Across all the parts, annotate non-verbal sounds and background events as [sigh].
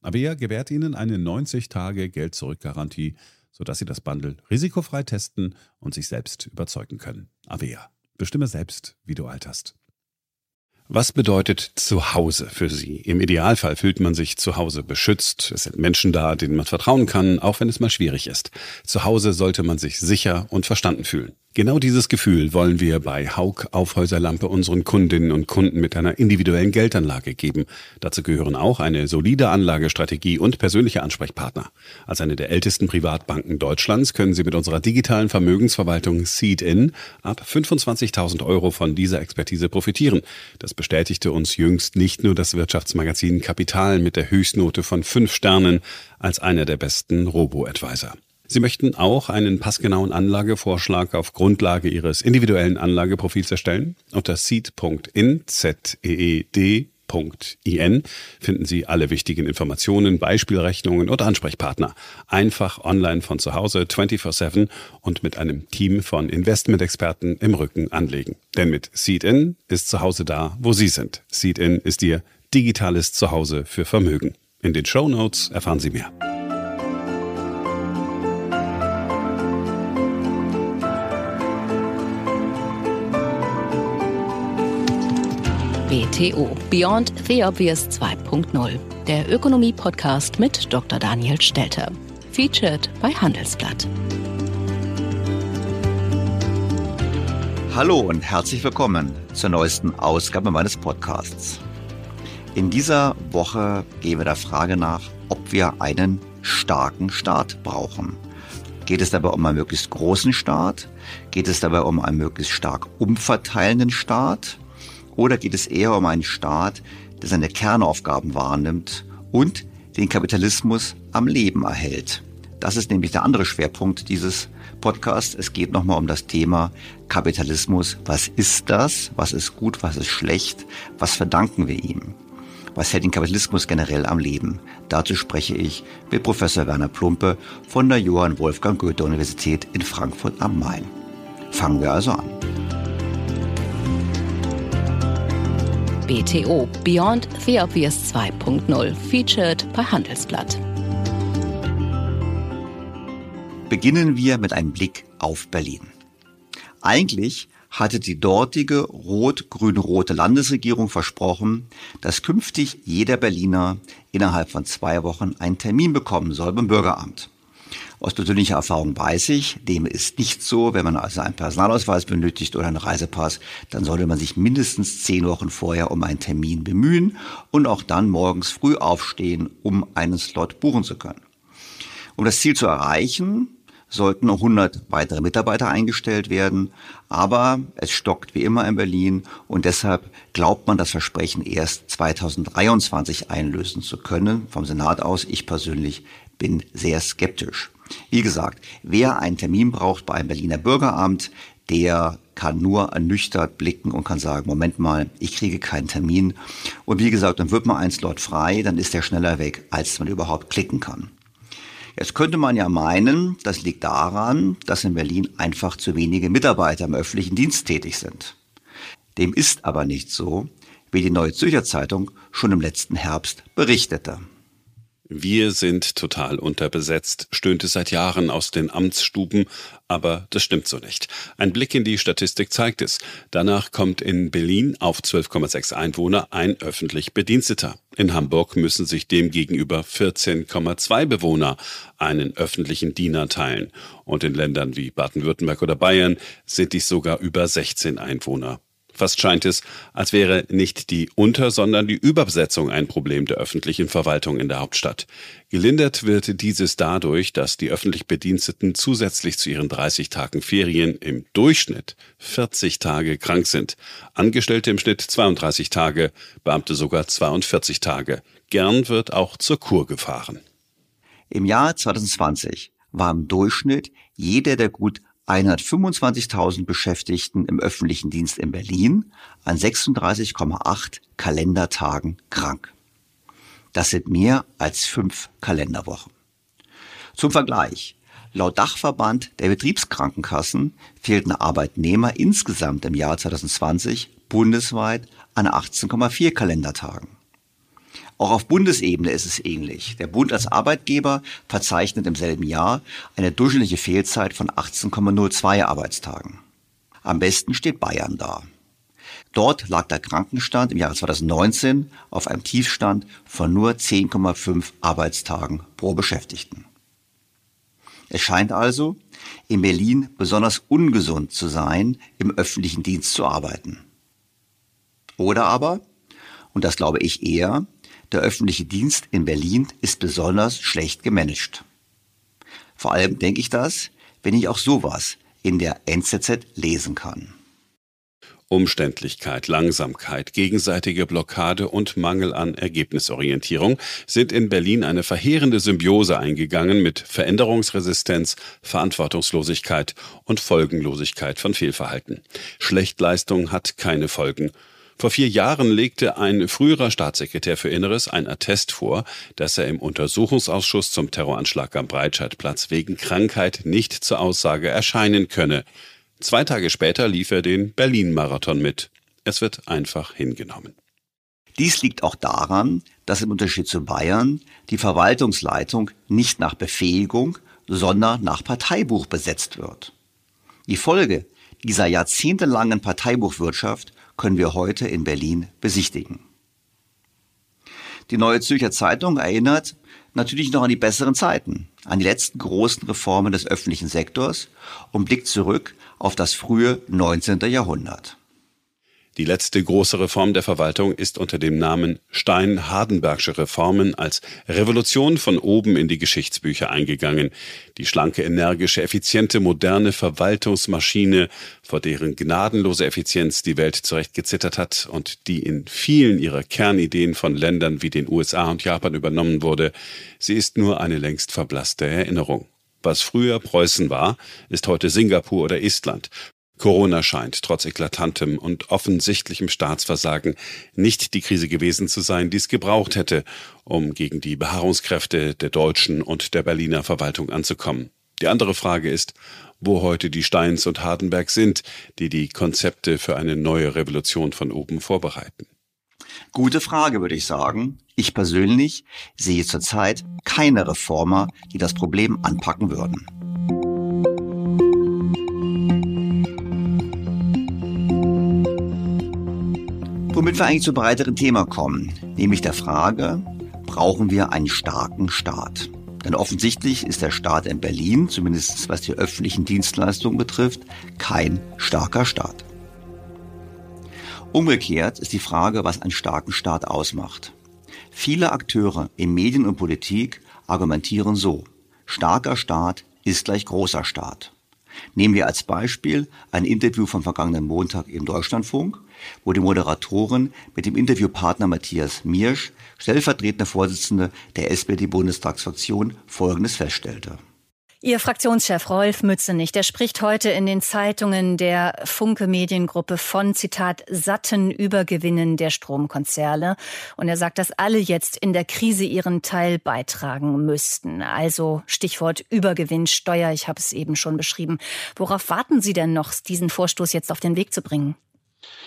Avea gewährt Ihnen eine 90-Tage-Geld-Zurück-Garantie, sodass Sie das Bundle risikofrei testen und sich selbst überzeugen können. Avea. Bestimme selbst, wie du alterst. Was bedeutet Zuhause für Sie? Im Idealfall fühlt man sich zu Hause beschützt. Es sind Menschen da, denen man vertrauen kann, auch wenn es mal schwierig ist. Zu Hause sollte man sich sicher und verstanden fühlen. Genau dieses Gefühl wollen wir bei Haug Aufhäuserlampe unseren Kundinnen und Kunden mit einer individuellen Geldanlage geben. Dazu gehören auch eine solide Anlagestrategie und persönliche Ansprechpartner. Als eine der ältesten Privatbanken Deutschlands können Sie mit unserer digitalen Vermögensverwaltung Seed-In ab 25.000 Euro von dieser Expertise profitieren. Das bestätigte uns jüngst nicht nur das Wirtschaftsmagazin Kapital mit der Höchstnote von fünf Sternen als einer der besten Robo-Advisor. Sie möchten auch einen passgenauen Anlagevorschlag auf Grundlage Ihres individuellen Anlageprofils erstellen? Unter seed.in, Z-E-E-D, In finden Sie alle wichtigen Informationen, Beispielrechnungen und Ansprechpartner. Einfach online von zu Hause 24-7 und mit einem Team von Investmentexperten im Rücken anlegen. Denn mit Seed-In ist zu Hause da, wo Sie sind. Seed-In ist Ihr digitales Zuhause für Vermögen. In den Show Notes erfahren Sie mehr. BTO Beyond the Obvious 2.0, der Ökonomie-Podcast mit Dr. Daniel Stelter. Featured bei Handelsblatt. Hallo und herzlich willkommen zur neuesten Ausgabe meines Podcasts. In dieser Woche gehen wir der Frage nach, ob wir einen starken Staat brauchen. Geht es dabei um einen möglichst großen Staat? Geht es dabei um einen möglichst stark umverteilenden Staat? Oder geht es eher um einen Staat, der seine Kernaufgaben wahrnimmt und den Kapitalismus am Leben erhält? Das ist nämlich der andere Schwerpunkt dieses Podcasts. Es geht nochmal um das Thema Kapitalismus. Was ist das? Was ist gut? Was ist schlecht? Was verdanken wir ihm? Was hält den Kapitalismus generell am Leben? Dazu spreche ich mit Professor Werner Plumpe von der Johann Wolfgang Goethe Universität in Frankfurt am Main. Fangen wir also an. BTO Beyond the Obvious 2.0 featured bei Handelsblatt. Beginnen wir mit einem Blick auf Berlin. Eigentlich hatte die dortige rot-grün-rote Landesregierung versprochen, dass künftig jeder Berliner innerhalb von zwei Wochen einen Termin bekommen soll beim Bürgeramt. Aus persönlicher Erfahrung weiß ich, dem ist nicht so. Wenn man also einen Personalausweis benötigt oder einen Reisepass, dann sollte man sich mindestens zehn Wochen vorher um einen Termin bemühen und auch dann morgens früh aufstehen, um einen Slot buchen zu können. Um das Ziel zu erreichen, sollten noch 100 weitere Mitarbeiter eingestellt werden. Aber es stockt wie immer in Berlin und deshalb glaubt man das Versprechen erst 2023 einlösen zu können. Vom Senat aus, ich persönlich bin sehr skeptisch. Wie gesagt, wer einen Termin braucht bei einem Berliner Bürgeramt, der kann nur ernüchtert blicken und kann sagen, Moment mal, ich kriege keinen Termin. Und wie gesagt, dann wird mal ein Slot frei, dann ist der schneller weg, als man überhaupt klicken kann. Jetzt könnte man ja meinen, das liegt daran, dass in Berlin einfach zu wenige Mitarbeiter im öffentlichen Dienst tätig sind. Dem ist aber nicht so, wie die Neue Zürcher Zeitung schon im letzten Herbst berichtete. Wir sind total unterbesetzt, stöhnt es seit Jahren aus den Amtsstuben, aber das stimmt so nicht. Ein Blick in die Statistik zeigt es. Danach kommt in Berlin auf 12,6 Einwohner ein öffentlich Bediensteter. In Hamburg müssen sich demgegenüber 14,2 Bewohner einen öffentlichen Diener teilen. Und in Ländern wie Baden-Württemberg oder Bayern sind dies sogar über 16 Einwohner Fast scheint es, als wäre nicht die Unter-, sondern die Überbesetzung ein Problem der öffentlichen Verwaltung in der Hauptstadt. Gelindert wird dieses dadurch, dass die öffentlich Bediensteten zusätzlich zu ihren 30 Tagen Ferien im Durchschnitt 40 Tage krank sind. Angestellte im Schnitt 32 Tage, Beamte sogar 42 Tage. Gern wird auch zur Kur gefahren. Im Jahr 2020 war im Durchschnitt jeder der gut 125.000 Beschäftigten im öffentlichen Dienst in Berlin an 36,8 Kalendertagen krank. Das sind mehr als fünf Kalenderwochen. Zum Vergleich. Laut Dachverband der Betriebskrankenkassen fehlten Arbeitnehmer insgesamt im Jahr 2020 bundesweit an 18,4 Kalendertagen. Auch auf Bundesebene ist es ähnlich. Der Bund als Arbeitgeber verzeichnet im selben Jahr eine durchschnittliche Fehlzeit von 18,02 Arbeitstagen. Am besten steht Bayern da. Dort lag der Krankenstand im Jahre 2019 auf einem Tiefstand von nur 10,5 Arbeitstagen pro Beschäftigten. Es scheint also in Berlin besonders ungesund zu sein, im öffentlichen Dienst zu arbeiten. Oder aber, und das glaube ich eher, der öffentliche Dienst in Berlin ist besonders schlecht gemanagt. Vor allem denke ich das, wenn ich auch sowas in der NZZ lesen kann. Umständlichkeit, Langsamkeit, gegenseitige Blockade und Mangel an Ergebnisorientierung sind in Berlin eine verheerende Symbiose eingegangen mit Veränderungsresistenz, Verantwortungslosigkeit und Folgenlosigkeit von Fehlverhalten. Schlechtleistung hat keine Folgen vor vier Jahren legte ein früherer Staatssekretär für Inneres ein Attest vor, dass er im Untersuchungsausschuss zum Terroranschlag am Breitscheidplatz wegen Krankheit nicht zur Aussage erscheinen könne. Zwei Tage später lief er den Berlin-Marathon mit. Es wird einfach hingenommen. Dies liegt auch daran, dass im Unterschied zu Bayern die Verwaltungsleitung nicht nach Befähigung, sondern nach Parteibuch besetzt wird. Die Folge dieser jahrzehntelangen Parteibuchwirtschaft können wir heute in Berlin besichtigen. Die Neue Zürcher Zeitung erinnert natürlich noch an die besseren Zeiten, an die letzten großen Reformen des öffentlichen Sektors und blickt zurück auf das frühe 19. Jahrhundert. Die letzte große Reform der Verwaltung ist unter dem Namen Stein-Hardenbergsche Reformen als Revolution von oben in die Geschichtsbücher eingegangen. Die schlanke, energische, effiziente, moderne Verwaltungsmaschine, vor deren gnadenlose Effizienz die Welt zurecht gezittert hat und die in vielen ihrer Kernideen von Ländern wie den USA und Japan übernommen wurde, sie ist nur eine längst verblasste Erinnerung. Was früher Preußen war, ist heute Singapur oder Estland. Corona scheint trotz eklatantem und offensichtlichem Staatsversagen nicht die Krise gewesen zu sein, die es gebraucht hätte, um gegen die Beharrungskräfte der deutschen und der Berliner Verwaltung anzukommen. Die andere Frage ist, wo heute die Steins und Hardenberg sind, die die Konzepte für eine neue Revolution von oben vorbereiten. Gute Frage, würde ich sagen. Ich persönlich sehe zurzeit keine Reformer, die das Problem anpacken würden. Womit wir eigentlich zu breiteren Thema kommen, nämlich der Frage, brauchen wir einen starken Staat? Denn offensichtlich ist der Staat in Berlin, zumindest was die öffentlichen Dienstleistungen betrifft, kein starker Staat. Umgekehrt ist die Frage, was einen starken Staat ausmacht. Viele Akteure in Medien und Politik argumentieren so, starker Staat ist gleich großer Staat. Nehmen wir als Beispiel ein Interview vom vergangenen Montag im Deutschlandfunk, wo die Moderatorin mit dem Interviewpartner Matthias Miersch, stellvertretender Vorsitzende der SPD-Bundestagsfraktion, Folgendes feststellte. Ihr Fraktionschef Rolf Mützenich, der spricht heute in den Zeitungen der Funke Mediengruppe von, Zitat, satten Übergewinnen der Stromkonzerne. Und er sagt, dass alle jetzt in der Krise ihren Teil beitragen müssten. Also Stichwort Übergewinnsteuer, ich habe es eben schon beschrieben. Worauf warten Sie denn noch, diesen Vorstoß jetzt auf den Weg zu bringen?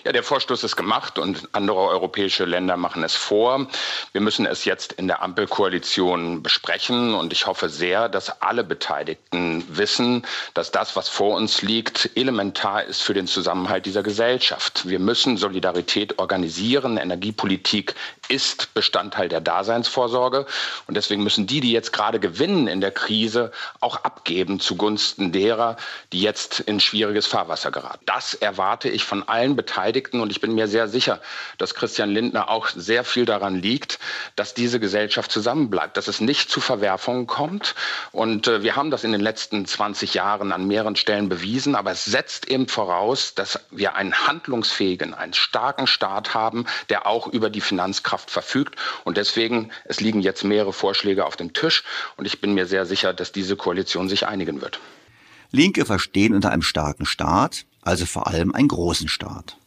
Ja, der Vorstoß ist gemacht und andere europäische Länder machen es vor. Wir müssen es jetzt in der Ampelkoalition besprechen und ich hoffe sehr, dass alle Beteiligten wissen, dass das, was vor uns liegt, elementar ist für den Zusammenhalt dieser Gesellschaft. Wir müssen Solidarität organisieren. Energiepolitik ist Bestandteil der Daseinsvorsorge und deswegen müssen die, die jetzt gerade gewinnen in der Krise, auch abgeben zugunsten derer, die jetzt in schwieriges Fahrwasser geraten. Das erwarte ich von allen Beteiligten. Und ich bin mir sehr sicher, dass Christian Lindner auch sehr viel daran liegt, dass diese Gesellschaft zusammenbleibt, dass es nicht zu Verwerfungen kommt. Und äh, wir haben das in den letzten 20 Jahren an mehreren Stellen bewiesen. Aber es setzt eben voraus, dass wir einen handlungsfähigen, einen starken Staat haben, der auch über die Finanzkraft verfügt. Und deswegen, es liegen jetzt mehrere Vorschläge auf dem Tisch. Und ich bin mir sehr sicher, dass diese Koalition sich einigen wird. Linke verstehen unter einem starken Staat also vor allem einen großen Staat.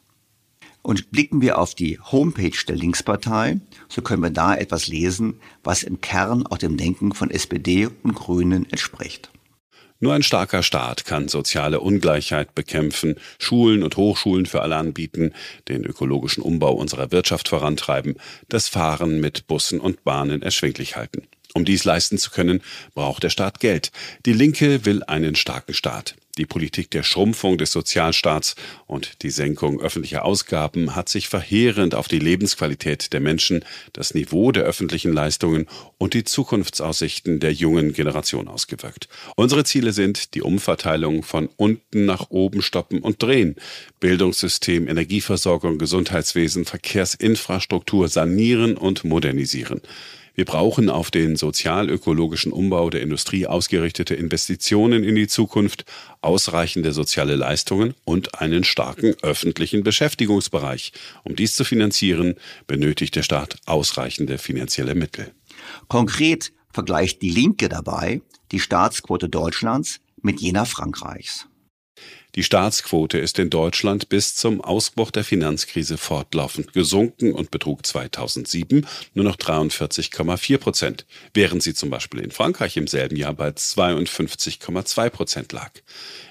Und blicken wir auf die Homepage der Linkspartei, so können wir da etwas lesen, was im Kern auch dem Denken von SPD und Grünen entspricht. Nur ein starker Staat kann soziale Ungleichheit bekämpfen, Schulen und Hochschulen für alle anbieten, den ökologischen Umbau unserer Wirtschaft vorantreiben, das Fahren mit Bussen und Bahnen erschwinglich halten. Um dies leisten zu können, braucht der Staat Geld. Die Linke will einen starken Staat. Die Politik der Schrumpfung des Sozialstaats und die Senkung öffentlicher Ausgaben hat sich verheerend auf die Lebensqualität der Menschen, das Niveau der öffentlichen Leistungen und die Zukunftsaussichten der jungen Generation ausgewirkt. Unsere Ziele sind die Umverteilung von unten nach oben stoppen und drehen, Bildungssystem, Energieversorgung, Gesundheitswesen, Verkehrsinfrastruktur sanieren und modernisieren. Wir brauchen auf den sozial-ökologischen Umbau der Industrie ausgerichtete Investitionen in die Zukunft, ausreichende soziale Leistungen und einen starken öffentlichen Beschäftigungsbereich. Um dies zu finanzieren, benötigt der Staat ausreichende finanzielle Mittel. Konkret vergleicht die Linke dabei die Staatsquote Deutschlands mit jener Frankreichs. Die Staatsquote ist in Deutschland bis zum Ausbruch der Finanzkrise fortlaufend gesunken und betrug 2007 nur noch 43,4 Prozent, während sie zum Beispiel in Frankreich im selben Jahr bei 52,2 Prozent lag.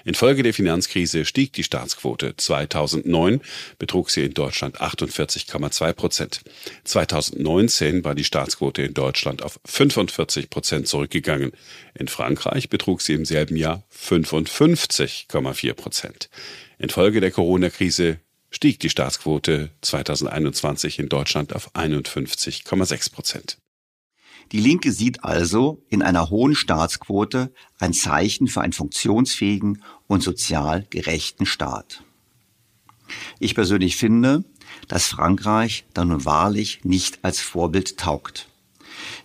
Infolge der Finanzkrise stieg die Staatsquote. 2009 betrug sie in Deutschland 48,2 Prozent. 2019 war die Staatsquote in Deutschland auf 45 Prozent zurückgegangen. In Frankreich betrug sie im selben Jahr 55,4 Prozent. Infolge der Corona-Krise stieg die Staatsquote 2021 in Deutschland auf 51,6 Prozent. Die Linke sieht also in einer hohen Staatsquote ein Zeichen für einen funktionsfähigen und sozial gerechten Staat. Ich persönlich finde, dass Frankreich da nun wahrlich nicht als Vorbild taugt.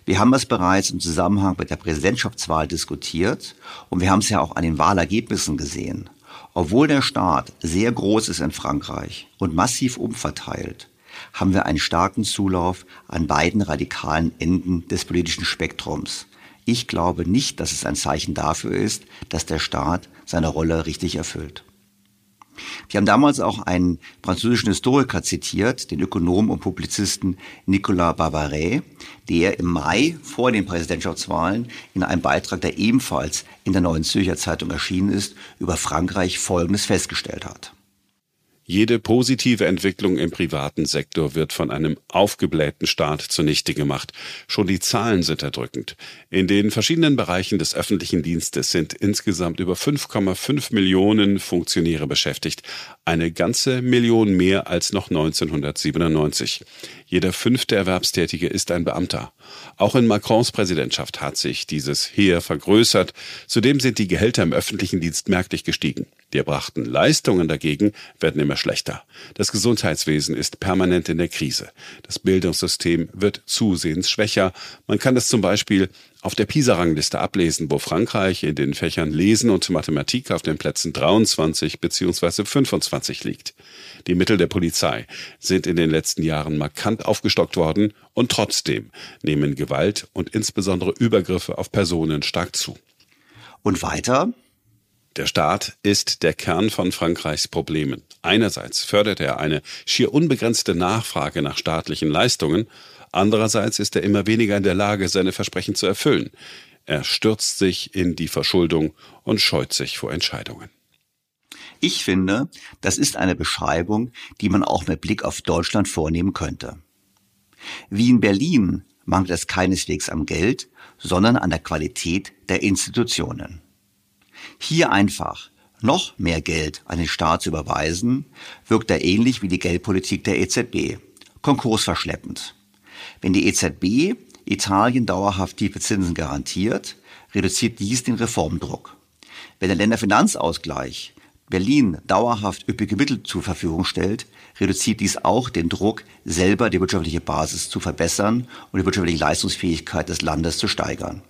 Wir haben es bereits im Zusammenhang mit der Präsidentschaftswahl diskutiert und wir haben es ja auch an den Wahlergebnissen gesehen. Obwohl der Staat sehr groß ist in Frankreich und massiv umverteilt, haben wir einen starken Zulauf an beiden radikalen Enden des politischen Spektrums. Ich glaube nicht, dass es ein Zeichen dafür ist, dass der Staat seine Rolle richtig erfüllt. Die haben damals auch einen französischen Historiker zitiert, den Ökonom und Publizisten Nicolas Barbaret, der im Mai vor den Präsidentschaftswahlen in einem Beitrag, der ebenfalls in der Neuen Zürcher Zeitung erschienen ist, über Frankreich Folgendes festgestellt hat. Jede positive Entwicklung im privaten Sektor wird von einem aufgeblähten Staat zunichte gemacht. Schon die Zahlen sind erdrückend. In den verschiedenen Bereichen des öffentlichen Dienstes sind insgesamt über 5,5 Millionen Funktionäre beschäftigt. Eine ganze Million mehr als noch 1997. Jeder fünfte Erwerbstätige ist ein Beamter. Auch in Macrons Präsidentschaft hat sich dieses Heer vergrößert. Zudem sind die Gehälter im öffentlichen Dienst merklich gestiegen. Die erbrachten Leistungen dagegen werden immer schlechter. Das Gesundheitswesen ist permanent in der Krise. Das Bildungssystem wird zusehends schwächer. Man kann das zum Beispiel auf der PISA-Rangliste ablesen, wo Frankreich in den Fächern Lesen und Mathematik auf den Plätzen 23 bzw. 25 liegt. Die Mittel der Polizei sind in den letzten Jahren markant aufgestockt worden und trotzdem nehmen Gewalt und insbesondere Übergriffe auf Personen stark zu. Und weiter? Der Staat ist der Kern von Frankreichs Problemen. Einerseits fördert er eine schier unbegrenzte Nachfrage nach staatlichen Leistungen, andererseits ist er immer weniger in der Lage, seine Versprechen zu erfüllen. Er stürzt sich in die Verschuldung und scheut sich vor Entscheidungen. Ich finde, das ist eine Beschreibung, die man auch mit Blick auf Deutschland vornehmen könnte. Wie in Berlin mangelt es keineswegs am Geld, sondern an der Qualität der Institutionen. Hier einfach noch mehr Geld an den Staat zu überweisen, wirkt da ähnlich wie die Geldpolitik der EZB. Konkursverschleppend. Wenn die EZB Italien dauerhaft tiefe Zinsen garantiert, reduziert dies den Reformdruck. Wenn der Länderfinanzausgleich Berlin dauerhaft üppige Mittel zur Verfügung stellt, reduziert dies auch den Druck, selber die wirtschaftliche Basis zu verbessern und die wirtschaftliche Leistungsfähigkeit des Landes zu steigern.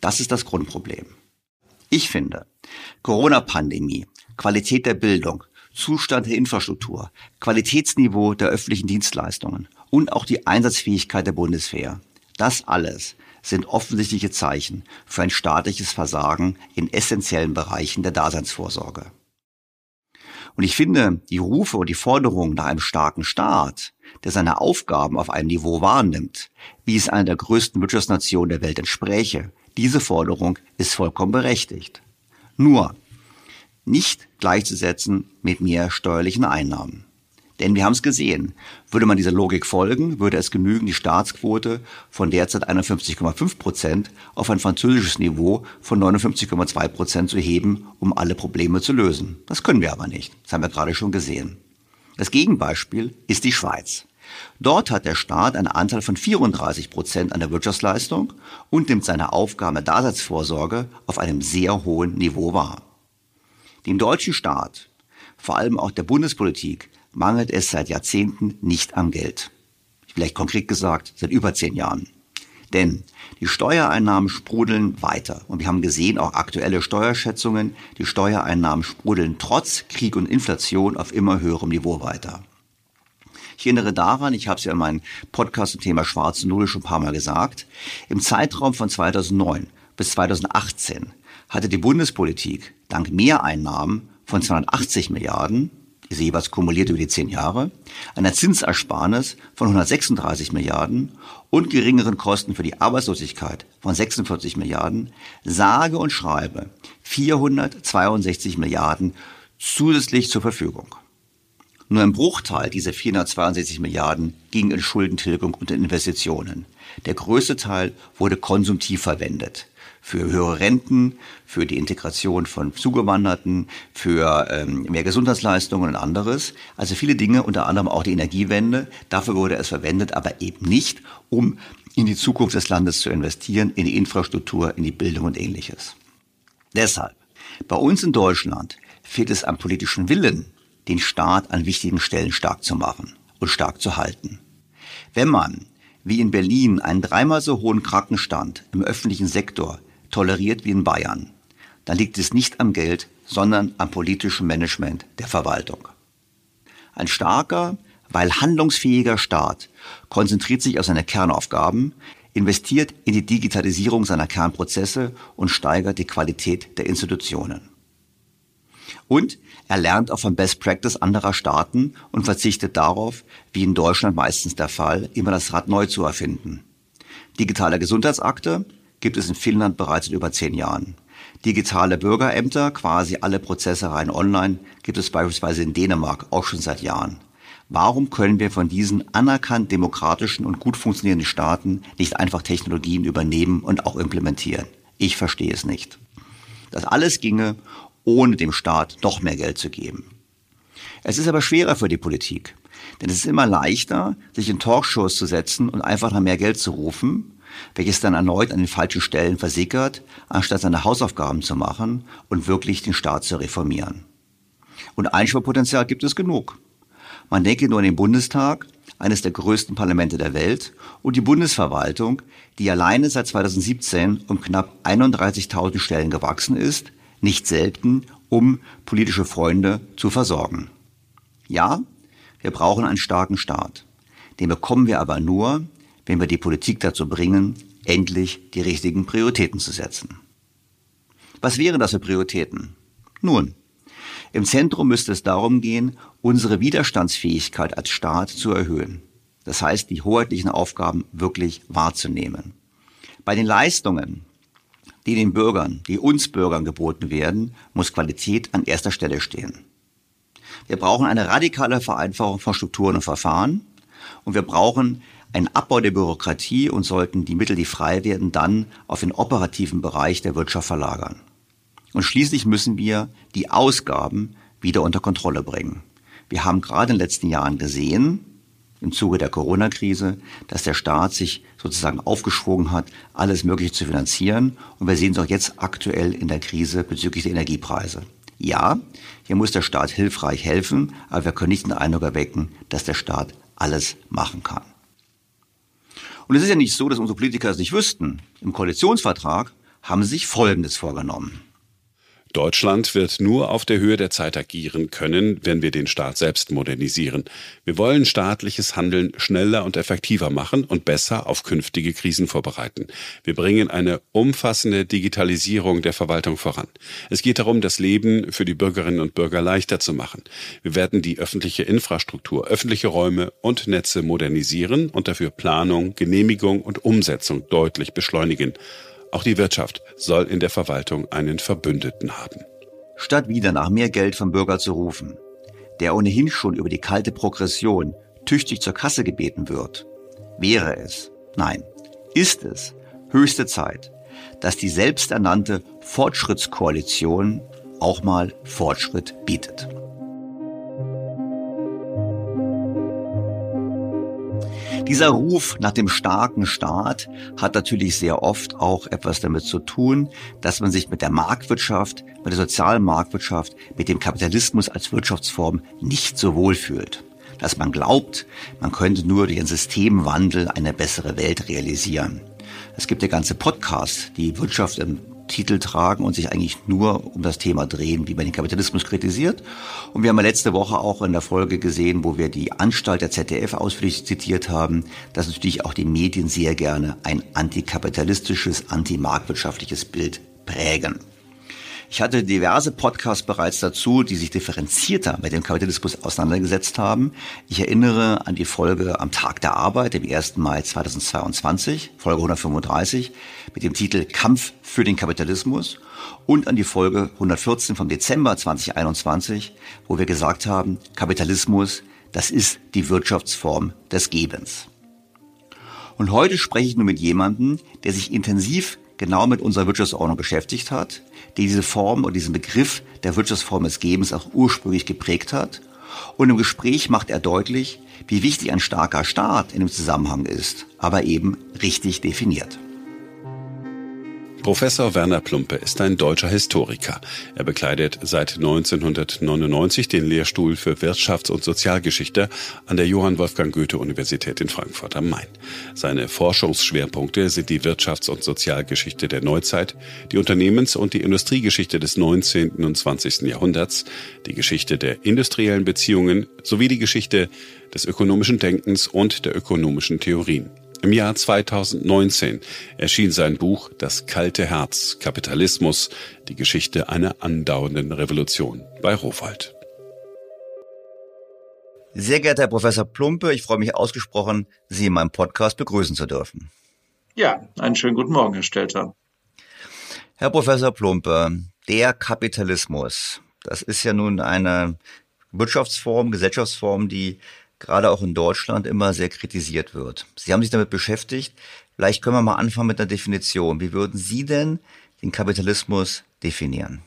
Das ist das Grundproblem. Ich finde, Corona-Pandemie, Qualität der Bildung, Zustand der Infrastruktur, Qualitätsniveau der öffentlichen Dienstleistungen und auch die Einsatzfähigkeit der Bundeswehr, das alles sind offensichtliche Zeichen für ein staatliches Versagen in essentiellen Bereichen der Daseinsvorsorge. Und ich finde, die Rufe und die Forderungen nach einem starken Staat, der seine Aufgaben auf einem Niveau wahrnimmt, wie es einer der größten Wirtschaftsnationen der Welt entspräche, diese Forderung ist vollkommen berechtigt. Nur nicht gleichzusetzen mit mehr steuerlichen Einnahmen. Denn wir haben es gesehen, würde man dieser Logik folgen, würde es genügen, die Staatsquote von derzeit 51,5 Prozent auf ein französisches Niveau von 59,2 Prozent zu heben, um alle Probleme zu lösen. Das können wir aber nicht. Das haben wir gerade schon gesehen. Das Gegenbeispiel ist die Schweiz. Dort hat der Staat einen Anteil von 34 Prozent an der Wirtschaftsleistung und nimmt seine Aufgaben der Daseinsvorsorge auf einem sehr hohen Niveau wahr. Dem deutschen Staat, vor allem auch der Bundespolitik, mangelt es seit Jahrzehnten nicht am Geld. Vielleicht konkret gesagt, seit über zehn Jahren. Denn die Steuereinnahmen sprudeln weiter. Und wir haben gesehen, auch aktuelle Steuerschätzungen, die Steuereinnahmen sprudeln trotz Krieg und Inflation auf immer höherem Niveau weiter. Ich erinnere daran, ich habe es ja in meinem Podcast zum Thema Schwarze Null schon ein paar Mal gesagt, im Zeitraum von 2009 bis 2018 hatte die Bundespolitik dank Mehreinnahmen von 280 Milliarden, diese jeweils kumuliert über die zehn Jahre, einer Zinsersparnis von 136 Milliarden und geringeren Kosten für die Arbeitslosigkeit von 46 Milliarden, sage und schreibe 462 Milliarden zusätzlich zur Verfügung. Nur ein Bruchteil dieser 462 Milliarden ging in Schuldentilgung und in Investitionen. Der größte Teil wurde konsumtiv verwendet. Für höhere Renten, für die Integration von Zugewanderten, für ähm, mehr Gesundheitsleistungen und anderes. Also viele Dinge, unter anderem auch die Energiewende. Dafür wurde es verwendet, aber eben nicht, um in die Zukunft des Landes zu investieren, in die Infrastruktur, in die Bildung und ähnliches. Deshalb, bei uns in Deutschland fehlt es am politischen Willen, den Staat an wichtigen Stellen stark zu machen und stark zu halten. Wenn man, wie in Berlin, einen dreimal so hohen Krankenstand im öffentlichen Sektor toleriert wie in Bayern, dann liegt es nicht am Geld, sondern am politischen Management der Verwaltung. Ein starker, weil handlungsfähiger Staat konzentriert sich auf seine Kernaufgaben, investiert in die Digitalisierung seiner Kernprozesse und steigert die Qualität der Institutionen. Und er lernt auch von Best Practice anderer Staaten und verzichtet darauf, wie in Deutschland meistens der Fall, immer das Rad neu zu erfinden. Digitale Gesundheitsakte gibt es in Finnland bereits seit über zehn Jahren. Digitale Bürgerämter, quasi alle Prozesse rein online, gibt es beispielsweise in Dänemark auch schon seit Jahren. Warum können wir von diesen anerkannt demokratischen und gut funktionierenden Staaten nicht einfach Technologien übernehmen und auch implementieren? Ich verstehe es nicht. Das alles ginge, ohne dem Staat noch mehr Geld zu geben. Es ist aber schwerer für die Politik, denn es ist immer leichter, sich in Talkshows zu setzen und einfach nach mehr Geld zu rufen, welches dann erneut an den falschen Stellen versickert, anstatt seine Hausaufgaben zu machen und wirklich den Staat zu reformieren. Und Einsparpotenzial gibt es genug. Man denke nur an den Bundestag, eines der größten Parlamente der Welt, und die Bundesverwaltung, die alleine seit 2017 um knapp 31.000 Stellen gewachsen ist, nicht selten, um politische Freunde zu versorgen. Ja, wir brauchen einen starken Staat. Den bekommen wir aber nur, wenn wir die Politik dazu bringen, endlich die richtigen Prioritäten zu setzen. Was wären das für Prioritäten? Nun, im Zentrum müsste es darum gehen, unsere Widerstandsfähigkeit als Staat zu erhöhen. Das heißt, die hoheitlichen Aufgaben wirklich wahrzunehmen. Bei den Leistungen, die den Bürgern, die uns Bürgern geboten werden, muss Qualität an erster Stelle stehen. Wir brauchen eine radikale Vereinfachung von Strukturen und Verfahren und wir brauchen einen Abbau der Bürokratie und sollten die Mittel, die frei werden, dann auf den operativen Bereich der Wirtschaft verlagern. Und schließlich müssen wir die Ausgaben wieder unter Kontrolle bringen. Wir haben gerade in den letzten Jahren gesehen, im Zuge der Corona-Krise, dass der Staat sich sozusagen aufgeschwungen hat, alles Mögliche zu finanzieren. Und wir sehen es auch jetzt aktuell in der Krise bezüglich der Energiepreise. Ja, hier muss der Staat hilfreich helfen, aber wir können nicht den Eindruck erwecken, dass der Staat alles machen kann. Und es ist ja nicht so, dass unsere Politiker es nicht wüssten. Im Koalitionsvertrag haben sie sich Folgendes vorgenommen. Deutschland wird nur auf der Höhe der Zeit agieren können, wenn wir den Staat selbst modernisieren. Wir wollen staatliches Handeln schneller und effektiver machen und besser auf künftige Krisen vorbereiten. Wir bringen eine umfassende Digitalisierung der Verwaltung voran. Es geht darum, das Leben für die Bürgerinnen und Bürger leichter zu machen. Wir werden die öffentliche Infrastruktur, öffentliche Räume und Netze modernisieren und dafür Planung, Genehmigung und Umsetzung deutlich beschleunigen. Auch die Wirtschaft soll in der Verwaltung einen Verbündeten haben. Statt wieder nach mehr Geld vom Bürger zu rufen, der ohnehin schon über die kalte Progression tüchtig zur Kasse gebeten wird, wäre es, nein, ist es höchste Zeit, dass die selbsternannte Fortschrittskoalition auch mal Fortschritt bietet. Dieser Ruf nach dem starken Staat hat natürlich sehr oft auch etwas damit zu tun, dass man sich mit der Marktwirtschaft, mit der sozialen Marktwirtschaft, mit dem Kapitalismus als Wirtschaftsform nicht so wohl fühlt. Dass man glaubt, man könnte nur durch einen Systemwandel eine bessere Welt realisieren. Es gibt ja ganze Podcasts, die Wirtschaft im Titel tragen und sich eigentlich nur um das Thema drehen, wie man den Kapitalismus kritisiert. Und wir haben ja letzte Woche auch in der Folge gesehen, wo wir die Anstalt der ZDF ausführlich zitiert haben, dass natürlich auch die Medien sehr gerne ein antikapitalistisches, antimarktwirtschaftliches Bild prägen. Ich hatte diverse Podcasts bereits dazu, die sich differenzierter mit dem Kapitalismus auseinandergesetzt haben. Ich erinnere an die Folge am Tag der Arbeit, dem 1. Mai 2022, Folge 135, mit dem Titel Kampf für den Kapitalismus und an die Folge 114 vom Dezember 2021, wo wir gesagt haben, Kapitalismus, das ist die Wirtschaftsform des Gebens. Und heute spreche ich nur mit jemandem, der sich intensiv genau mit unserer Wirtschaftsordnung beschäftigt hat, die diese Form und diesen Begriff der Wirtschaftsform des Gebens auch ursprünglich geprägt hat. Und im Gespräch macht er deutlich, wie wichtig ein starker Staat in dem Zusammenhang ist, aber eben richtig definiert. Professor Werner Plumpe ist ein deutscher Historiker. Er bekleidet seit 1999 den Lehrstuhl für Wirtschafts- und Sozialgeschichte an der Johann Wolfgang Goethe Universität in Frankfurt am Main. Seine Forschungsschwerpunkte sind die Wirtschafts- und Sozialgeschichte der Neuzeit, die Unternehmens- und die Industriegeschichte des 19. und 20. Jahrhunderts, die Geschichte der industriellen Beziehungen sowie die Geschichte des ökonomischen Denkens und der ökonomischen Theorien. Im Jahr 2019 erschien sein Buch Das kalte Herz, Kapitalismus, die Geschichte einer andauernden Revolution bei Rowold. Sehr geehrter Herr Professor Plumpe, ich freue mich ausgesprochen, Sie in meinem Podcast begrüßen zu dürfen. Ja, einen schönen guten Morgen, Herr Stelter. Herr Professor Plumpe, der Kapitalismus, das ist ja nun eine Wirtschaftsform, Gesellschaftsform, die gerade auch in Deutschland immer sehr kritisiert wird. Sie haben sich damit beschäftigt. Vielleicht können wir mal anfangen mit einer Definition. Wie würden Sie denn den Kapitalismus definieren?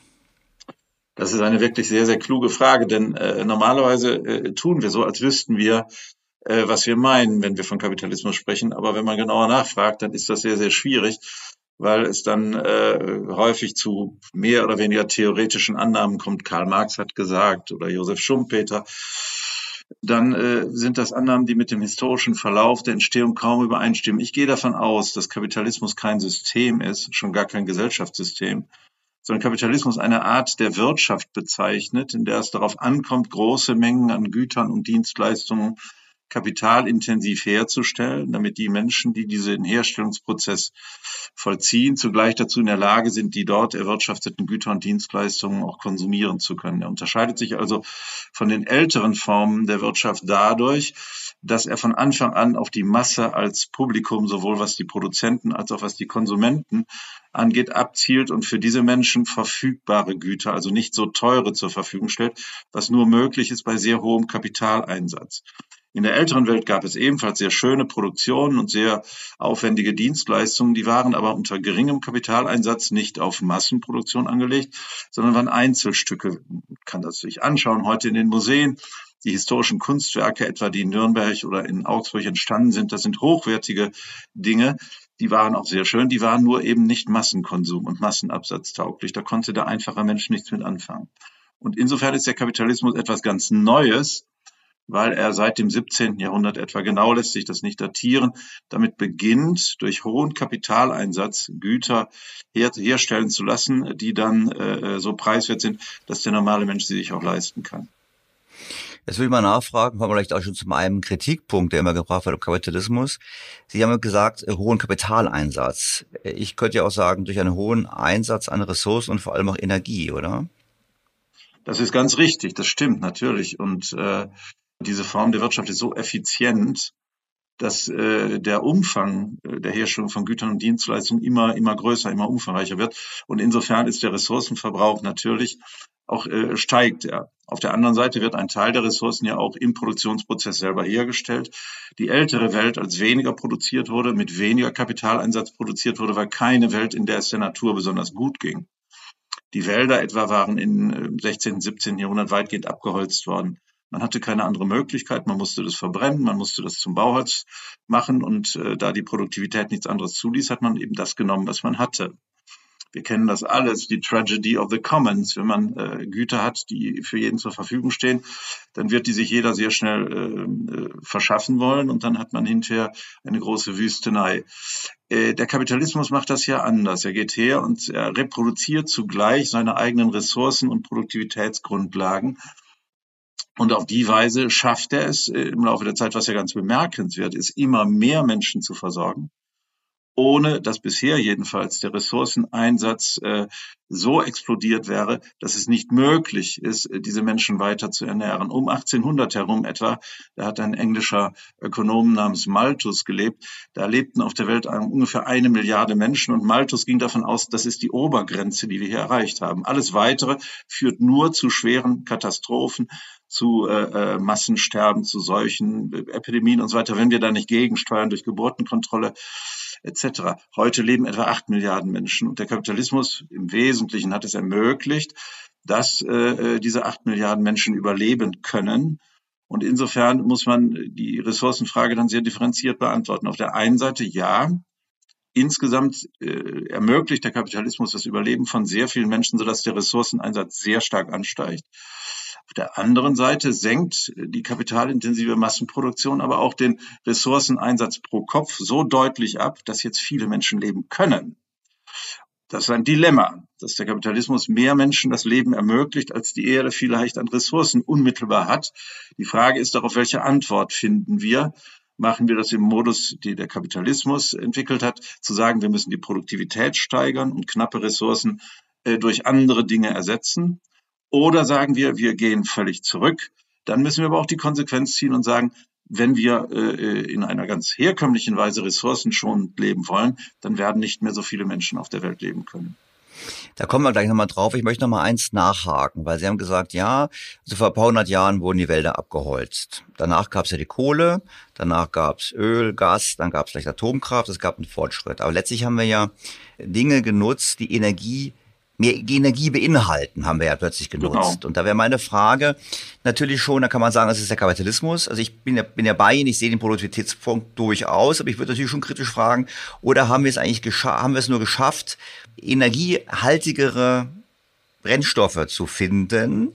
Das ist eine wirklich sehr, sehr kluge Frage, denn äh, normalerweise äh, tun wir so, als wüssten wir, äh, was wir meinen, wenn wir von Kapitalismus sprechen. Aber wenn man genauer nachfragt, dann ist das sehr, sehr schwierig, weil es dann äh, häufig zu mehr oder weniger theoretischen Annahmen kommt. Karl Marx hat gesagt oder Josef Schumpeter dann äh, sind das Annahmen, die mit dem historischen Verlauf der Entstehung kaum übereinstimmen. Ich gehe davon aus, dass Kapitalismus kein System ist, schon gar kein Gesellschaftssystem, sondern Kapitalismus eine Art der Wirtschaft bezeichnet, in der es darauf ankommt, große Mengen an Gütern und Dienstleistungen kapitalintensiv herzustellen, damit die Menschen, die diesen Herstellungsprozess vollziehen, zugleich dazu in der Lage sind, die dort erwirtschafteten Güter und Dienstleistungen auch konsumieren zu können. Er unterscheidet sich also von den älteren Formen der Wirtschaft dadurch, dass er von Anfang an auf die Masse als Publikum, sowohl was die Produzenten als auch was die Konsumenten angeht, abzielt und für diese Menschen verfügbare Güter, also nicht so teure zur Verfügung stellt, was nur möglich ist bei sehr hohem Kapitaleinsatz. In der älteren Welt gab es ebenfalls sehr schöne Produktionen und sehr aufwendige Dienstleistungen, die waren aber unter geringem Kapitaleinsatz nicht auf Massenproduktion angelegt, sondern waren Einzelstücke. Man kann das sich anschauen heute in den Museen. Die historischen Kunstwerke, etwa die in Nürnberg oder in Augsburg entstanden sind, das sind hochwertige Dinge. Die waren auch sehr schön, die waren nur eben nicht Massenkonsum und Massenabsatz tauglich. Da konnte der einfache Mensch nichts mit anfangen. Und insofern ist der Kapitalismus etwas ganz Neues, weil er seit dem 17. Jahrhundert etwa genau lässt sich das nicht datieren, damit beginnt, durch hohen Kapitaleinsatz Güter her herstellen zu lassen, die dann äh, so preiswert sind, dass der normale Mensch sie sich auch leisten kann. Jetzt will ich mal nachfragen, kommen wir vielleicht auch schon zu einem Kritikpunkt, der immer gebracht wird im Kapitalismus. Sie haben gesagt, äh, hohen Kapitaleinsatz. Ich könnte ja auch sagen, durch einen hohen Einsatz an Ressourcen und vor allem auch Energie, oder? Das ist ganz richtig, das stimmt natürlich. Und äh, diese Form der Wirtschaft ist so effizient, dass äh, der Umfang äh, der Herstellung von Gütern und Dienstleistungen immer, immer größer, immer umfangreicher wird. Und insofern ist der Ressourcenverbrauch natürlich auch äh, steigt er. Auf der anderen Seite wird ein Teil der Ressourcen ja auch im Produktionsprozess selber hergestellt. Die ältere Welt, als weniger produziert wurde, mit weniger Kapitaleinsatz produziert wurde, war keine Welt, in der es der Natur besonders gut ging. Die Wälder etwa waren im 16., 17. Jahrhundert weitgehend abgeholzt worden. Man hatte keine andere Möglichkeit. Man musste das verbrennen, man musste das zum Bauholz machen. Und äh, da die Produktivität nichts anderes zuließ, hat man eben das genommen, was man hatte. Wir kennen das alles, die Tragedy of the Commons. Wenn man äh, Güter hat, die für jeden zur Verfügung stehen, dann wird die sich jeder sehr schnell äh, äh verschaffen wollen und dann hat man hinterher eine große Wüstenei. Äh, der Kapitalismus macht das ja anders. Er geht her und er reproduziert zugleich seine eigenen Ressourcen und Produktivitätsgrundlagen und auf die Weise schafft er es äh, im Laufe der Zeit, was ja ganz bemerkenswert ist, immer mehr Menschen zu versorgen ohne dass bisher jedenfalls der Ressourceneinsatz äh, so explodiert wäre, dass es nicht möglich ist, äh, diese Menschen weiter zu ernähren. Um 1800 herum etwa, da hat ein englischer Ökonom namens Malthus gelebt, da lebten auf der Welt ungefähr eine Milliarde Menschen und Malthus ging davon aus, das ist die Obergrenze, die wir hier erreicht haben. Alles Weitere führt nur zu schweren Katastrophen, zu äh, äh Massensterben, zu Seuchen, Epidemien und so weiter, wenn wir da nicht gegensteuern durch Geburtenkontrolle etc. Heute leben etwa acht Milliarden Menschen und der Kapitalismus im Wesentlichen hat es ermöglicht, dass äh, diese acht Milliarden Menschen überleben können. Und insofern muss man die Ressourcenfrage dann sehr differenziert beantworten. Auf der einen Seite ja, insgesamt äh, ermöglicht der Kapitalismus das Überleben von sehr vielen Menschen, sodass der Ressourceneinsatz sehr stark ansteigt. Auf der anderen Seite senkt die kapitalintensive Massenproduktion aber auch den Ressourceneinsatz pro Kopf so deutlich ab, dass jetzt viele Menschen leben können. Das ist ein Dilemma, dass der Kapitalismus mehr Menschen das Leben ermöglicht, als die Erde vielleicht an Ressourcen unmittelbar hat. Die Frage ist doch, auf welche Antwort finden wir? machen wir das im Modus, die der Kapitalismus entwickelt hat, zu sagen, wir müssen die Produktivität steigern und knappe Ressourcen äh, durch andere Dinge ersetzen. Oder sagen wir, wir gehen völlig zurück. Dann müssen wir aber auch die Konsequenz ziehen und sagen, wenn wir äh, in einer ganz herkömmlichen Weise ressourcenschonend leben wollen, dann werden nicht mehr so viele Menschen auf der Welt leben können. Da kommen wir gleich nochmal drauf. Ich möchte nochmal eins nachhaken, weil Sie haben gesagt, ja, also vor ein paar hundert Jahren wurden die Wälder abgeholzt. Danach gab es ja die Kohle, danach gab es Öl, Gas, dann gab es vielleicht Atomkraft, es gab einen Fortschritt. Aber letztlich haben wir ja Dinge genutzt, die Energie mehr Energie beinhalten, haben wir ja plötzlich genutzt. Genau. Und da wäre meine Frage natürlich schon, da kann man sagen, das ist der Kapitalismus. Also ich bin ja, bin ja bei Ihnen, ich sehe den Produktivitätspunkt durchaus, aber ich würde natürlich schon kritisch fragen, oder haben wir es eigentlich geschafft, haben wir es nur geschafft, energiehaltigere Brennstoffe zu finden?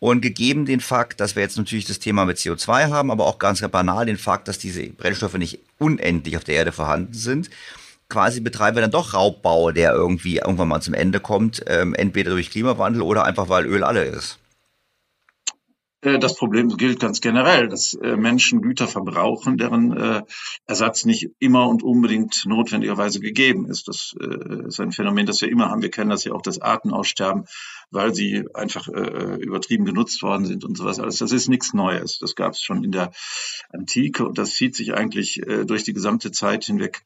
Und gegeben den Fakt, dass wir jetzt natürlich das Thema mit CO2 haben, aber auch ganz banal den Fakt, dass diese Brennstoffe nicht unendlich auf der Erde vorhanden sind, quasi betreiben wir dann doch Raubbau, der irgendwie irgendwann mal zum Ende kommt, ähm, entweder durch Klimawandel oder einfach weil Öl alle ist. Äh, das Problem gilt ganz generell, dass äh, Menschen Güter verbrauchen, deren äh, Ersatz nicht immer und unbedingt notwendigerweise gegeben ist. Das ist ein Phänomen, das wir immer haben. Wir kennen das ja auch, das Artenaussterben, weil sie einfach übertrieben genutzt worden sind und sowas alles. Das ist nichts Neues. Das gab es schon in der Antike und das zieht sich eigentlich durch die gesamte Zeit hinweg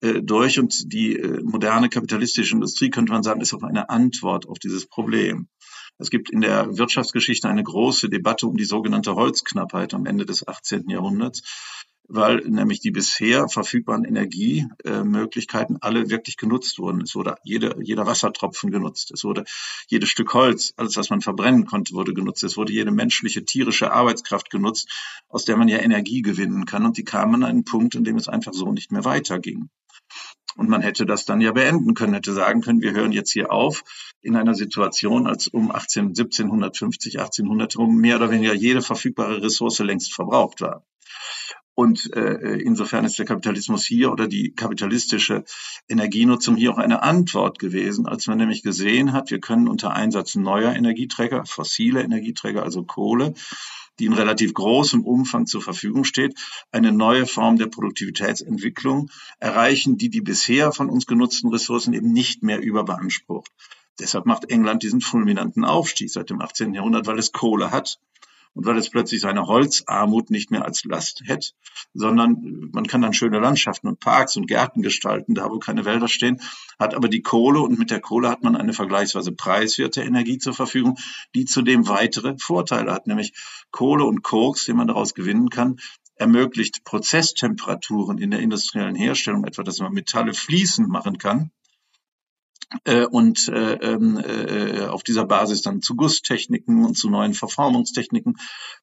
durch und die äh, moderne kapitalistische Industrie, könnte man sagen, ist auch eine Antwort auf dieses Problem. Es gibt in der Wirtschaftsgeschichte eine große Debatte um die sogenannte Holzknappheit am Ende des 18. Jahrhunderts, weil nämlich die bisher verfügbaren Energiemöglichkeiten alle wirklich genutzt wurden. Es wurde jede, jeder Wassertropfen genutzt. Es wurde jedes Stück Holz, alles was man verbrennen konnte, wurde genutzt. Es wurde jede menschliche, tierische Arbeitskraft genutzt, aus der man ja Energie gewinnen kann. Und die kamen an einen Punkt, in dem es einfach so nicht mehr weiterging. Und man hätte das dann ja beenden können, hätte sagen können, wir hören jetzt hier auf in einer Situation, als um 18, 1750, 1800 herum mehr oder weniger jede verfügbare Ressource längst verbraucht war. Und äh, insofern ist der Kapitalismus hier oder die kapitalistische Energienutzung hier auch eine Antwort gewesen, als man nämlich gesehen hat, wir können unter Einsatz neuer Energieträger, fossile Energieträger, also Kohle, die in relativ großem Umfang zur Verfügung steht, eine neue Form der Produktivitätsentwicklung erreichen, die die bisher von uns genutzten Ressourcen eben nicht mehr überbeansprucht. Deshalb macht England diesen fulminanten Aufstieg seit dem 18. Jahrhundert, weil es Kohle hat und weil es plötzlich seine Holzarmut nicht mehr als Last hätte, sondern man kann dann schöne Landschaften und Parks und Gärten gestalten, da wo keine Wälder stehen, hat aber die Kohle und mit der Kohle hat man eine vergleichsweise preiswerte Energie zur Verfügung, die zudem weitere Vorteile hat, nämlich Kohle und Koks, den man daraus gewinnen kann, ermöglicht Prozesstemperaturen in der industriellen Herstellung, etwa dass man Metalle fließend machen kann, äh, und äh, ähm, äh, auf dieser Basis dann zu Gusstechniken und zu neuen Verformungstechniken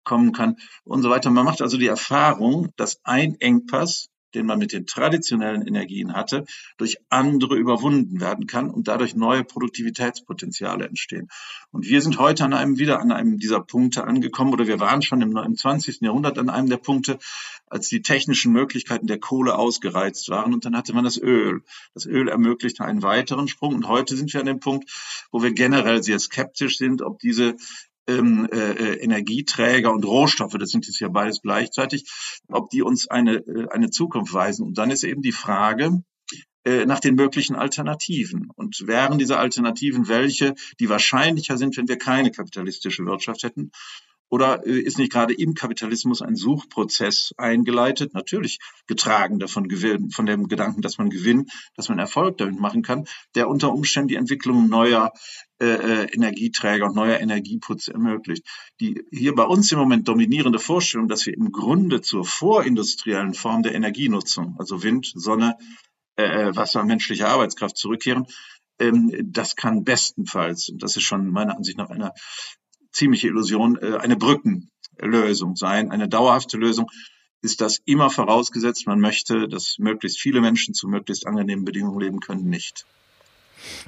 kommen kann und so weiter. Man macht also die Erfahrung, dass ein Engpass den man mit den traditionellen Energien hatte, durch andere überwunden werden kann und dadurch neue Produktivitätspotenziale entstehen. Und wir sind heute an einem wieder an einem dieser Punkte angekommen oder wir waren schon im, im 20. Jahrhundert an einem der Punkte, als die technischen Möglichkeiten der Kohle ausgereizt waren und dann hatte man das Öl. Das Öl ermöglichte einen weiteren Sprung und heute sind wir an dem Punkt, wo wir generell sehr skeptisch sind, ob diese ähm, äh, Energieträger und Rohstoffe, das sind jetzt ja beides gleichzeitig, ob die uns eine, äh, eine Zukunft weisen. Und dann ist eben die Frage, äh, nach den möglichen Alternativen. Und wären diese Alternativen welche, die wahrscheinlicher sind, wenn wir keine kapitalistische Wirtschaft hätten? Oder äh, ist nicht gerade im Kapitalismus ein Suchprozess eingeleitet, natürlich getragen davon Gewinn, von dem Gedanken, dass man Gewinn, dass man Erfolg damit machen kann, der unter Umständen die Entwicklung neuer äh, äh, Energieträger und neuer Energieputz ermöglicht. Die hier bei uns im Moment dominierende Vorstellung, dass wir im Grunde zur vorindustriellen Form der Energienutzung, also Wind, Sonne, äh, Wasser, menschliche Arbeitskraft zurückkehren, ähm, das kann bestenfalls, und das ist schon meiner Ansicht nach eine ziemliche Illusion, äh, eine Brückenlösung sein, eine dauerhafte Lösung ist das immer vorausgesetzt, man möchte, dass möglichst viele Menschen zu möglichst angenehmen Bedingungen leben können, nicht.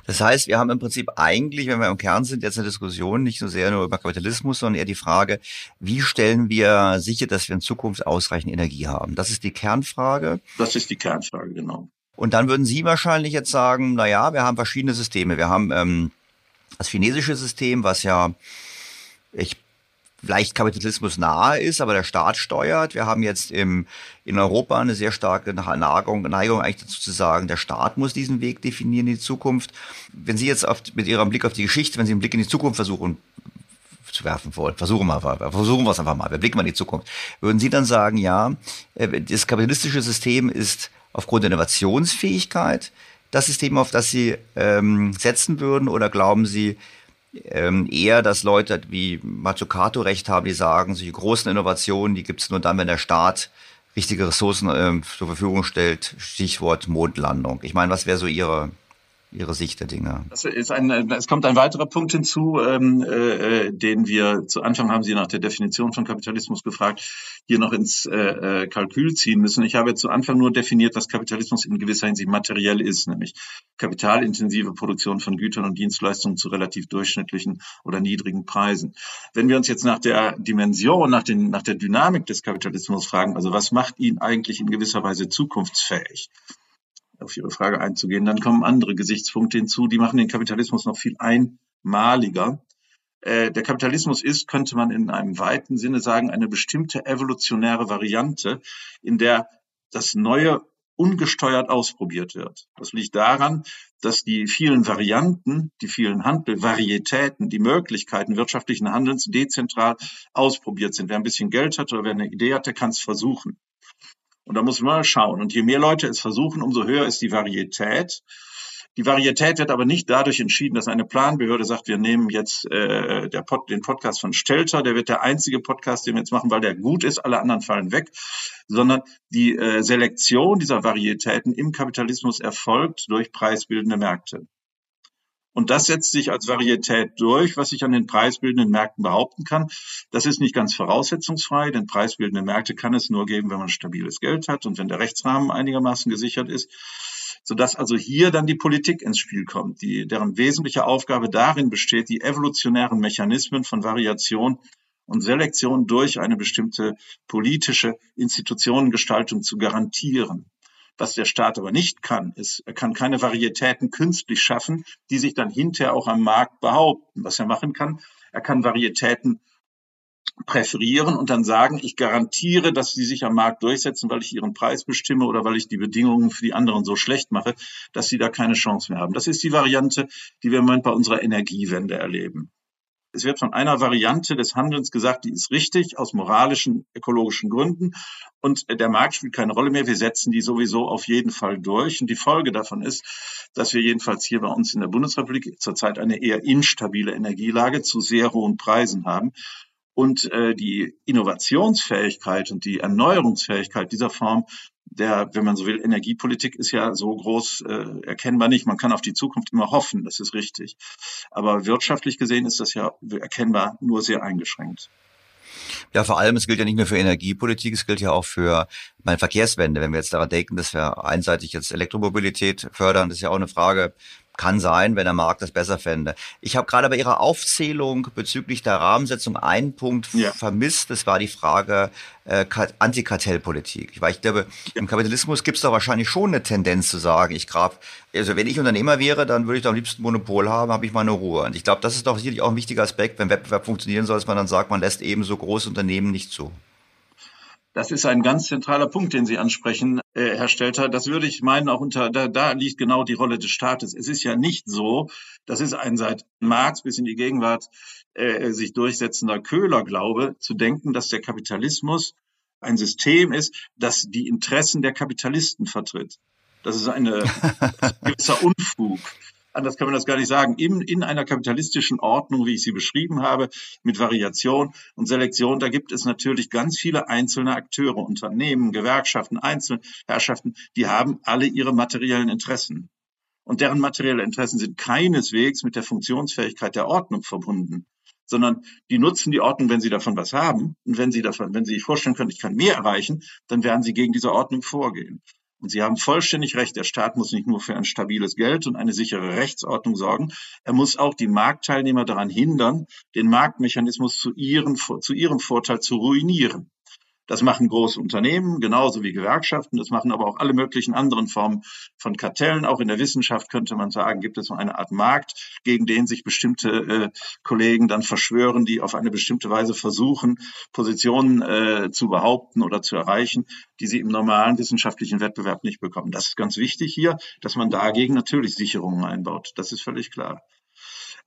Das heißt, wir haben im Prinzip eigentlich, wenn wir im Kern sind, jetzt eine Diskussion nicht so sehr nur über Kapitalismus, sondern eher die Frage, wie stellen wir sicher, dass wir in Zukunft ausreichend Energie haben? Das ist die Kernfrage. Das ist die Kernfrage, genau. Und dann würden Sie wahrscheinlich jetzt sagen, na ja, wir haben verschiedene Systeme. Wir haben ähm, das chinesische System, was ja ich leicht Kapitalismus nahe ist, aber der Staat steuert. Wir haben jetzt im, in Europa eine sehr starke Neigung, Neigung eigentlich dazu zu sagen, der Staat muss diesen Weg definieren in die Zukunft. Wenn Sie jetzt auf, mit Ihrem Blick auf die Geschichte, wenn Sie einen Blick in die Zukunft versuchen zu werfen wollen, versuchen wir, versuchen wir es einfach mal, wir blicken mal in die Zukunft, würden Sie dann sagen, ja, äh, das kapitalistische System ist aufgrund der Innovationsfähigkeit das System, auf das Sie ähm, setzen würden, oder glauben Sie, ähm, eher, dass Leute wie Mazzucato recht haben, die sagen, solche großen Innovationen, die gibt es nur dann, wenn der Staat richtige Ressourcen äh, zur Verfügung stellt. Stichwort Mondlandung. Ich meine, was wäre so Ihre Ihre Sicht der Dinge. Das ist ein, es kommt ein weiterer Punkt hinzu, ähm, äh, den wir zu Anfang haben Sie nach der Definition von Kapitalismus gefragt, hier noch ins äh, äh, Kalkül ziehen müssen. Ich habe zu Anfang nur definiert, dass Kapitalismus in gewisser Hinsicht materiell ist, nämlich kapitalintensive Produktion von Gütern und Dienstleistungen zu relativ durchschnittlichen oder niedrigen Preisen. Wenn wir uns jetzt nach der Dimension, nach, den, nach der Dynamik des Kapitalismus fragen, also was macht ihn eigentlich in gewisser Weise zukunftsfähig? Auf Ihre Frage einzugehen, dann kommen andere Gesichtspunkte hinzu, die machen den Kapitalismus noch viel einmaliger. Äh, der Kapitalismus ist, könnte man in einem weiten Sinne sagen, eine bestimmte evolutionäre Variante, in der das Neue ungesteuert ausprobiert wird. Das liegt daran, dass die vielen Varianten, die vielen Handel, Varietäten, die Möglichkeiten wirtschaftlichen Handelns dezentral ausprobiert sind. Wer ein bisschen Geld hat oder wer eine Idee hat, der kann es versuchen. Und da muss man mal schauen. Und je mehr Leute es versuchen, umso höher ist die Varietät. Die Varietät wird aber nicht dadurch entschieden, dass eine Planbehörde sagt, wir nehmen jetzt äh, der Pod, den Podcast von Stelter, der wird der einzige Podcast, den wir jetzt machen, weil der gut ist, alle anderen fallen weg, sondern die äh, Selektion dieser Varietäten im Kapitalismus erfolgt durch preisbildende Märkte. Und das setzt sich als Varietät durch, was ich an den preisbildenden Märkten behaupten kann. Das ist nicht ganz voraussetzungsfrei, denn preisbildende Märkte kann es nur geben, wenn man stabiles Geld hat und wenn der Rechtsrahmen einigermaßen gesichert ist sodass also hier dann die Politik ins Spiel kommt, die, deren wesentliche Aufgabe darin besteht, die evolutionären Mechanismen von Variation und Selektion durch eine bestimmte politische Institutionengestaltung zu garantieren. Was der Staat aber nicht kann, ist, er kann keine Varietäten künstlich schaffen, die sich dann hinterher auch am Markt behaupten. Was er machen kann, er kann Varietäten präferieren und dann sagen, ich garantiere, dass sie sich am Markt durchsetzen, weil ich ihren Preis bestimme oder weil ich die Bedingungen für die anderen so schlecht mache, dass sie da keine Chance mehr haben. Das ist die Variante, die wir im Moment bei unserer Energiewende erleben. Es wird von einer Variante des Handelns gesagt, die ist richtig aus moralischen, ökologischen Gründen und der Markt spielt keine Rolle mehr. Wir setzen die sowieso auf jeden Fall durch. Und die Folge davon ist, dass wir jedenfalls hier bei uns in der Bundesrepublik zurzeit eine eher instabile Energielage zu sehr hohen Preisen haben. Und äh, die Innovationsfähigkeit und die Erneuerungsfähigkeit dieser Form der, wenn man so will, Energiepolitik ist ja so groß äh, erkennbar nicht. Man kann auf die Zukunft immer hoffen, das ist richtig. Aber wirtschaftlich gesehen ist das ja erkennbar nur sehr eingeschränkt. Ja, vor allem, es gilt ja nicht nur für Energiepolitik, es gilt ja auch für meine Verkehrswende. Wenn wir jetzt daran denken, dass wir einseitig jetzt Elektromobilität fördern, das ist ja auch eine Frage, kann sein, wenn der Markt das besser fände. Ich habe gerade bei Ihrer Aufzählung bezüglich der Rahmensetzung einen Punkt ja. vermisst. Das war die Frage äh, Antikartellpolitik. Weil ich glaube, im Kapitalismus gibt es doch wahrscheinlich schon eine Tendenz zu sagen, ich grab, also wenn ich Unternehmer wäre, dann würde ich doch am liebsten Monopol haben, habe ich meine Ruhe. Und ich glaube, das ist doch sicherlich auch ein wichtiger Aspekt, wenn Wettbewerb funktionieren soll, dass man dann sagt, man lässt eben so große Unternehmen nicht zu. Das ist ein ganz zentraler Punkt, den Sie ansprechen, äh, Herr Stelter. Das würde ich meinen, auch unter, da, da liegt genau die Rolle des Staates. Es ist ja nicht so, das ist ein seit Marx bis in die Gegenwart äh, sich durchsetzender Köhlerglaube, zu denken, dass der Kapitalismus ein System ist, das die Interessen der Kapitalisten vertritt. Das ist eine ein [laughs] gewisser Unfug anders kann man das gar nicht sagen, in, in einer kapitalistischen Ordnung, wie ich sie beschrieben habe, mit Variation und Selektion, da gibt es natürlich ganz viele einzelne Akteure, Unternehmen, Gewerkschaften, Einzelherrschaften, die haben alle ihre materiellen Interessen. Und deren materielle Interessen sind keineswegs mit der Funktionsfähigkeit der Ordnung verbunden sondern die nutzen die Ordnung, wenn sie davon was haben. Und wenn sie davon, wenn sie sich vorstellen können, ich kann mehr erreichen, dann werden sie gegen diese Ordnung vorgehen. Und Sie haben vollständig recht, der Staat muss nicht nur für ein stabiles Geld und eine sichere Rechtsordnung sorgen, er muss auch die Marktteilnehmer daran hindern, den Marktmechanismus zu ihrem, zu ihrem Vorteil zu ruinieren. Das machen große Unternehmen, genauso wie Gewerkschaften. Das machen aber auch alle möglichen anderen Formen von Kartellen. Auch in der Wissenschaft könnte man sagen, gibt es so eine Art Markt, gegen den sich bestimmte äh, Kollegen dann verschwören, die auf eine bestimmte Weise versuchen, Positionen äh, zu behaupten oder zu erreichen, die sie im normalen wissenschaftlichen Wettbewerb nicht bekommen. Das ist ganz wichtig hier, dass man dagegen natürlich Sicherungen einbaut. Das ist völlig klar.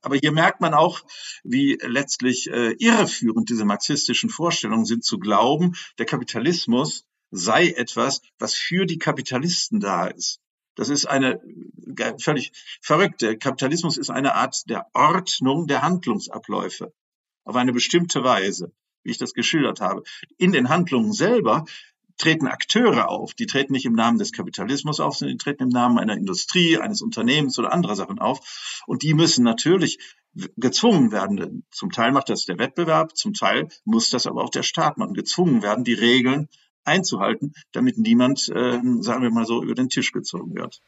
Aber hier merkt man auch, wie letztlich äh, irreführend diese marxistischen Vorstellungen sind, zu glauben, der Kapitalismus sei etwas, was für die Kapitalisten da ist. Das ist eine äh, völlig verrückte. Kapitalismus ist eine Art der Ordnung der Handlungsabläufe auf eine bestimmte Weise, wie ich das geschildert habe. In den Handlungen selber treten Akteure auf. Die treten nicht im Namen des Kapitalismus auf, sondern die treten im Namen einer Industrie, eines Unternehmens oder anderer Sachen auf. Und die müssen natürlich gezwungen werden. Zum Teil macht das der Wettbewerb, zum Teil muss das aber auch der Staat machen. Gezwungen werden, die Regeln einzuhalten, damit niemand, äh, sagen wir mal so, über den Tisch gezogen wird.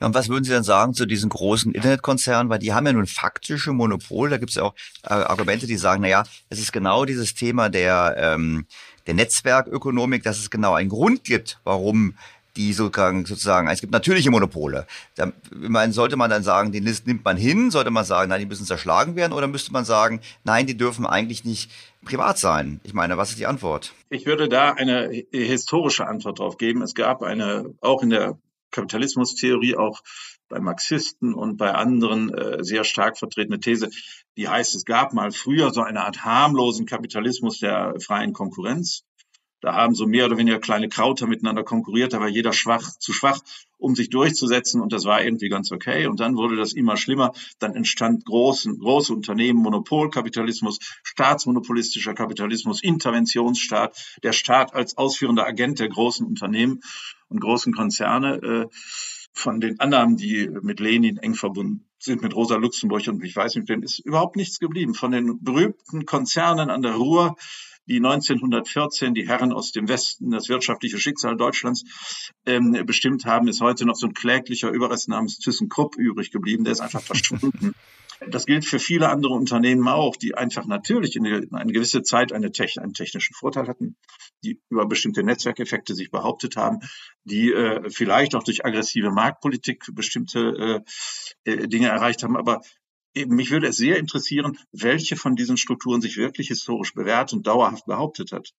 Ja, und was würden Sie dann sagen zu diesen großen Internetkonzernen? Weil die haben ja nun faktische Monopol. Da gibt es ja auch äh, Argumente, die sagen, na ja, es ist genau dieses Thema der, ähm, der Netzwerkökonomik, dass es genau einen Grund gibt, warum die sozusagen, es gibt natürliche Monopole. Da, meine, sollte man dann sagen, den nimmt man hin? Sollte man sagen, nein, die müssen zerschlagen werden? Oder müsste man sagen, nein, die dürfen eigentlich nicht privat sein? Ich meine, was ist die Antwort? Ich würde da eine historische Antwort drauf geben. Es gab eine, auch in der Kapitalismustheorie, auch bei Marxisten und bei anderen äh, sehr stark vertretene These, die heißt, es gab mal früher so eine Art harmlosen Kapitalismus der freien Konkurrenz. Da haben so mehr oder weniger kleine Krauter miteinander konkurriert, da war jeder schwach, zu schwach, um sich durchzusetzen und das war irgendwie ganz okay. Und dann wurde das immer schlimmer. Dann entstand großen, große Unternehmen, Monopolkapitalismus, staatsmonopolistischer Kapitalismus, Interventionsstaat, der Staat als ausführender Agent der großen Unternehmen und großen Konzerne. Äh, von den Annahmen, die mit Lenin eng verbunden sind, mit Rosa Luxemburg und ich weiß nicht, denn ist überhaupt nichts geblieben. Von den berühmten Konzernen an der Ruhr, die 1914 die Herren aus dem Westen das wirtschaftliche Schicksal Deutschlands ähm, bestimmt haben, ist heute noch so ein kläglicher Überrest namens ThyssenKrupp übrig geblieben. Der ist einfach verschwunden. [laughs] Das gilt für viele andere Unternehmen auch, die einfach natürlich in eine gewisse Zeit eine, einen technischen Vorteil hatten, die über bestimmte Netzwerkeffekte sich behauptet haben, die äh, vielleicht auch durch aggressive Marktpolitik bestimmte äh, äh, Dinge erreicht haben. Aber eben, mich würde es sehr interessieren, welche von diesen Strukturen sich wirklich historisch bewährt und dauerhaft behauptet hat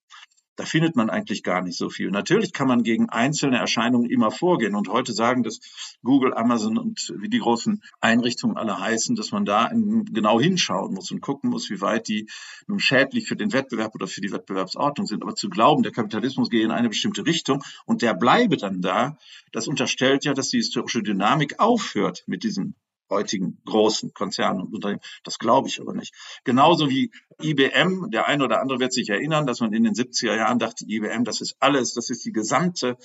da findet man eigentlich gar nicht so viel. Natürlich kann man gegen einzelne Erscheinungen immer vorgehen und heute sagen, dass Google, Amazon und wie die großen Einrichtungen alle heißen, dass man da genau hinschauen muss und gucken muss, wie weit die nun schädlich für den Wettbewerb oder für die Wettbewerbsordnung sind. Aber zu glauben, der Kapitalismus gehe in eine bestimmte Richtung und der bleibe dann da, das unterstellt ja, dass die historische Dynamik aufhört mit diesem heutigen großen Konzernen und Unternehmen. Das glaube ich aber nicht. Genauso wie IBM, der eine oder andere wird sich erinnern, dass man in den 70er Jahren dachte, IBM, das ist alles, das ist die gesamte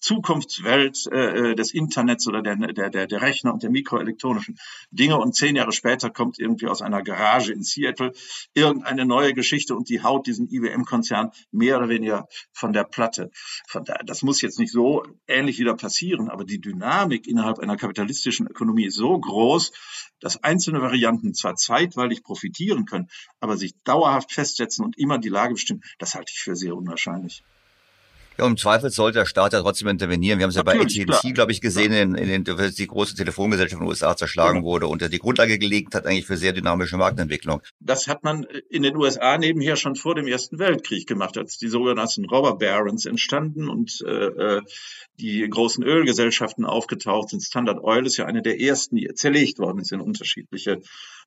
Zukunftswelt äh, äh, des Internets oder der, der, der, der Rechner und der mikroelektronischen Dinge. Und zehn Jahre später kommt irgendwie aus einer Garage in Seattle irgendeine neue Geschichte und die haut diesen IBM-Konzern mehr oder weniger von der Platte. Von der, das muss jetzt nicht so ähnlich wieder passieren, aber die Dynamik innerhalb einer kapitalistischen Ökonomie ist so groß, dass einzelne Varianten zwar zeitweilig profitieren können, aber sich dauerhaft festsetzen und immer die Lage bestimmen, das halte ich für sehr unwahrscheinlich. Ja, im Zweifel sollte der Staat ja trotzdem intervenieren. Wir haben es ja bei AT&T, glaube ich, gesehen, in, in den, die große Telefongesellschaft in den USA zerschlagen ja. wurde und die Grundlage gelegt hat eigentlich für sehr dynamische Marktentwicklung. Das hat man in den USA nebenher schon vor dem Ersten Weltkrieg gemacht, als die sogenannten Robber Barons entstanden und äh, äh, die großen Ölgesellschaften aufgetaucht sind. Standard Oil ist ja eine der ersten, die zerlegt worden ist in unterschiedliche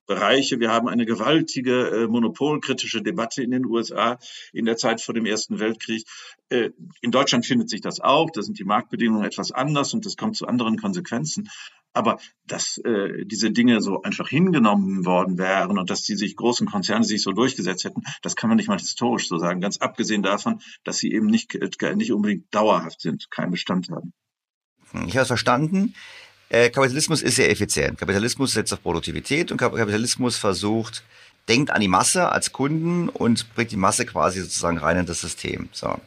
Bereiche. Wir haben eine gewaltige äh, monopolkritische Debatte in den USA in der Zeit vor dem Ersten Weltkrieg. Äh, in Deutschland findet sich das auch. Da sind die Marktbedingungen etwas anders und es kommt zu anderen Konsequenzen. Aber dass äh, diese Dinge so einfach hingenommen worden wären und dass die sich großen Konzerne sich so durchgesetzt hätten, das kann man nicht mal historisch so sagen. Ganz abgesehen davon, dass sie eben nicht, äh, nicht unbedingt dauerhaft sind, keinen Bestand haben. Ich habe es verstanden. Äh, Kapitalismus ist sehr effizient. Kapitalismus setzt auf Produktivität und Kapitalismus versucht, denkt an die Masse als Kunden und bringt die Masse quasi sozusagen rein in das System. So.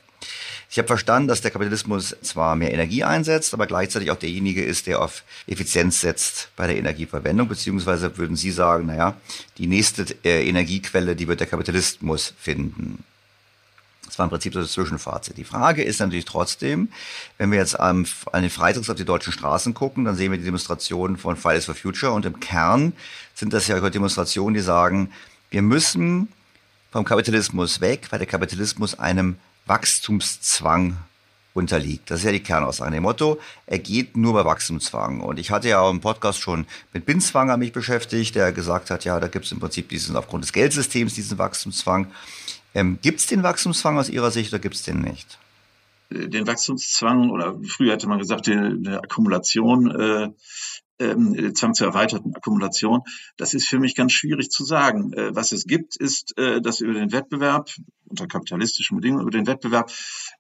Ich habe verstanden, dass der Kapitalismus zwar mehr Energie einsetzt, aber gleichzeitig auch derjenige ist, der auf Effizienz setzt bei der Energieverwendung, beziehungsweise würden Sie sagen, naja, die nächste äh, Energiequelle, die wird der Kapitalismus finden. Das war im Prinzip das Zwischenfazit. Die Frage ist natürlich trotzdem, wenn wir jetzt an den Freitags auf die deutschen Straßen gucken, dann sehen wir die Demonstrationen von Fridays for Future und im Kern sind das ja Demonstrationen, die sagen, wir müssen vom Kapitalismus weg, weil der Kapitalismus einem Wachstumszwang unterliegt. Das ist ja die Kernaussage. Dem Motto, er geht nur bei Wachstumszwang. Und ich hatte ja auch im Podcast schon mit Binzwanger mich beschäftigt, der gesagt hat, ja, da gibt es im Prinzip diesen, aufgrund des Geldsystems diesen Wachstumszwang. Ähm, gibt es den Wachstumszwang aus Ihrer Sicht oder gibt es den nicht? Den Wachstumszwang oder früher hätte man gesagt, die Akkumulation, äh, ähm, Zwang zur erweiterten Akkumulation, das ist für mich ganz schwierig zu sagen. Äh, was es gibt, ist, äh, dass über den Wettbewerb unter kapitalistischen Bedingungen über den Wettbewerb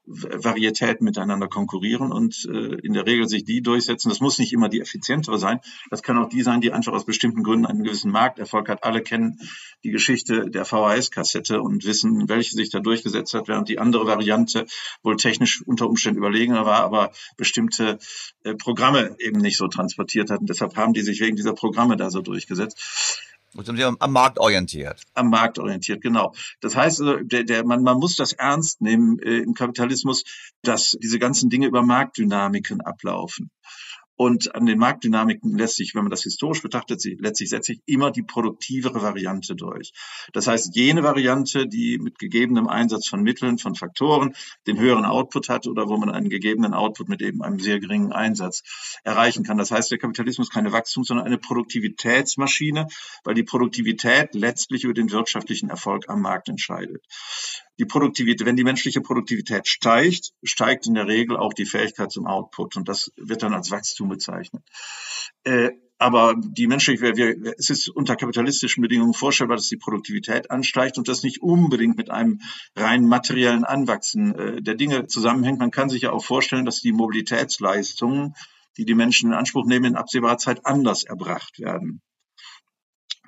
Varietäten miteinander konkurrieren und äh, in der Regel sich die durchsetzen. Das muss nicht immer die effizientere sein. Das kann auch die sein, die einfach aus bestimmten Gründen einen gewissen Markterfolg hat. Alle kennen die Geschichte der VHS-Kassette und wissen, welche sich da durchgesetzt hat, während die andere Variante wohl technisch unter Umständen überlegener war, aber bestimmte äh, Programme eben nicht so transportiert hatten. Deshalb haben die sich wegen dieser Programme da so durchgesetzt. Sie am Markt orientiert. Am Markt orientiert, genau. Das heißt, also, der, der, man, man muss das ernst nehmen äh, im Kapitalismus, dass diese ganzen Dinge über Marktdynamiken ablaufen. Und an den Marktdynamiken lässt sich, wenn man das historisch betrachtet, letztlich setzt sich immer die produktivere Variante durch. Das heißt, jene Variante, die mit gegebenem Einsatz von Mitteln, von Faktoren den höheren Output hat oder wo man einen gegebenen Output mit eben einem sehr geringen Einsatz erreichen kann. Das heißt, der Kapitalismus ist keine Wachstums-, sondern eine Produktivitätsmaschine, weil die Produktivität letztlich über den wirtschaftlichen Erfolg am Markt entscheidet die Produktivität, wenn die menschliche Produktivität steigt, steigt in der Regel auch die Fähigkeit zum Output und das wird dann als Wachstum bezeichnet. Äh, aber die menschliche, wir, es ist unter kapitalistischen Bedingungen vorstellbar, dass die Produktivität ansteigt und das nicht unbedingt mit einem rein materiellen Anwachsen äh, der Dinge zusammenhängt. Man kann sich ja auch vorstellen, dass die Mobilitätsleistungen, die die Menschen in Anspruch nehmen, in absehbarer Zeit anders erbracht werden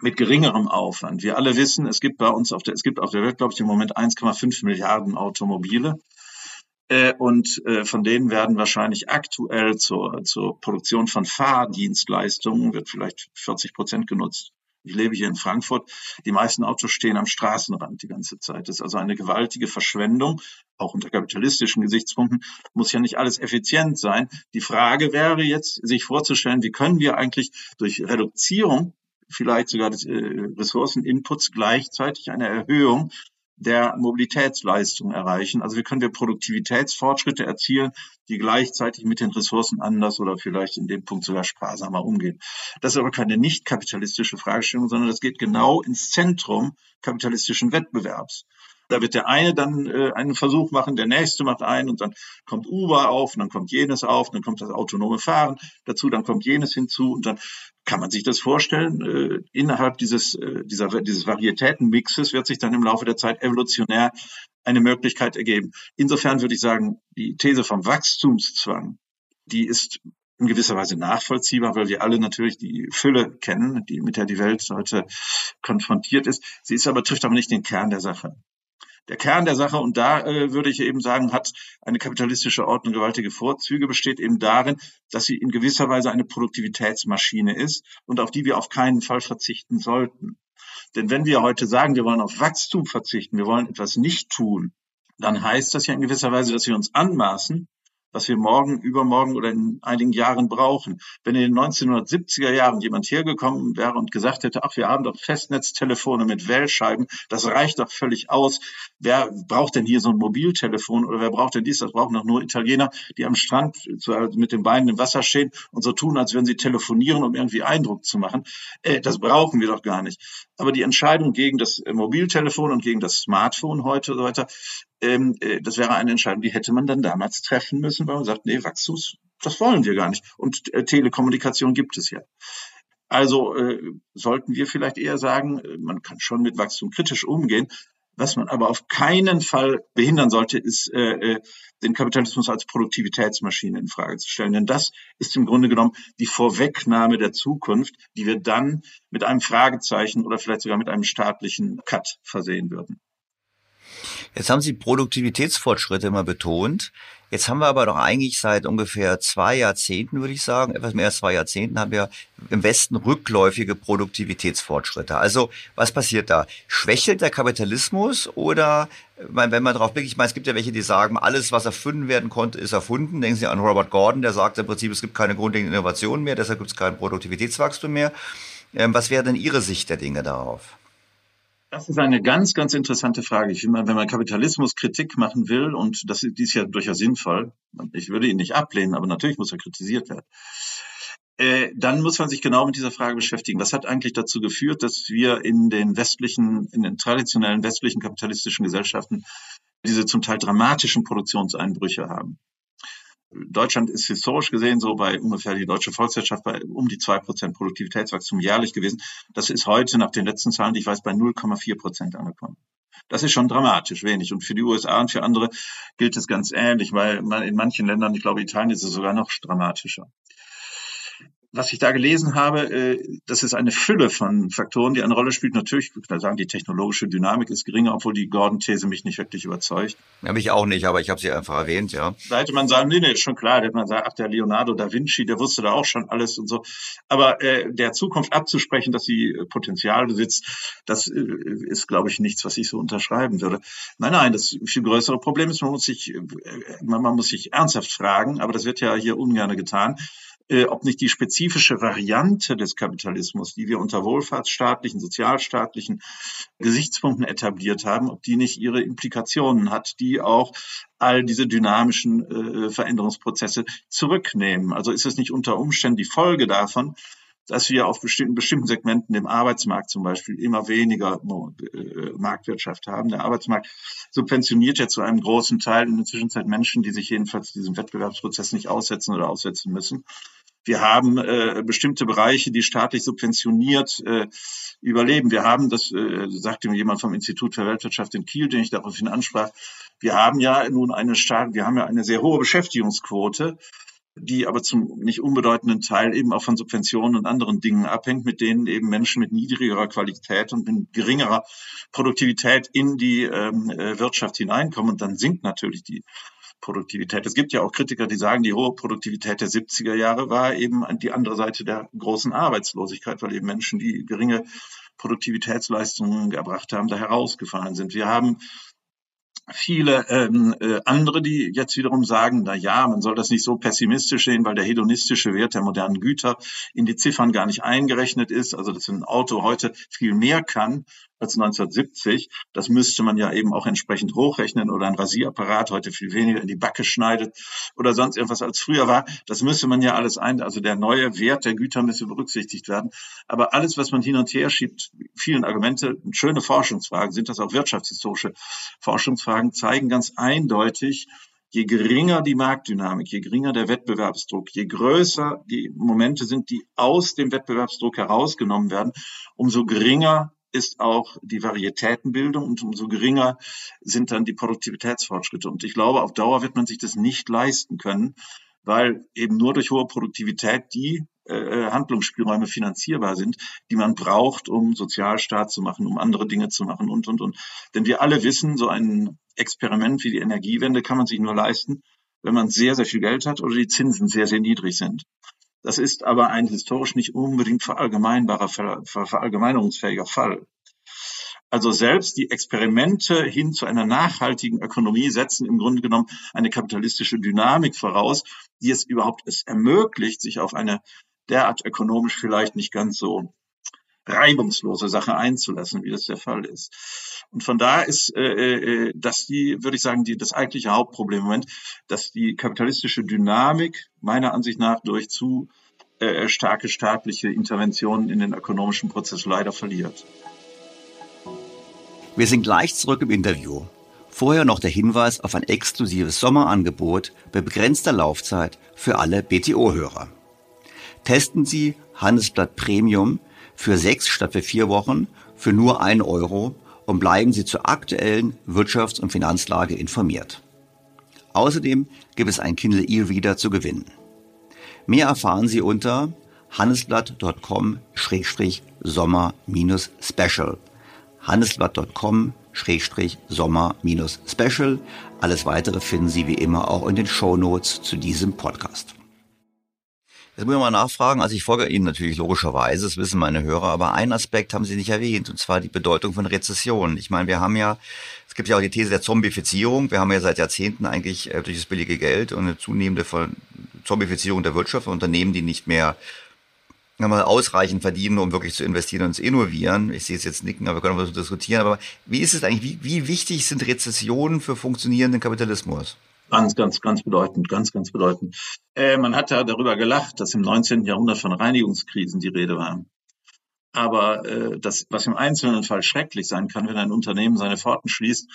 mit geringerem Aufwand. Wir alle wissen, es gibt bei uns auf der, es gibt auf der Welt, glaube ich, im Moment 1,5 Milliarden Automobile. Äh, und äh, von denen werden wahrscheinlich aktuell zur, zur Produktion von Fahrdienstleistungen wird vielleicht 40 Prozent genutzt. Ich lebe hier in Frankfurt. Die meisten Autos stehen am Straßenrand die ganze Zeit. Das ist also eine gewaltige Verschwendung. Auch unter kapitalistischen Gesichtspunkten muss ja nicht alles effizient sein. Die Frage wäre jetzt, sich vorzustellen, wie können wir eigentlich durch Reduzierung vielleicht sogar des äh, Ressourceninputs gleichzeitig eine Erhöhung der Mobilitätsleistung erreichen. Also wie können wir Produktivitätsfortschritte erzielen, die gleichzeitig mit den Ressourcen anders oder vielleicht in dem Punkt sogar sparsamer umgehen. Das ist aber keine nicht kapitalistische Fragestellung, sondern das geht genau ins Zentrum kapitalistischen Wettbewerbs. Da wird der eine dann äh, einen Versuch machen, der nächste macht einen und dann kommt Uber auf und dann kommt jenes auf, und dann kommt das autonome Fahren dazu, dann kommt jenes hinzu und dann kann man sich das vorstellen, äh, innerhalb dieses, äh, dieser, dieses Varietätenmixes wird sich dann im Laufe der Zeit evolutionär eine Möglichkeit ergeben. Insofern würde ich sagen, die These vom Wachstumszwang, die ist in gewisser Weise nachvollziehbar, weil wir alle natürlich die Fülle kennen, die, mit der die Welt heute konfrontiert ist. Sie ist aber, trifft aber nicht den Kern der Sache der Kern der Sache. Und da äh, würde ich eben sagen, hat eine kapitalistische Ordnung gewaltige Vorzüge, besteht eben darin, dass sie in gewisser Weise eine Produktivitätsmaschine ist und auf die wir auf keinen Fall verzichten sollten. Denn wenn wir heute sagen, wir wollen auf Wachstum verzichten, wir wollen etwas nicht tun, dann heißt das ja in gewisser Weise, dass wir uns anmaßen, was wir morgen, übermorgen oder in einigen Jahren brauchen. Wenn in den 1970er Jahren jemand hergekommen wäre und gesagt hätte, ach, wir haben doch Festnetztelefone mit Wählscheiben, das reicht doch völlig aus. Wer braucht denn hier so ein Mobiltelefon oder wer braucht denn dies? Das brauchen doch nur Italiener, die am Strand mit den Beinen im Wasser stehen und so tun, als würden sie telefonieren, um irgendwie Eindruck zu machen. Äh, das brauchen wir doch gar nicht. Aber die Entscheidung gegen das Mobiltelefon und gegen das Smartphone heute und so weiter, ähm, äh, das wäre eine Entscheidung, die hätte man dann damals treffen müssen, weil man sagt, nee, Wachstums, das wollen wir gar nicht. Und äh, Telekommunikation gibt es ja. Also äh, sollten wir vielleicht eher sagen, äh, man kann schon mit Wachstum kritisch umgehen. Was man aber auf keinen Fall behindern sollte, ist, äh, den Kapitalismus als Produktivitätsmaschine in Frage zu stellen. Denn das ist im Grunde genommen die Vorwegnahme der Zukunft, die wir dann mit einem Fragezeichen oder vielleicht sogar mit einem staatlichen Cut versehen würden. Jetzt haben Sie Produktivitätsfortschritte immer betont. Jetzt haben wir aber doch eigentlich seit ungefähr zwei Jahrzehnten, würde ich sagen, etwas mehr als zwei Jahrzehnten, haben wir im Westen rückläufige Produktivitätsfortschritte. Also was passiert da? Schwächelt der Kapitalismus oder, wenn man darauf blickt, ich meine, es gibt ja welche, die sagen, alles, was erfunden werden konnte, ist erfunden. Denken Sie an Robert Gordon, der sagt im Prinzip, es gibt keine grundlegenden Innovationen mehr, deshalb gibt es kein Produktivitätswachstum mehr. Ähm, was wäre denn Ihre Sicht der Dinge darauf? Das ist eine ganz, ganz interessante Frage. Ich finde, wenn man Kapitalismus Kritik machen will, und das ist ja durchaus sinnvoll, ich würde ihn nicht ablehnen, aber natürlich muss er kritisiert werden, äh, dann muss man sich genau mit dieser Frage beschäftigen. Was hat eigentlich dazu geführt, dass wir in den westlichen, in den traditionellen westlichen kapitalistischen Gesellschaften diese zum Teil dramatischen Produktionseinbrüche haben? Deutschland ist historisch gesehen so bei ungefähr die deutsche Volkswirtschaft bei um die zwei Prozent Produktivitätswachstum jährlich gewesen. Das ist heute nach den letzten Zahlen, die ich weiß, bei 0,4 Prozent angekommen. Das ist schon dramatisch wenig. Und für die USA und für andere gilt es ganz ähnlich, weil man in manchen Ländern, ich glaube Italien ist es sogar noch dramatischer was ich da gelesen habe, äh, das ist eine Fülle von Faktoren, die eine Rolle spielt. Natürlich, ich würde sagen, die technologische Dynamik ist geringer, obwohl die Gordon-These mich nicht wirklich überzeugt. Ja, mich auch nicht, aber ich habe sie einfach erwähnt, ja. Da hätte man sagen, nee, nee, ist schon klar. Da hätte man sagen, ach, der Leonardo da Vinci, der wusste da auch schon alles und so. Aber äh, der Zukunft abzusprechen, dass sie Potenzial besitzt, das äh, ist, glaube ich, nichts, was ich so unterschreiben würde. Nein, nein, das viel größere Problem ist, man muss sich, äh, man, man muss sich ernsthaft fragen, aber das wird ja hier ungern getan äh, ob nicht die spezifische Variante des Kapitalismus, die wir unter wohlfahrtsstaatlichen, sozialstaatlichen Gesichtspunkten etabliert haben, ob die nicht ihre Implikationen hat, die auch all diese dynamischen äh, Veränderungsprozesse zurücknehmen. Also ist es nicht unter Umständen die Folge davon, dass wir auf bestimmten, bestimmten Segmenten im Arbeitsmarkt zum Beispiel immer weniger äh, Marktwirtschaft haben. Der Arbeitsmarkt subventioniert ja zu einem großen Teil in der Zwischenzeit Menschen, die sich jedenfalls diesem Wettbewerbsprozess nicht aussetzen oder aussetzen müssen. Wir haben äh, bestimmte Bereiche, die staatlich subventioniert äh, überleben. Wir haben, das äh, sagte mir jemand vom Institut für Weltwirtschaft in Kiel, den ich daraufhin ansprach, wir haben ja nun eine stark, wir haben ja eine sehr hohe Beschäftigungsquote die aber zum nicht unbedeutenden Teil eben auch von Subventionen und anderen Dingen abhängt, mit denen eben Menschen mit niedrigerer Qualität und mit geringerer Produktivität in die ähm, äh, Wirtschaft hineinkommen. Und dann sinkt natürlich die Produktivität. Es gibt ja auch Kritiker, die sagen, die hohe Produktivität der 70er Jahre war eben die andere Seite der großen Arbeitslosigkeit, weil eben Menschen, die geringe Produktivitätsleistungen erbracht haben, da herausgefallen sind. Wir haben viele ähm, äh, andere, die jetzt wiederum sagen, na ja, man soll das nicht so pessimistisch sehen, weil der hedonistische Wert der modernen Güter in die Ziffern gar nicht eingerechnet ist. Also dass ein Auto heute viel mehr kann als 1970. Das müsste man ja eben auch entsprechend hochrechnen oder ein Rasierapparat heute viel weniger in die Backe schneidet oder sonst irgendwas als früher war. Das müsste man ja alles ein, also der neue Wert der Güter müsste berücksichtigt werden. Aber alles, was man hin und her schiebt, vielen Argumente, schöne Forschungsfragen, sind das auch wirtschaftshistorische Forschungsfragen, zeigen ganz eindeutig, je geringer die Marktdynamik, je geringer der Wettbewerbsdruck, je größer die Momente sind, die aus dem Wettbewerbsdruck herausgenommen werden, umso geringer ist auch die Varietätenbildung und umso geringer sind dann die Produktivitätsfortschritte. Und ich glaube, auf Dauer wird man sich das nicht leisten können, weil eben nur durch hohe Produktivität die äh, Handlungsspielräume finanzierbar sind, die man braucht, um Sozialstaat zu machen, um andere Dinge zu machen und, und, und. Denn wir alle wissen, so ein Experiment wie die Energiewende kann man sich nur leisten, wenn man sehr, sehr viel Geld hat oder die Zinsen sehr, sehr niedrig sind. Das ist aber ein historisch nicht unbedingt verallgemeinbarer, verallgemeinerungsfähiger Fall. Also selbst die Experimente hin zu einer nachhaltigen Ökonomie setzen im Grunde genommen eine kapitalistische Dynamik voraus, die es überhaupt es ermöglicht, sich auf eine derart ökonomisch vielleicht nicht ganz so reibungslose Sache einzulassen, wie das der Fall ist. Und von da ist äh, äh, das die, würde ich sagen, die, das eigentliche Hauptproblem im Moment, dass die kapitalistische Dynamik meiner Ansicht nach durch zu äh, starke staatliche Interventionen in den ökonomischen Prozess leider verliert. Wir sind gleich zurück im Interview. Vorher noch der Hinweis auf ein exklusives Sommerangebot bei begrenzter Laufzeit für alle BTO-Hörer. Testen Sie Handelsblatt Premium für sechs statt für vier Wochen für nur ein Euro und bleiben Sie zur aktuellen Wirtschafts- und Finanzlage informiert. Außerdem gibt es ein Kindle E-Reader zu gewinnen. Mehr erfahren Sie unter handelsblatt.com-sommer-special. handelsblatt.com Sommer-Special. Alles weitere finden Sie wie immer auch in den Show Notes zu diesem Podcast. Jetzt muss ich mal nachfragen, also ich folge Ihnen natürlich logischerweise, das wissen meine Hörer, aber einen Aspekt haben Sie nicht erwähnt, und zwar die Bedeutung von Rezession. Ich meine, wir haben ja, es gibt ja auch die These der Zombifizierung, wir haben ja seit Jahrzehnten eigentlich äh, durch das billige Geld und eine zunehmende Zombifizierung der Wirtschaft, Unternehmen, die nicht mehr mal ausreichend verdienen, um wirklich zu investieren und zu innovieren. Ich sehe es jetzt nicken, aber wir können darüber diskutieren. Aber wie ist es eigentlich, wie, wie wichtig sind Rezessionen für funktionierenden Kapitalismus? Ganz, ganz, ganz bedeutend, ganz, ganz bedeutend. Äh, man hat ja darüber gelacht, dass im 19. Jahrhundert von Reinigungskrisen die Rede war. Aber äh, das, was im einzelnen Fall schrecklich sein kann, wenn ein Unternehmen seine Pforten schließt,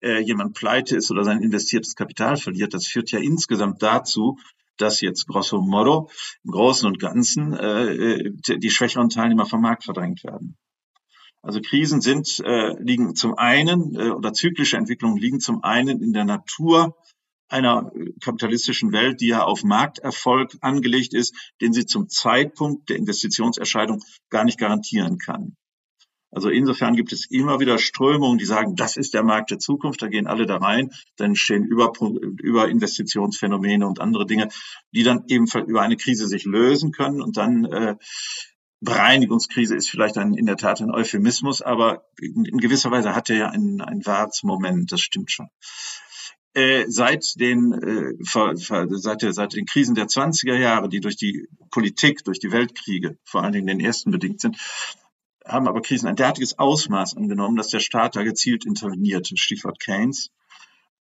äh, jemand pleite ist oder sein investiertes Kapital verliert, das führt ja insgesamt dazu, dass jetzt grosso modo im Großen und Ganzen äh, die schwächeren Teilnehmer vom Markt verdrängt werden. Also Krisen sind, äh, liegen zum einen, äh, oder zyklische Entwicklungen liegen zum einen in der Natur einer kapitalistischen Welt, die ja auf Markterfolg angelegt ist, den sie zum Zeitpunkt der Investitionserscheidung gar nicht garantieren kann. Also insofern gibt es immer wieder Strömungen, die sagen, das ist der Markt der Zukunft, da gehen alle da rein, dann entstehen über, über Investitionsphänomene und andere Dinge, die dann ebenfalls über eine Krise sich lösen können und dann äh, Bereinigungskrise ist vielleicht ein, in der Tat ein Euphemismus, aber in, in gewisser Weise hat er ja einen, einen Wahrheitsmoment, das stimmt schon. Äh, seit den äh, seit, der, seit den Krisen der 20er Jahre, die durch die Politik, durch die Weltkriege, vor allen Dingen den ersten bedingt sind, haben aber Krisen ein derartiges Ausmaß angenommen, dass der Staat da gezielt interveniert. Stichwort Keynes.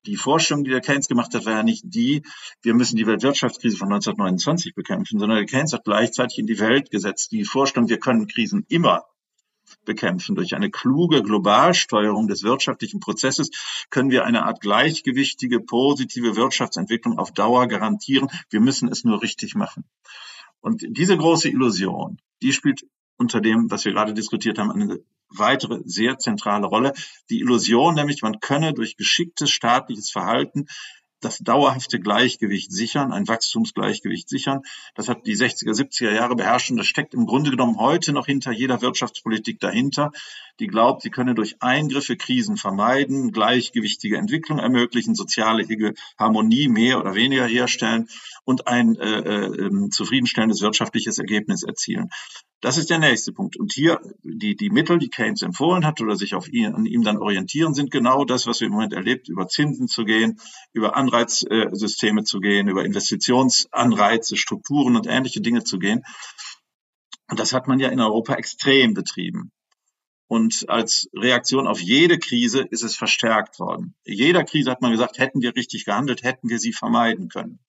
Die Forschung, die der Keynes gemacht hat, war ja nicht die, wir müssen die Weltwirtschaftskrise von 1929 bekämpfen, sondern der Keynes hat gleichzeitig in die Welt gesetzt die Vorstellung, wir können Krisen immer bekämpfen. Durch eine kluge Globalsteuerung des wirtschaftlichen Prozesses können wir eine Art gleichgewichtige, positive Wirtschaftsentwicklung auf Dauer garantieren. Wir müssen es nur richtig machen. Und diese große Illusion, die spielt unter dem, was wir gerade diskutiert haben, eine weitere sehr zentrale Rolle. Die Illusion nämlich, man könne durch geschicktes staatliches Verhalten das dauerhafte Gleichgewicht sichern, ein Wachstumsgleichgewicht sichern. Das hat die 60er, 70er Jahre beherrscht und das steckt im Grunde genommen heute noch hinter jeder Wirtschaftspolitik dahinter, die glaubt, sie könne durch Eingriffe Krisen vermeiden, gleichgewichtige Entwicklung ermöglichen, soziale Harmonie mehr oder weniger herstellen und ein äh, äh, ähm, zufriedenstellendes wirtschaftliches Ergebnis erzielen. Das ist der nächste Punkt. Und hier die, die Mittel, die Keynes empfohlen hat oder sich auf ihn, an ihm dann orientieren, sind genau das, was wir im Moment erlebt, über Zinsen zu gehen, über Anreizsysteme zu gehen, über Investitionsanreize, Strukturen und ähnliche Dinge zu gehen. Und das hat man ja in Europa extrem betrieben. Und als Reaktion auf jede Krise ist es verstärkt worden. Jeder Krise hat man gesagt, hätten wir richtig gehandelt, hätten wir sie vermeiden können.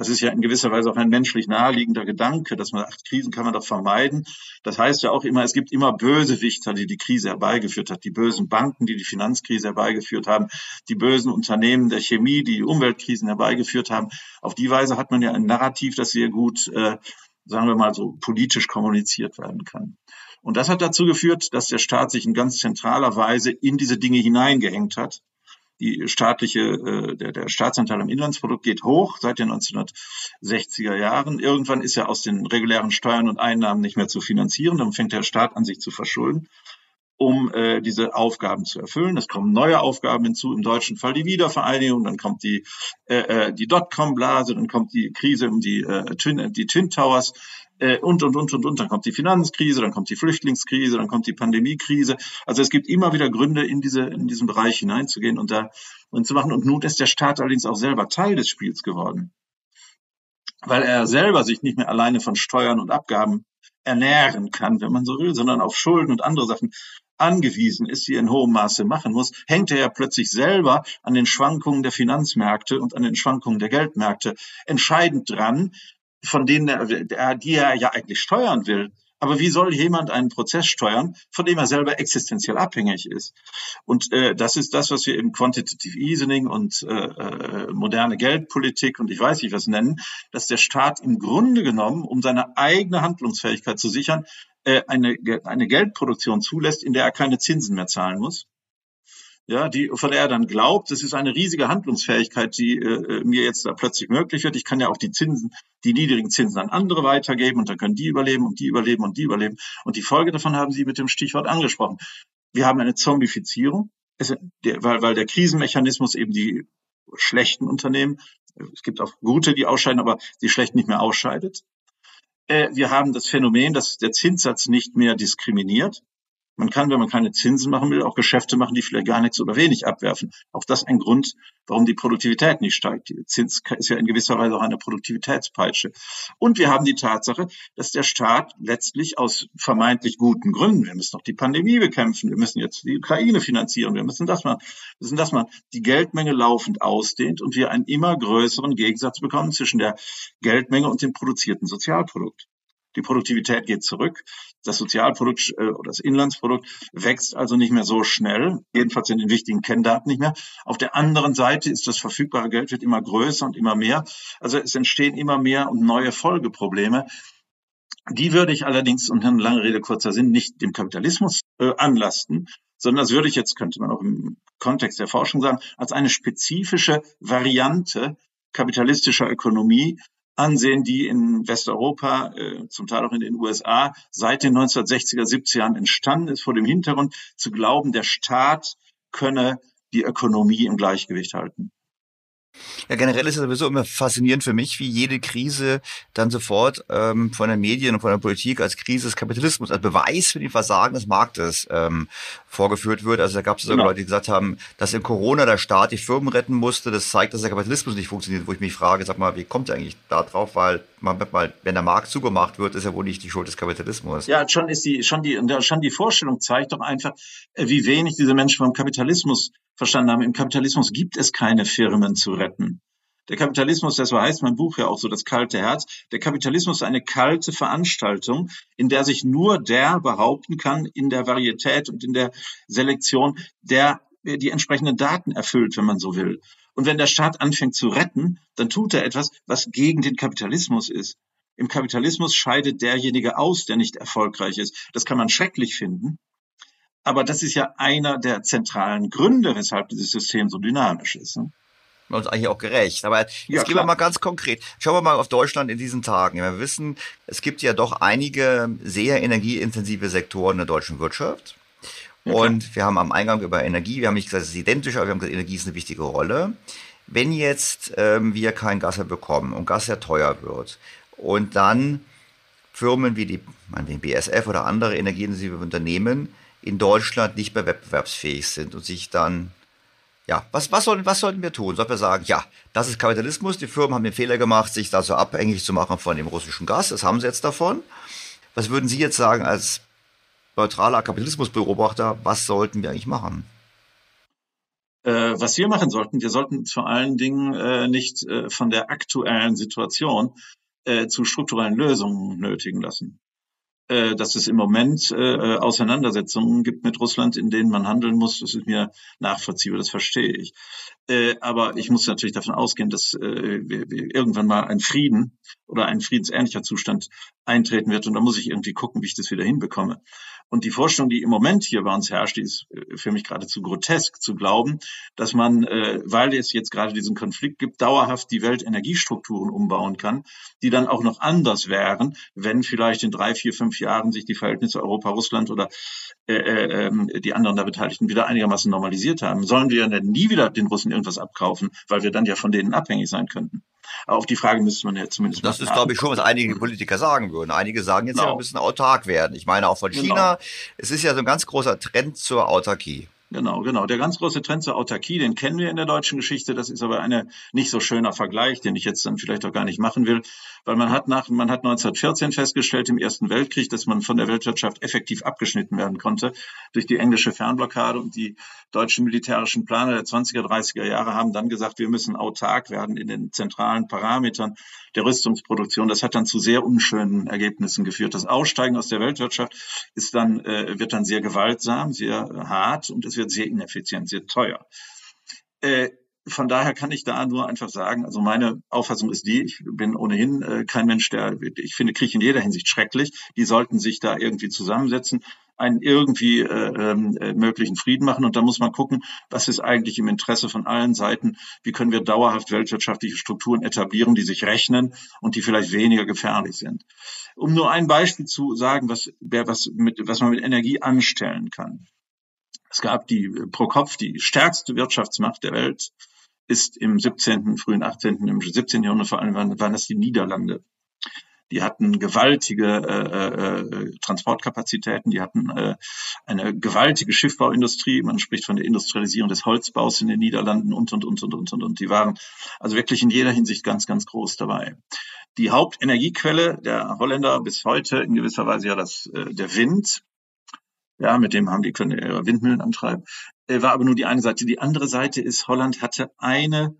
Das ist ja in gewisser Weise auch ein menschlich naheliegender Gedanke, dass man sagt, Krisen kann man doch vermeiden. Das heißt ja auch immer, es gibt immer Bösewichter, die die Krise herbeigeführt hat. Die bösen Banken, die die Finanzkrise herbeigeführt haben. Die bösen Unternehmen der Chemie, die die Umweltkrisen herbeigeführt haben. Auf die Weise hat man ja ein Narrativ, das sehr gut, äh, sagen wir mal so, politisch kommuniziert werden kann. Und das hat dazu geführt, dass der Staat sich in ganz zentraler Weise in diese Dinge hineingehängt hat die staatliche, äh, der, der Staatsanteil am Inlandsprodukt geht hoch seit den 1960er Jahren. Irgendwann ist er aus den regulären Steuern und Einnahmen nicht mehr zu finanzieren. Dann fängt der Staat an, sich zu verschulden um äh, diese Aufgaben zu erfüllen. Es kommen neue Aufgaben hinzu, im deutschen Fall die Wiedervereinigung, dann kommt die, äh, äh die Dotcom-Blase, dann kommt die Krise um die, äh, Twin, die Twin Towers äh, und, und, und, und, und. Dann kommt die Finanzkrise, dann kommt die Flüchtlingskrise, dann kommt die Pandemiekrise. Also es gibt immer wieder Gründe, in, diese, in diesen Bereich hineinzugehen und da und zu machen. Und nun ist der Staat allerdings auch selber Teil des Spiels geworden, weil er selber sich nicht mehr alleine von Steuern und Abgaben ernähren kann, wenn man so will, sondern auf Schulden und andere Sachen angewiesen ist, die er in hohem Maße machen muss, hängt er ja plötzlich selber an den Schwankungen der Finanzmärkte und an den Schwankungen der Geldmärkte entscheidend dran, von denen er, die er ja eigentlich steuern will. Aber wie soll jemand einen Prozess steuern, von dem er selber existenziell abhängig ist? Und äh, das ist das, was wir im Quantitative Easing und äh, äh, moderne Geldpolitik und ich weiß nicht was nennen, dass der Staat im Grunde genommen, um seine eigene Handlungsfähigkeit zu sichern, äh, eine, eine Geldproduktion zulässt, in der er keine Zinsen mehr zahlen muss ja, die, von der er dann glaubt, das ist eine riesige Handlungsfähigkeit, die äh, äh, mir jetzt da plötzlich möglich wird. Ich kann ja auch die Zinsen, die niedrigen Zinsen an andere weitergeben und dann können die überleben und die überleben und die überleben. Und die Folge davon haben Sie mit dem Stichwort angesprochen. Wir haben eine Zombifizierung es, der, weil, weil der Krisenmechanismus eben die schlechten Unternehmen, es gibt auch gute, die ausscheiden, aber die schlechten nicht mehr ausscheidet. Äh, wir haben das Phänomen, dass der Zinssatz nicht mehr diskriminiert. Man kann, wenn man keine Zinsen machen will, auch Geschäfte machen, die vielleicht gar nichts oder wenig abwerfen. Auch das ein Grund, warum die Produktivität nicht steigt. Die Zins ist ja in gewisser Weise auch eine Produktivitätspeitsche. Und wir haben die Tatsache, dass der Staat letztlich aus vermeintlich guten Gründen, wir müssen noch die Pandemie bekämpfen, wir müssen jetzt die Ukraine finanzieren, wir müssen das machen, wir müssen das machen, die Geldmenge laufend ausdehnt und wir einen immer größeren Gegensatz bekommen zwischen der Geldmenge und dem produzierten Sozialprodukt. Die Produktivität geht zurück. Das Sozialprodukt äh, oder das Inlandsprodukt wächst also nicht mehr so schnell, jedenfalls in den wichtigen Kenndaten nicht mehr. Auf der anderen Seite ist das verfügbare Geld wird immer größer und immer mehr. Also es entstehen immer mehr und neue Folgeprobleme. Die würde ich allerdings, und eine lange Rede, kurzer Sinn, nicht dem Kapitalismus äh, anlasten, sondern das würde ich jetzt, könnte man auch im Kontext der Forschung sagen, als eine spezifische Variante kapitalistischer Ökonomie ansehen, die in Westeuropa, äh, zum Teil auch in den USA, seit den 1960er, 70er Jahren entstanden ist, vor dem Hintergrund zu glauben, der Staat könne die Ökonomie im Gleichgewicht halten. Ja, generell ist es sowieso immer faszinierend für mich, wie jede Krise dann sofort ähm, von den Medien und von der Politik als Krise des Kapitalismus, als Beweis für die Versagen des Marktes ähm, vorgeführt wird. Also da gab es sogar genau. Leute, die gesagt haben, dass in Corona der Staat die Firmen retten musste. Das zeigt, dass der Kapitalismus nicht funktioniert. Wo ich mich frage, sag mal, wie kommt ihr eigentlich da drauf? Weil man, wenn der Markt zugemacht wird, ist ja wohl nicht die Schuld des Kapitalismus. Ja, schon ist die, schon die, schon die Vorstellung zeigt doch einfach, äh, wie wenig diese Menschen vom Kapitalismus verstanden haben. Im Kapitalismus gibt es keine Firmen zu retten. Der Kapitalismus, das heißt mein Buch ja auch so, das kalte Herz. Der Kapitalismus ist eine kalte Veranstaltung, in der sich nur der behaupten kann, in der Varietät und in der Selektion, der die entsprechenden Daten erfüllt, wenn man so will. Und wenn der Staat anfängt zu retten, dann tut er etwas, was gegen den Kapitalismus ist. Im Kapitalismus scheidet derjenige aus, der nicht erfolgreich ist. Das kann man schrecklich finden. Aber das ist ja einer der zentralen Gründe, weshalb dieses System so dynamisch ist. Ne? uns eigentlich auch gerecht. Aber jetzt ja, gehen wir mal ganz konkret. Schauen wir mal auf Deutschland in diesen Tagen. Wir wissen, es gibt ja doch einige sehr energieintensive Sektoren in der deutschen Wirtschaft. Ja, und wir haben am Eingang über Energie, wir haben nicht gesagt, es ist identisch, aber wir haben gesagt, Energie ist eine wichtige Rolle. Wenn jetzt ähm, wir kein Gas mehr bekommen und Gas sehr teuer wird und dann Firmen wie die, den BSF oder andere energieintensive Unternehmen in Deutschland nicht mehr wettbewerbsfähig sind und sich dann ja, was, was, sollten, was sollten wir tun? Sollen wir sagen, ja, das ist Kapitalismus, die Firmen haben den Fehler gemacht, sich da so abhängig zu machen von dem russischen Gas, das haben sie jetzt davon. Was würden Sie jetzt sagen als neutraler Kapitalismusbeobachter, was sollten wir eigentlich machen? Äh, was wir machen sollten, wir sollten vor allen Dingen äh, nicht äh, von der aktuellen Situation äh, zu strukturellen Lösungen nötigen lassen. Äh, dass es im Moment äh, Auseinandersetzungen gibt mit Russland, in denen man handeln muss. Das ist mir nachvollziehbar, das verstehe ich. Äh, aber ich muss natürlich davon ausgehen, dass äh, irgendwann mal ein Frieden oder ein friedensähnlicher Zustand eintreten wird. Und da muss ich irgendwie gucken, wie ich das wieder hinbekomme. Und die Vorstellung, die im Moment hier bei uns herrscht, die ist äh, für mich geradezu grotesk zu glauben, dass man, äh, weil es jetzt gerade diesen Konflikt gibt, dauerhaft die Weltenergiestrukturen umbauen kann, die dann auch noch anders wären, wenn vielleicht in drei, vier, fünf Jahren sich die Verhältnisse Europa, Russland oder äh, ähm, die anderen da Beteiligten wieder einigermaßen normalisiert haben. Sollen wir denn nie wieder den Russen irgendwas abkaufen, weil wir dann ja von denen abhängig sein könnten? Auf die Frage müsste man ja zumindest. Das ist, glaube ich, schon, was einige Politiker sagen würden. Einige sagen jetzt genau. ja, wir müssen autark werden. Ich meine auch von genau. China. Genau. Es ist ja so ein ganz großer Trend zur Autarkie. Genau, genau. Der ganz große Trend zur Autarkie, den kennen wir in der deutschen Geschichte. Das ist aber ein nicht so schöner Vergleich, den ich jetzt dann vielleicht auch gar nicht machen will, weil man hat nach, man hat 1914 festgestellt im Ersten Weltkrieg, dass man von der Weltwirtschaft effektiv abgeschnitten werden konnte durch die englische Fernblockade und die deutschen militärischen Planer der 20er, 30er Jahre haben dann gesagt, wir müssen autark werden in den zentralen Parametern der Rüstungsproduktion. Das hat dann zu sehr unschönen Ergebnissen geführt. Das Aussteigen aus der Weltwirtschaft ist dann, äh, wird dann sehr gewaltsam, sehr hart und es wird sehr ineffizient, sehr teuer. Äh, von daher kann ich da nur einfach sagen, also meine Auffassung ist die, ich bin ohnehin äh, kein Mensch, der, ich finde Krieg in jeder Hinsicht schrecklich. Die sollten sich da irgendwie zusammensetzen, einen irgendwie äh, ähm, äh, möglichen Frieden machen. Und da muss man gucken, was ist eigentlich im Interesse von allen Seiten? Wie können wir dauerhaft weltwirtschaftliche Strukturen etablieren, die sich rechnen und die vielleicht weniger gefährlich sind? Um nur ein Beispiel zu sagen, was, was, mit, was man mit Energie anstellen kann. Es gab die pro Kopf die stärkste Wirtschaftsmacht der Welt, ist im 17., frühen 18., im 17. Jahrhundert vor allem waren, waren das die Niederlande. Die hatten gewaltige äh, äh, Transportkapazitäten, die hatten äh, eine gewaltige Schiffbauindustrie. Man spricht von der Industrialisierung des Holzbaus in den Niederlanden und, und, und, und, und, und. Und die waren also wirklich in jeder Hinsicht ganz, ganz groß dabei. Die Hauptenergiequelle der Holländer bis heute in gewisser Weise ja das, äh, der Wind. Ja, mit dem haben die können ihre Windmühlen antreiben. Äh, war aber nur die eine Seite. Die andere Seite ist, Holland hatte eine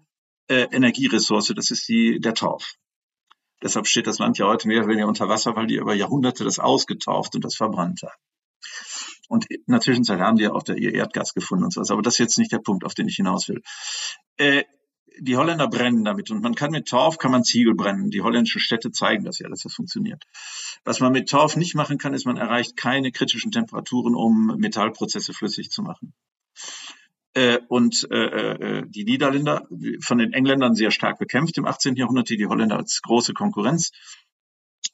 äh, Energieressource, das ist die, der Torf. Deshalb steht das Land ja heute mehr oder weniger unter Wasser, weil die über Jahrhunderte das ausgetauft und das verbrannt haben. Und in der Zwischenzeit haben die ja auch ihr Erdgas gefunden und sowas. Aber das ist jetzt nicht der Punkt, auf den ich hinaus will. Äh, die Holländer brennen damit und man kann mit Torf kann man Ziegel brennen. Die holländischen Städte zeigen das ja, dass das funktioniert. Was man mit Torf nicht machen kann, ist, man erreicht keine kritischen Temperaturen, um Metallprozesse flüssig zu machen. Äh, und äh, äh, die Niederländer von den Engländern sehr stark bekämpft im 18. Jahrhundert, die die Holländer als große Konkurrenz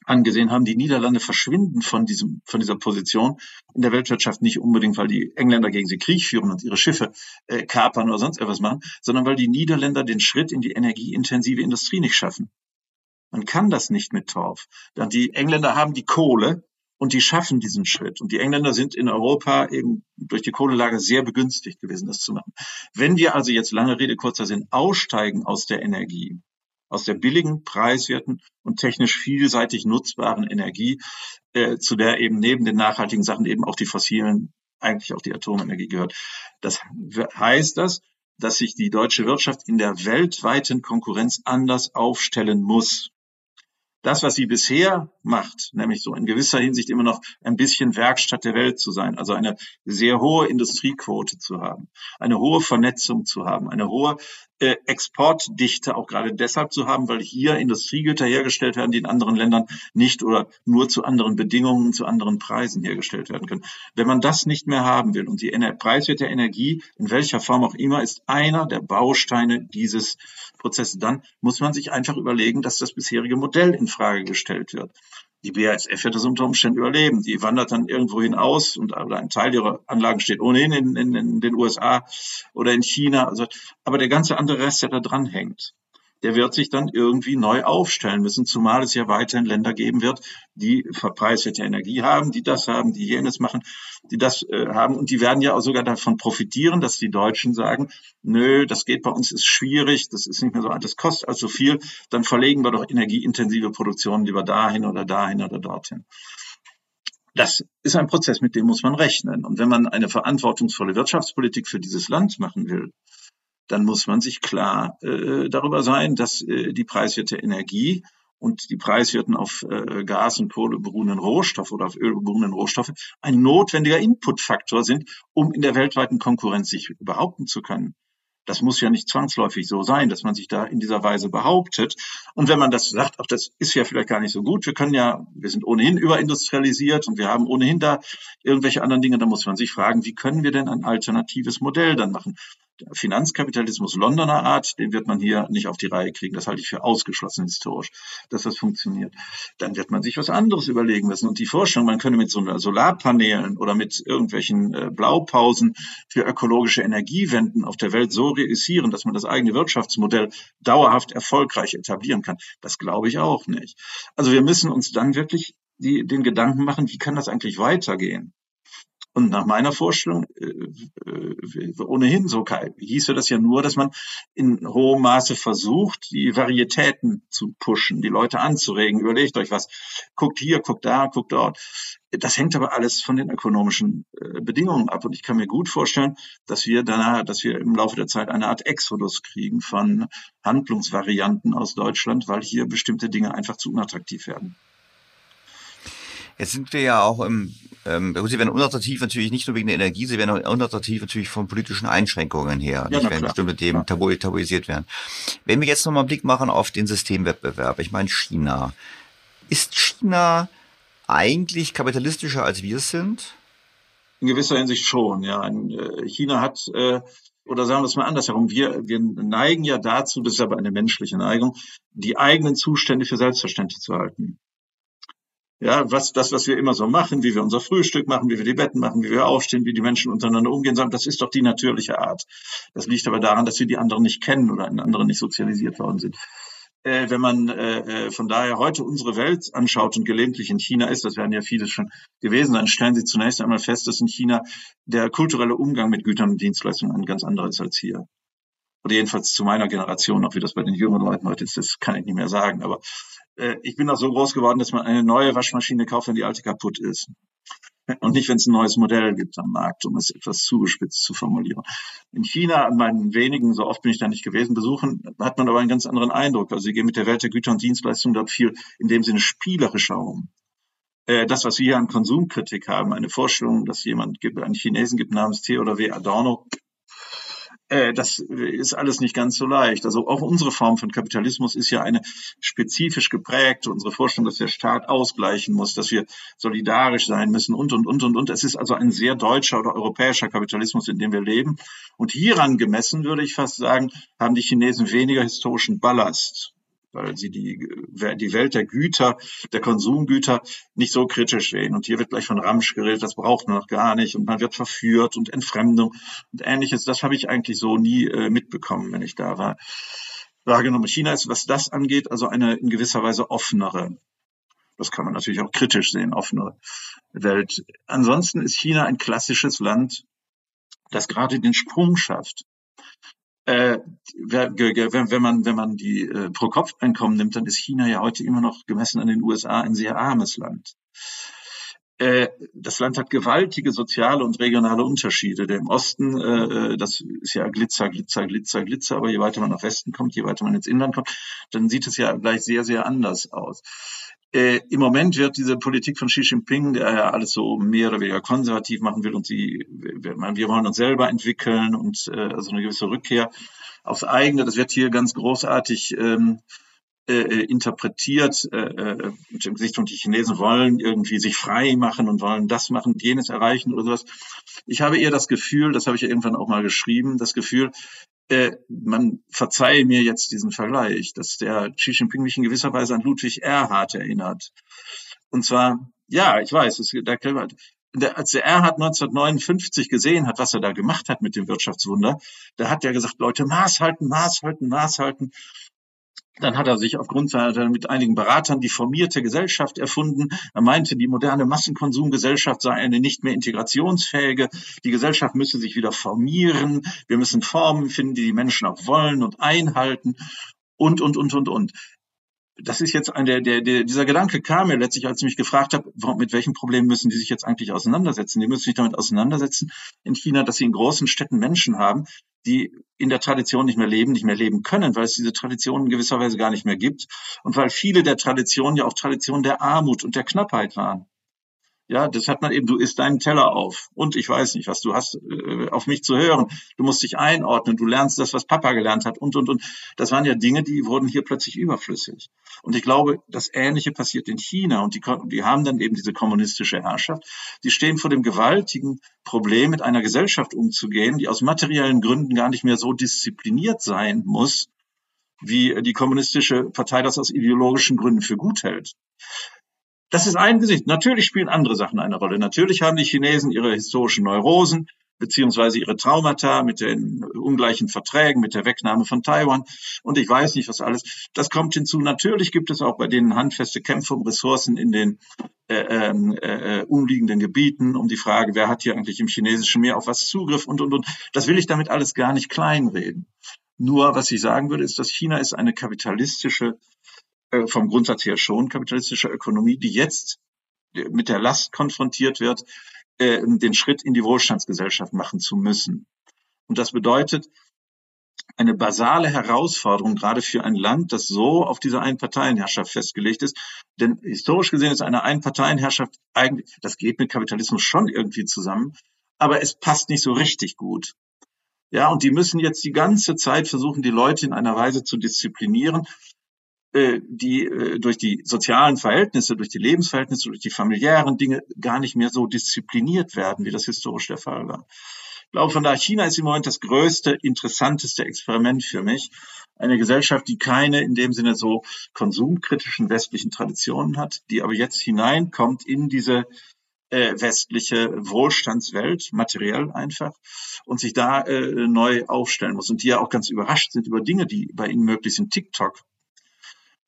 angesehen haben. Die Niederlande verschwinden von diesem, von dieser Position in der Weltwirtschaft nicht unbedingt, weil die Engländer gegen sie Krieg führen und ihre Schiffe äh, kapern oder sonst etwas machen, sondern weil die Niederländer den Schritt in die energieintensive Industrie nicht schaffen. Man kann das nicht mit Torf. Die Engländer haben die Kohle, und die schaffen diesen Schritt. Und die Engländer sind in Europa eben durch die Kohlelager sehr begünstigt gewesen, das zu machen. Wenn wir also jetzt lange Rede, kurzer Sinn, aussteigen aus der Energie, aus der billigen, preiswerten und technisch vielseitig nutzbaren Energie, äh, zu der eben neben den nachhaltigen Sachen eben auch die fossilen, eigentlich auch die Atomenergie gehört. Das heißt das, dass sich die deutsche Wirtschaft in der weltweiten Konkurrenz anders aufstellen muss das, was sie bisher macht, nämlich so in gewisser Hinsicht immer noch ein bisschen Werkstatt der Welt zu sein, also eine sehr hohe Industriequote zu haben, eine hohe Vernetzung zu haben, eine hohe äh, Exportdichte auch gerade deshalb zu haben, weil hier Industriegüter hergestellt werden, die in anderen Ländern nicht oder nur zu anderen Bedingungen, zu anderen Preisen hergestellt werden können. Wenn man das nicht mehr haben will und die Ener Preiswert der Energie, in welcher Form auch immer, ist einer der Bausteine dieses Prozesses, dann muss man sich einfach überlegen, dass das bisherige Modell in Frage gestellt wird. Die BASF wird das unter Umständen überleben. Die wandert dann irgendwo hinaus und ein Teil ihrer Anlagen steht ohnehin in, in, in den USA oder in China. Also, aber der ganze andere Rest, der da dran hängt, der wird sich dann irgendwie neu aufstellen müssen, zumal es ja weiterhin Länder geben wird, die verpreisete Energie haben, die das haben, die jenes machen, die das äh, haben und die werden ja auch sogar davon profitieren, dass die Deutschen sagen, nö, das geht bei uns, ist schwierig, das ist nicht mehr so, das kostet also viel, dann verlegen wir doch energieintensive Produktionen lieber dahin oder dahin oder dorthin. Das ist ein Prozess, mit dem muss man rechnen. Und wenn man eine verantwortungsvolle Wirtschaftspolitik für dieses Land machen will, dann muss man sich klar äh, darüber sein, dass äh, die preiswerte Energie und die preiswerten auf äh, Gas und Kohle beruhenden Rohstoffe oder auf Öl beruhenden Rohstoffe ein notwendiger Inputfaktor sind, um in der weltweiten Konkurrenz sich behaupten zu können. Das muss ja nicht zwangsläufig so sein, dass man sich da in dieser Weise behauptet. Und wenn man das sagt, auch das ist ja vielleicht gar nicht so gut. Wir können ja, wir sind ohnehin überindustrialisiert und wir haben ohnehin da irgendwelche anderen Dinge. Da muss man sich fragen, wie können wir denn ein alternatives Modell dann machen? Finanzkapitalismus Londoner Art, den wird man hier nicht auf die Reihe kriegen. Das halte ich für ausgeschlossen historisch, dass das funktioniert. Dann wird man sich was anderes überlegen müssen. Und die Vorstellung, man könne mit so Solarpanelen oder mit irgendwelchen äh, Blaupausen für ökologische Energiewenden auf der Welt so realisieren, dass man das eigene Wirtschaftsmodell dauerhaft erfolgreich etablieren kann, das glaube ich auch nicht. Also wir müssen uns dann wirklich die, den Gedanken machen, wie kann das eigentlich weitergehen? Und nach meiner Vorstellung äh, äh, ohnehin so hieße das ja nur, dass man in hohem Maße versucht, die Varietäten zu pushen, die Leute anzuregen. Überlegt euch was. Guckt hier, guckt da, guckt dort. Das hängt aber alles von den ökonomischen äh, Bedingungen ab. Und ich kann mir gut vorstellen, dass wir danach, dass wir im Laufe der Zeit eine Art Exodus kriegen von Handlungsvarianten aus Deutschland, weil hier bestimmte Dinge einfach zu unattraktiv werden. Jetzt sind wir ja auch im, ähm, sie werden unattraktiv natürlich nicht nur wegen der Energie, sie werden auch unattraktiv natürlich von politischen Einschränkungen her, ja, nicht, wenn bestimmte Themen tabu, tabuisiert werden. Wenn wir jetzt nochmal einen Blick machen auf den Systemwettbewerb, ich meine China. Ist China eigentlich kapitalistischer als wir es sind? In gewisser Hinsicht schon, ja. Äh, China hat, äh, oder sagen wir es mal andersherum, wir, wir neigen ja dazu, das ist aber eine menschliche Neigung, die eigenen Zustände für selbstverständlich zu halten. Ja, was, das, was wir immer so machen, wie wir unser Frühstück machen, wie wir die Betten machen, wie wir aufstehen, wie die Menschen untereinander umgehen, sagen, das ist doch die natürliche Art. Das liegt aber daran, dass wir die anderen nicht kennen oder in anderen nicht sozialisiert worden sind. Äh, wenn man äh, äh, von daher heute unsere Welt anschaut und gelegentlich in China ist, das werden ja viele schon gewesen sein, stellen Sie zunächst einmal fest, dass in China der kulturelle Umgang mit Gütern und Dienstleistungen ein ganz anderer ist als hier. Oder jedenfalls zu meiner Generation, auch wie das bei den jüngeren Leuten heute ist, das kann ich nicht mehr sagen. Aber äh, ich bin auch so groß geworden, dass man eine neue Waschmaschine kauft, wenn die alte kaputt ist. Und nicht, wenn es ein neues Modell gibt am Markt, um es etwas zugespitzt zu formulieren. In China, an meinen wenigen, so oft bin ich da nicht gewesen, besuchen, hat man aber einen ganz anderen Eindruck. Also sie gehen mit der Welt der Güter und Dienstleistungen dort viel in dem Sinne spielerischer um. Äh, das, was wir hier an Konsumkritik haben, eine Vorstellung, dass jemand gibt, einen Chinesen gibt namens Theodor W. Adorno, das ist alles nicht ganz so leicht. Also auch unsere Form von Kapitalismus ist ja eine spezifisch geprägt. Unsere Vorstellung, dass der Staat ausgleichen muss, dass wir solidarisch sein müssen und, und, und, und, und. Es ist also ein sehr deutscher oder europäischer Kapitalismus, in dem wir leben. Und hieran gemessen, würde ich fast sagen, haben die Chinesen weniger historischen Ballast weil sie die, die Welt der Güter, der Konsumgüter nicht so kritisch sehen. Und hier wird gleich von Ramsch geredet, das braucht man noch gar nicht. Und man wird verführt und Entfremdung und ähnliches. Das habe ich eigentlich so nie äh, mitbekommen, wenn ich da war. Wahrgenommen, China ist, was das angeht, also eine in gewisser Weise offenere das kann man natürlich auch kritisch sehen, offene Welt. Ansonsten ist China ein klassisches Land, das gerade den Sprung schafft äh, wenn, man, wenn man die äh, Pro-Kopf-Einkommen nimmt, dann ist China ja heute immer noch gemessen an den USA ein sehr armes Land. Äh, das Land hat gewaltige soziale und regionale Unterschiede. Der im Osten, äh, das ist ja Glitzer, Glitzer, Glitzer, Glitzer, aber je weiter man nach Westen kommt, je weiter man ins Inland kommt, dann sieht es ja gleich sehr, sehr anders aus. Äh, Im Moment wird diese Politik von Xi Jinping, der ja alles so mehr oder weniger konservativ machen will und sie, wir, wollen uns selber entwickeln und äh, also eine gewisse Rückkehr aufs eigene, das wird hier ganz großartig ähm, äh, äh interpretiert äh, äh, mit dem Gesicht und die Chinesen wollen irgendwie sich frei machen und wollen das machen, jenes erreichen oder sowas. Ich habe eher das Gefühl, das habe ich ja irgendwann auch mal geschrieben, das Gefühl, äh, man verzeihe mir jetzt diesen Vergleich, dass der Xi Jinping mich in gewisser Weise an Ludwig Erhard erinnert. Und zwar, ja, ich weiß, es, der, der, als der Erhard 1959 gesehen hat, was er da gemacht hat mit dem Wirtschaftswunder, da hat er gesagt, Leute, Maß halten, Maß halten, Maß halten. Dann hat er sich aufgrund seiner mit einigen Beratern die formierte Gesellschaft erfunden. Er meinte, die moderne Massenkonsumgesellschaft sei eine nicht mehr integrationsfähige. Die Gesellschaft müsse sich wieder formieren. Wir müssen Formen finden, die die Menschen auch wollen und einhalten. Und, und, und, und, und das ist jetzt ein, der, der, dieser Gedanke kam mir letztlich, als ich mich gefragt habe, mit welchen Problemen müssen die sich jetzt eigentlich auseinandersetzen? Die müssen sich damit auseinandersetzen in China, dass sie in großen Städten Menschen haben, die in der Tradition nicht mehr leben, nicht mehr leben können, weil es diese Tradition in gewisser Weise gar nicht mehr gibt und weil viele der Traditionen ja auch Traditionen der Armut und der Knappheit waren. Ja, das hat man eben, du isst deinen Teller auf und ich weiß nicht, was du hast, äh, auf mich zu hören. Du musst dich einordnen, du lernst das, was Papa gelernt hat und, und, und. Das waren ja Dinge, die wurden hier plötzlich überflüssig. Und ich glaube, das Ähnliche passiert in China und die, die haben dann eben diese kommunistische Herrschaft. Die stehen vor dem gewaltigen Problem, mit einer Gesellschaft umzugehen, die aus materiellen Gründen gar nicht mehr so diszipliniert sein muss, wie die kommunistische Partei das aus ideologischen Gründen für gut hält. Das ist ein Gesicht. Natürlich spielen andere Sachen eine Rolle. Natürlich haben die Chinesen ihre historischen Neurosen beziehungsweise ihre Traumata mit den ungleichen Verträgen, mit der Wegnahme von Taiwan und ich weiß nicht was alles. Das kommt hinzu. Natürlich gibt es auch bei denen handfeste Kämpfe um Ressourcen in den äh, ähm, äh, umliegenden Gebieten, um die Frage, wer hat hier eigentlich im chinesischen Meer auf was Zugriff und, und, und. Das will ich damit alles gar nicht kleinreden. Nur, was ich sagen würde, ist, dass China ist eine kapitalistische vom Grundsatz her schon kapitalistische Ökonomie, die jetzt äh, mit der Last konfrontiert wird, äh, den Schritt in die Wohlstandsgesellschaft machen zu müssen. Und das bedeutet eine basale Herausforderung, gerade für ein Land, das so auf diese Einparteienherrschaft festgelegt ist. Denn historisch gesehen ist eine Einparteienherrschaft eigentlich, das geht mit Kapitalismus schon irgendwie zusammen, aber es passt nicht so richtig gut. Ja, und die müssen jetzt die ganze Zeit versuchen, die Leute in einer Weise zu disziplinieren, äh, die äh, durch die sozialen Verhältnisse, durch die Lebensverhältnisse, durch die familiären Dinge gar nicht mehr so diszipliniert werden, wie das historisch der Fall war. Ich glaube, von daher, China ist im Moment das größte, interessanteste Experiment für mich. Eine Gesellschaft, die keine in dem Sinne so konsumkritischen westlichen Traditionen hat, die aber jetzt hineinkommt in diese äh, westliche Wohlstandswelt, materiell einfach, und sich da äh, neu aufstellen muss. Und die ja auch ganz überrascht sind über Dinge, die bei ihnen möglich sind. TikTok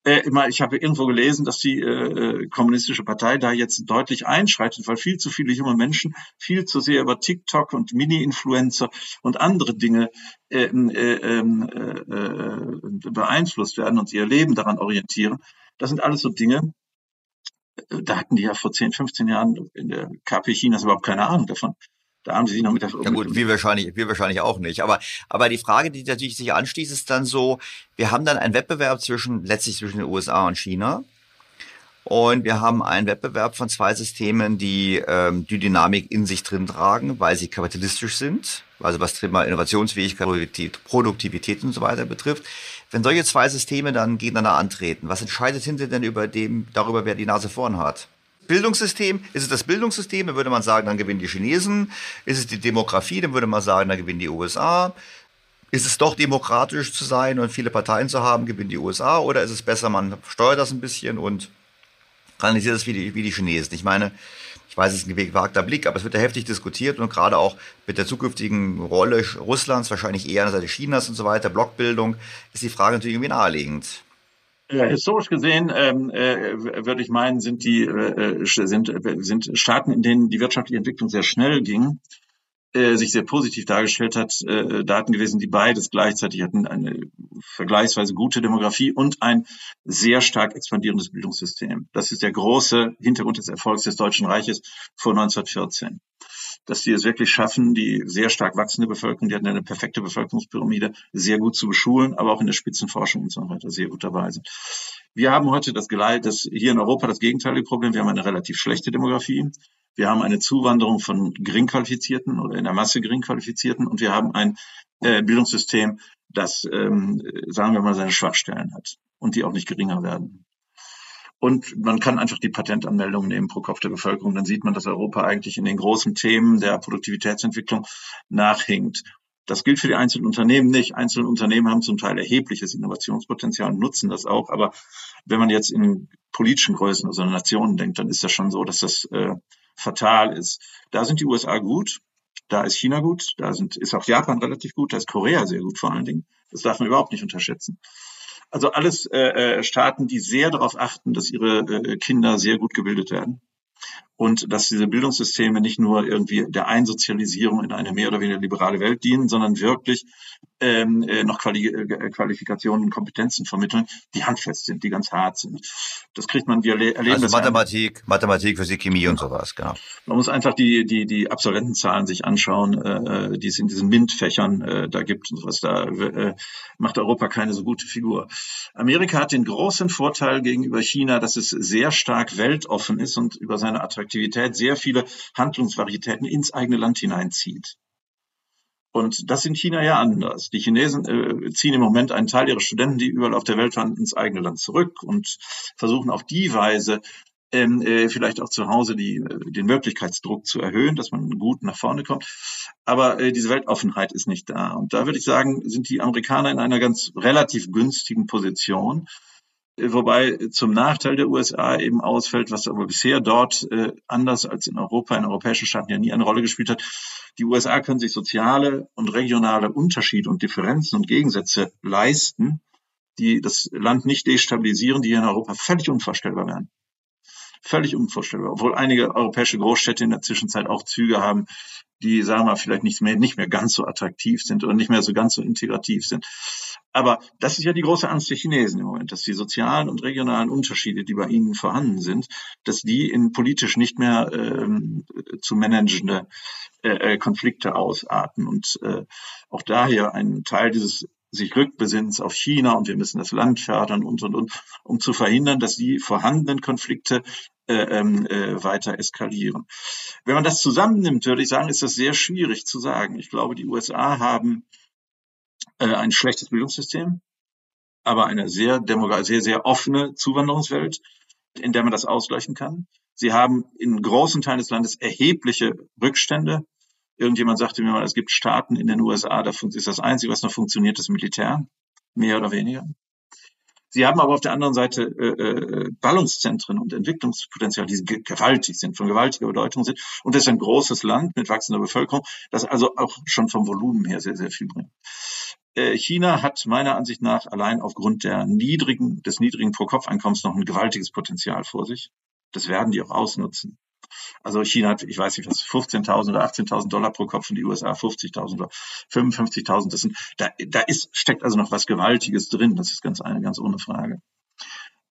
äh, ich habe irgendwo gelesen, dass die äh, äh, kommunistische Partei da jetzt deutlich einschreitet, weil viel zu viele junge Menschen viel zu sehr über TikTok und Mini-Influencer und andere Dinge äh, äh, ähm, äh, äh, beeinflusst werden und ihr Leben daran orientieren. Das sind alles so Dinge, äh, da hatten die ja vor 10, 15 Jahren in der KP Chinas überhaupt keine Ahnung davon. Da haben sie sich noch mit der Ja gut, wir wahrscheinlich, wir wahrscheinlich auch nicht. Aber, aber die Frage, die natürlich sich anschließt, ist dann so, wir haben dann einen Wettbewerb zwischen, letztlich zwischen den USA und China. Und wir haben einen Wettbewerb von zwei Systemen, die ähm, die Dynamik in sich drin tragen, weil sie kapitalistisch sind, also was Thema Innovationsfähigkeit, Produktivität und so weiter betrifft. Wenn solche zwei Systeme dann gegeneinander antreten, was entscheidet hinter denn über dem, darüber, wer die Nase vorn hat? Bildungssystem, ist es das Bildungssystem, dann würde man sagen, dann gewinnen die Chinesen. Ist es die Demografie, dann würde man sagen, dann gewinnen die USA. Ist es doch demokratisch zu sein und viele Parteien zu haben, gewinnen die USA? Oder ist es besser, man steuert das ein bisschen und kanalisiert das wie die, wie die Chinesen? Ich meine, ich weiß, es ist ein gewagter Blick, aber es wird ja heftig diskutiert und gerade auch mit der zukünftigen Rolle Russlands, wahrscheinlich eher an der Seite Chinas und so weiter, Blockbildung, ist die Frage natürlich irgendwie naheliegend. Historisch gesehen ähm, äh, würde ich meinen, sind die äh, sind, sind Staaten, in denen die wirtschaftliche Entwicklung sehr schnell ging, äh, sich sehr positiv dargestellt hat, äh, Daten gewesen, die beides gleichzeitig hatten, eine vergleichsweise gute Demografie und ein sehr stark expandierendes Bildungssystem. Das ist der große Hintergrund des Erfolgs des Deutschen Reiches vor 1914 dass die es wirklich schaffen, die sehr stark wachsende Bevölkerung, die hatten eine perfekte Bevölkerungspyramide, sehr gut zu beschulen, aber auch in der Spitzenforschung und so weiter sehr gut dabei sind. Wir haben heute das, das hier in Europa das gegenteilige Problem. Wir haben eine relativ schlechte Demografie. Wir haben eine Zuwanderung von geringqualifizierten oder in der Masse geringqualifizierten und wir haben ein äh, Bildungssystem, das, ähm, sagen wir mal, seine Schwachstellen hat und die auch nicht geringer werden. Und man kann einfach die Patentanmeldung nehmen pro Kopf der Bevölkerung. Dann sieht man, dass Europa eigentlich in den großen Themen der Produktivitätsentwicklung nachhinkt. Das gilt für die einzelnen Unternehmen nicht. Einzelne Unternehmen haben zum Teil erhebliches Innovationspotenzial und nutzen das auch. Aber wenn man jetzt in politischen Größen, also Nationen denkt, dann ist das schon so, dass das äh, fatal ist. Da sind die USA gut. Da ist China gut. Da sind, ist auch Japan relativ gut. Da ist Korea sehr gut vor allen Dingen. Das darf man überhaupt nicht unterschätzen. Also alles äh, äh, Staaten, die sehr darauf achten, dass ihre äh, Kinder sehr gut gebildet werden und dass diese Bildungssysteme nicht nur irgendwie der Einsozialisierung in eine mehr oder weniger liberale Welt dienen, sondern wirklich ähm, äh, noch Quali äh, Qualifikationen und Kompetenzen vermitteln, die handfest sind, die ganz hart sind. Das kriegt man, wir erleben also das. Mathematik, Mathematik, Physik, Chemie und sowas, genau. Man muss einfach die, die, die Absolventenzahlen sich anschauen, äh, die es in diesen MINT-Fächern äh, da gibt und sowas. Da äh, macht Europa keine so gute Figur. Amerika hat den großen Vorteil gegenüber China, dass es sehr stark weltoffen ist und über seine Attraktivität sehr viele Handlungsvarietäten ins eigene Land hineinzieht. Und das in China ja anders. Die Chinesen äh, ziehen im Moment einen Teil ihrer Studenten, die überall auf der Welt waren, ins eigene Land zurück und versuchen auf die Weise ähm, äh, vielleicht auch zu Hause die, äh, den Möglichkeitsdruck zu erhöhen, dass man gut nach vorne kommt. Aber äh, diese Weltoffenheit ist nicht da. Und da würde ich sagen, sind die Amerikaner in einer ganz relativ günstigen Position wobei zum Nachteil der USA eben ausfällt, was aber bisher dort äh, anders als in Europa, in europäischen Staaten ja nie eine Rolle gespielt hat. Die USA können sich soziale und regionale Unterschiede und Differenzen und Gegensätze leisten, die das Land nicht destabilisieren, die hier in Europa völlig unvorstellbar wären. Völlig unvorstellbar. Obwohl einige europäische Großstädte in der Zwischenzeit auch Züge haben, die, sagen wir, vielleicht nicht mehr, nicht mehr ganz so attraktiv sind oder nicht mehr so ganz so integrativ sind. Aber das ist ja die große Angst der Chinesen im Moment, dass die sozialen und regionalen Unterschiede, die bei ihnen vorhanden sind, dass die in politisch nicht mehr ähm, zu managende äh, äh, Konflikte ausarten. Und äh, auch daher ein Teil dieses sich Rückbesinnens auf China und wir müssen das Land fördern und, und, und, um zu verhindern, dass die vorhandenen Konflikte äh, ähm, äh, weiter eskalieren. Wenn man das zusammennimmt, würde ich sagen, ist das sehr schwierig zu sagen. Ich glaube, die USA haben äh, ein schlechtes Bildungssystem, aber eine sehr, sehr, sehr offene Zuwanderungswelt, in der man das ausgleichen kann. Sie haben in großen Teilen des Landes erhebliche Rückstände Irgendjemand sagte mir mal, es gibt Staaten in den USA, da ist das Einzige, was noch funktioniert, das Militär, mehr oder weniger. Sie haben aber auf der anderen Seite äh, äh, Ballungszentren und Entwicklungspotenzial, die gewaltig sind, von gewaltiger Bedeutung sind. Und das ist ein großes Land mit wachsender Bevölkerung, das also auch schon vom Volumen her sehr, sehr viel bringt. Äh, China hat meiner Ansicht nach allein aufgrund der niedrigen, des niedrigen Pro-Kopf-Einkommens noch ein gewaltiges Potenzial vor sich. Das werden die auch ausnutzen. Also China hat, ich weiß nicht was, 15.000 oder 18.000 Dollar pro Kopf und die USA 50.000 oder 55.000. Das sind, da, da ist, steckt also noch was Gewaltiges drin. Das ist ganz eine, ganz ohne Frage.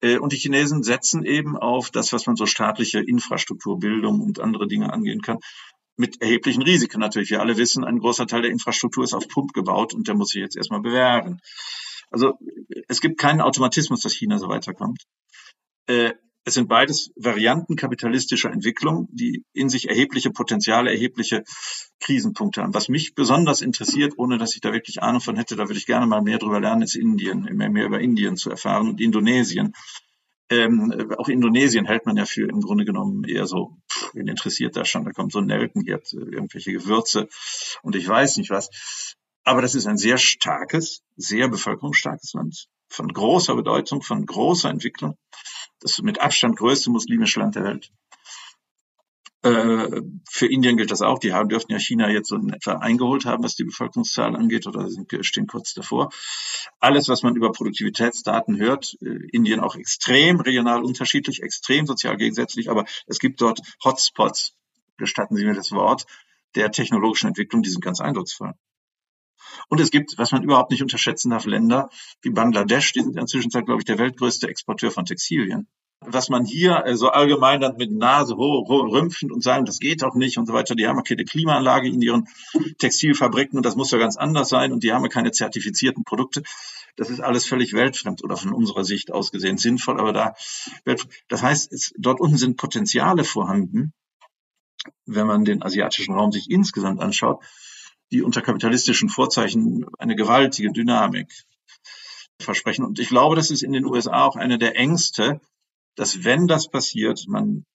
Äh, und die Chinesen setzen eben auf das, was man so staatliche Infrastruktur, Bildung und andere Dinge angehen kann, mit erheblichen Risiken natürlich. Wir alle wissen, ein großer Teil der Infrastruktur ist auf Pump gebaut und der muss sich jetzt erstmal bewähren. Also es gibt keinen Automatismus, dass China so weiterkommt. Äh, es sind beides Varianten kapitalistischer Entwicklung, die in sich erhebliche Potenziale, erhebliche Krisenpunkte haben. Was mich besonders interessiert, ohne dass ich da wirklich Ahnung von hätte, da würde ich gerne mal mehr drüber lernen, ist Indien, mehr, mehr über Indien zu erfahren und Indonesien. Ähm, auch Indonesien hält man ja für im Grunde genommen eher so, pff, wen interessiert das schon? Da kommt so ein Nelkenherd, irgendwelche Gewürze und ich weiß nicht was. Aber das ist ein sehr starkes, sehr bevölkerungsstarkes Land von großer Bedeutung, von großer Entwicklung das mit Abstand größte muslimische Land der Welt. Äh, für Indien gilt das auch. Die haben, dürften ja China jetzt so in etwa eingeholt haben, was die Bevölkerungszahl angeht, oder sind, stehen kurz davor. Alles, was man über Produktivitätsdaten hört, äh, Indien auch extrem regional unterschiedlich, extrem sozial gegensätzlich, aber es gibt dort Hotspots, gestatten Sie mir das Wort, der technologischen Entwicklung, die sind ganz eindrucksvoll. Und es gibt, was man überhaupt nicht unterschätzen darf, Länder wie Bangladesch, die sind inzwischen, glaube ich, der weltgrößte Exporteur von Textilien. Was man hier äh, so allgemein dann mit Nase hoch, hoch rümpfen und sagen, das geht doch nicht und so weiter, die haben keine Klimaanlage in ihren Textilfabriken und das muss ja ganz anders sein und die haben keine zertifizierten Produkte. Das ist alles völlig weltfremd oder von unserer Sicht aus gesehen sinnvoll, aber da, das heißt, es, dort unten sind Potenziale vorhanden, wenn man den asiatischen Raum sich insgesamt anschaut, die unter kapitalistischen Vorzeichen eine gewaltige Dynamik versprechen. Und ich glaube, das ist in den USA auch eine der Ängste, dass wenn das passiert, man,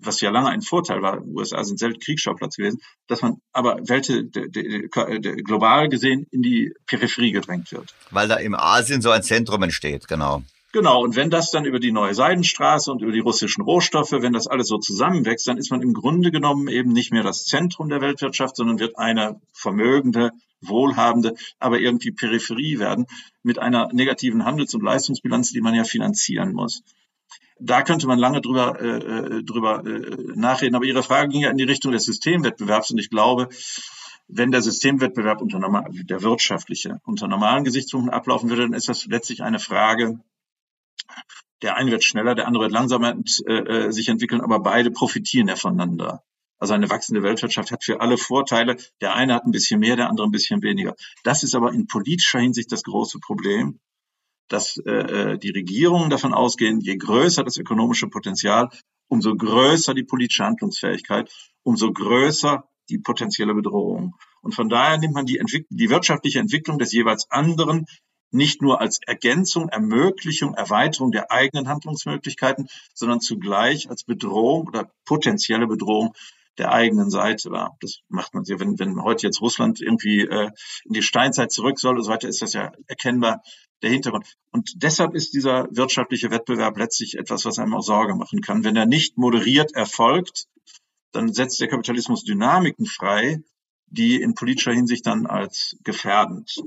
was ja lange ein Vorteil war, USA sind selten Kriegsschauplatz gewesen, dass man aber Welt, de, de, de, global gesehen in die Peripherie gedrängt wird. Weil da im Asien so ein Zentrum entsteht, genau. Genau, und wenn das dann über die neue Seidenstraße und über die russischen Rohstoffe, wenn das alles so zusammenwächst, dann ist man im Grunde genommen eben nicht mehr das Zentrum der Weltwirtschaft, sondern wird eine vermögende, wohlhabende, aber irgendwie Peripherie werden mit einer negativen Handels- und Leistungsbilanz, die man ja finanzieren muss. Da könnte man lange drüber, äh, äh drüber äh, nachreden, aber Ihre Frage ging ja in die Richtung des Systemwettbewerbs und ich glaube, wenn der Systemwettbewerb unter normal, der wirtschaftliche unter normalen Gesichtspunkten ablaufen würde, dann ist das letztlich eine Frage der eine wird schneller, der andere wird langsamer äh, äh, sich entwickeln, aber beide profitieren ja voneinander. Also eine wachsende Weltwirtschaft hat für alle Vorteile. Der eine hat ein bisschen mehr, der andere ein bisschen weniger. Das ist aber in politischer Hinsicht das große Problem, dass äh, äh die Regierungen davon ausgehen, je größer das ökonomische Potenzial, umso größer die politische Handlungsfähigkeit, umso größer die potenzielle Bedrohung. Und von daher nimmt man die, die wirtschaftliche Entwicklung des jeweils anderen nicht nur als Ergänzung, Ermöglichung, Erweiterung der eigenen Handlungsmöglichkeiten, sondern zugleich als Bedrohung oder potenzielle Bedrohung der eigenen Seite war. Das macht man sehr, wenn, wenn heute jetzt Russland irgendwie äh, in die Steinzeit zurück soll und so weiter, ist das ja erkennbar der Hintergrund. Und deshalb ist dieser wirtschaftliche Wettbewerb letztlich etwas, was einem auch Sorge machen kann. Wenn er nicht moderiert erfolgt, dann setzt der Kapitalismus Dynamiken frei, die in politischer Hinsicht dann als gefährdend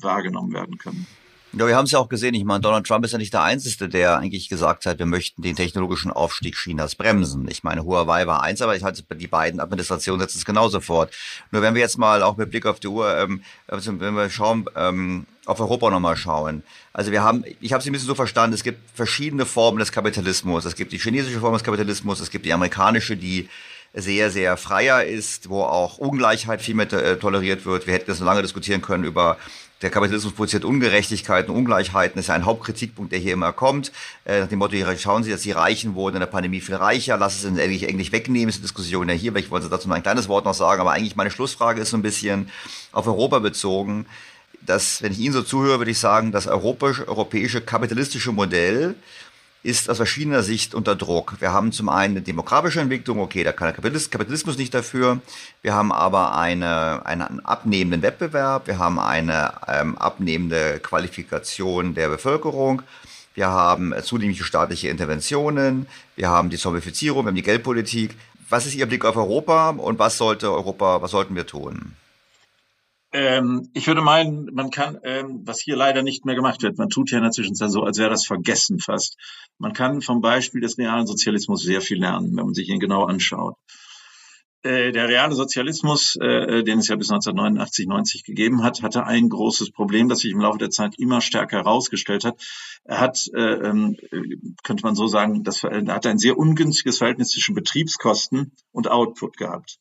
wahrgenommen werden können. Ja, wir haben es ja auch gesehen. Ich meine, Donald Trump ist ja nicht der Einzige, der eigentlich gesagt hat, wir möchten den technologischen Aufstieg Chinas bremsen. Ich meine, Huawei war eins, aber ich halte die beiden Administrationen setzen es genauso fort. Nur wenn wir jetzt mal auch mit Blick auf die Uhr, ähm, also wenn wir schauen, ähm, auf Europa nochmal schauen. Also wir haben, ich habe es ein bisschen so verstanden, es gibt verschiedene Formen des Kapitalismus. Es gibt die chinesische Form des Kapitalismus, es gibt die amerikanische, die sehr, sehr freier ist, wo auch Ungleichheit viel mehr äh, toleriert wird. Wir hätten das so lange diskutieren können über der Kapitalismus produziert Ungerechtigkeiten, Ungleichheiten, ist ja ein Hauptkritikpunkt, der hier immer kommt. Äh, nach dem Motto, schauen Sie, dass die Reichen wurden in der Pandemie viel reicher, lass es endlich, endlich wegnehmen, ist eine Diskussion ja hier, vielleicht wollen Sie dazu noch ein kleines Wort noch sagen, aber eigentlich meine Schlussfrage ist so ein bisschen auf Europa bezogen, dass, wenn ich Ihnen so zuhöre, würde ich sagen, das europäische, europäische kapitalistische Modell ist aus verschiedener Sicht unter Druck. Wir haben zum einen eine demografische Entwicklung, okay, da kann der Kapitalismus nicht dafür. Wir haben aber eine, einen abnehmenden Wettbewerb, wir haben eine ähm, abnehmende Qualifikation der Bevölkerung. Wir haben zunehmende staatliche Interventionen, wir haben die Zombifizierung, wir haben die Geldpolitik. Was ist Ihr Blick auf Europa und was sollte Europa, was sollten wir tun? Ähm, ich würde meinen, man kann, ähm, was hier leider nicht mehr gemacht wird, man tut ja in der Zwischenzeit so, als wäre das vergessen fast. Man kann vom Beispiel des realen Sozialismus sehr viel lernen, wenn man sich ihn genau anschaut. Äh, der reale Sozialismus, äh, den es ja bis 1989, 90 gegeben hat, hatte ein großes Problem, das sich im Laufe der Zeit immer stärker herausgestellt hat. Er hat, äh, ähm, könnte man so sagen, das, er hat ein sehr ungünstiges Verhältnis zwischen Betriebskosten und Output gehabt.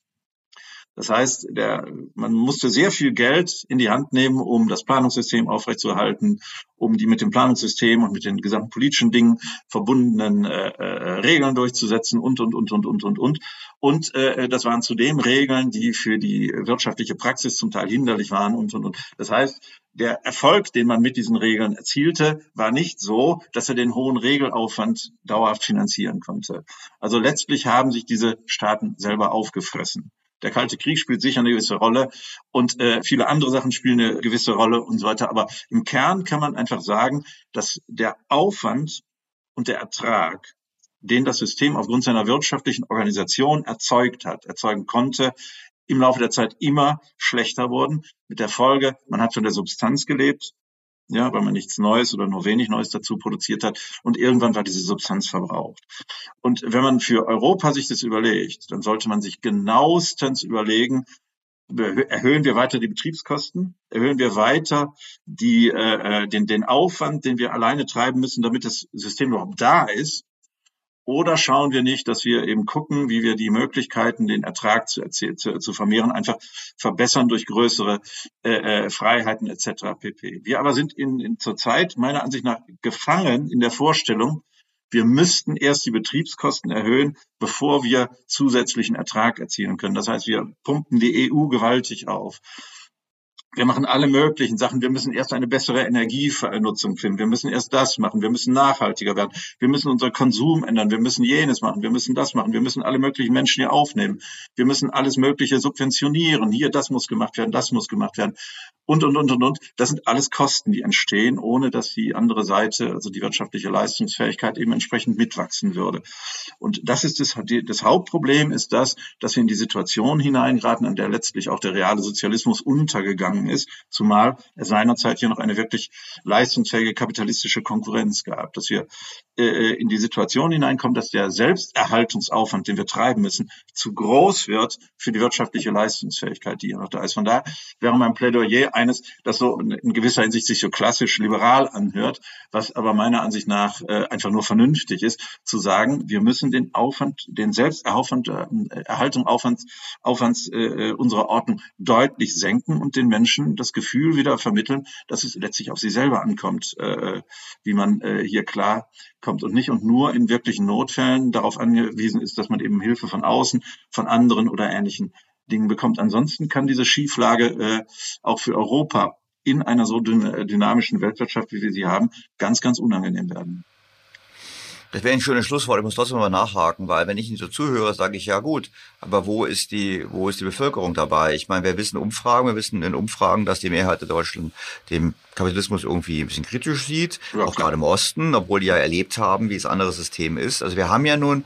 Das heißt, der, man musste sehr viel Geld in die Hand nehmen, um das Planungssystem aufrechtzuerhalten, um die mit dem Planungssystem und mit den gesamten politischen Dingen verbundenen äh, äh, Regeln durchzusetzen und, und, und, und, und, und, und. Und äh, das waren zudem Regeln, die für die wirtschaftliche Praxis zum Teil hinderlich waren und, und, und. Das heißt, der Erfolg, den man mit diesen Regeln erzielte, war nicht so, dass er den hohen Regelaufwand dauerhaft finanzieren konnte. Also letztlich haben sich diese Staaten selber aufgefressen. Der Kalte Krieg spielt sicher eine gewisse Rolle und äh, viele andere Sachen spielen eine gewisse Rolle und so weiter. Aber im Kern kann man einfach sagen, dass der Aufwand und der Ertrag, den das System aufgrund seiner wirtschaftlichen Organisation erzeugt hat, erzeugen konnte, im Laufe der Zeit immer schlechter wurden. Mit der Folge, man hat von der Substanz gelebt, ja, weil man nichts Neues oder nur wenig Neues dazu produziert hat. Und irgendwann war diese Substanz verbraucht. Und wenn man für Europa sich das überlegt, dann sollte man sich genauestens überlegen, erhöhen wir weiter die Betriebskosten, erhöhen wir weiter die, äh, äh den, den Aufwand, den wir alleine treiben müssen, damit das System überhaupt da ist, oder schauen wir nicht, dass wir eben gucken, wie wir die Möglichkeiten, den Ertrag zu, zu, zu vermehren, einfach verbessern durch größere äh, äh Freiheiten etc. pp. Wir aber sind in, in zurzeit meiner Ansicht nach gefangen in der Vorstellung, wir müssten erst die Betriebskosten erhöhen, bevor wir zusätzlichen Ertrag erzielen können. Das heißt, wir pumpen die EU gewaltig auf. Wir machen alle möglichen Sachen. Wir müssen erst eine bessere Energienutzung finden. Wir müssen erst das machen. Wir müssen nachhaltiger werden. Wir müssen unseren Konsum ändern. Wir müssen jenes machen. Wir müssen das machen. Wir müssen alle möglichen Menschen hier aufnehmen. Wir müssen alles Mögliche subventionieren. Hier, das muss gemacht werden. Das muss gemacht werden. Und, und, und, und, und. Das sind alles Kosten, die entstehen, ohne dass die andere Seite, also die wirtschaftliche Leistungsfähigkeit eben entsprechend mitwachsen würde. Und das ist das, das Hauptproblem ist das, dass wir in die Situation hineingeraten, an der letztlich auch der reale Sozialismus untergegangen ist, zumal es seinerzeit hier noch eine wirklich leistungsfähige kapitalistische Konkurrenz gab, dass wir äh, in die Situation hineinkommen, dass der Selbsterhaltungsaufwand, den wir treiben müssen, zu groß wird für die wirtschaftliche Leistungsfähigkeit, die hier noch da ist. Von da wäre mein Plädoyer eines, das so in gewisser Hinsicht sich so klassisch liberal anhört, was aber meiner Ansicht nach äh, einfach nur vernünftig ist, zu sagen, wir müssen den Aufwand, den Selbsterhaltung, äh, Aufwands, Aufwands äh, unserer Ordnung deutlich senken und den Menschen Menschen das Gefühl wieder vermitteln, dass es letztlich auf sie selber ankommt, äh, wie man äh, hier klar kommt und nicht und nur in wirklichen Notfällen darauf angewiesen ist, dass man eben Hilfe von außen, von anderen oder ähnlichen Dingen bekommt. Ansonsten kann diese Schieflage äh, auch für Europa in einer so dynamischen Weltwirtschaft, wie wir sie haben, ganz, ganz unangenehm werden. Das wäre ein schönes Schlusswort. Ich muss trotzdem mal nachhaken, weil wenn ich Ihnen so zuhöre, sage ich ja gut, aber wo ist die, wo ist die Bevölkerung dabei? Ich meine, wir wissen Umfragen, wir wissen in Umfragen, dass die Mehrheit der Deutschen dem Kapitalismus irgendwie ein bisschen kritisch sieht, ja, auch gerade im Osten, obwohl die ja erlebt haben, wie es andere System ist. Also wir haben ja nun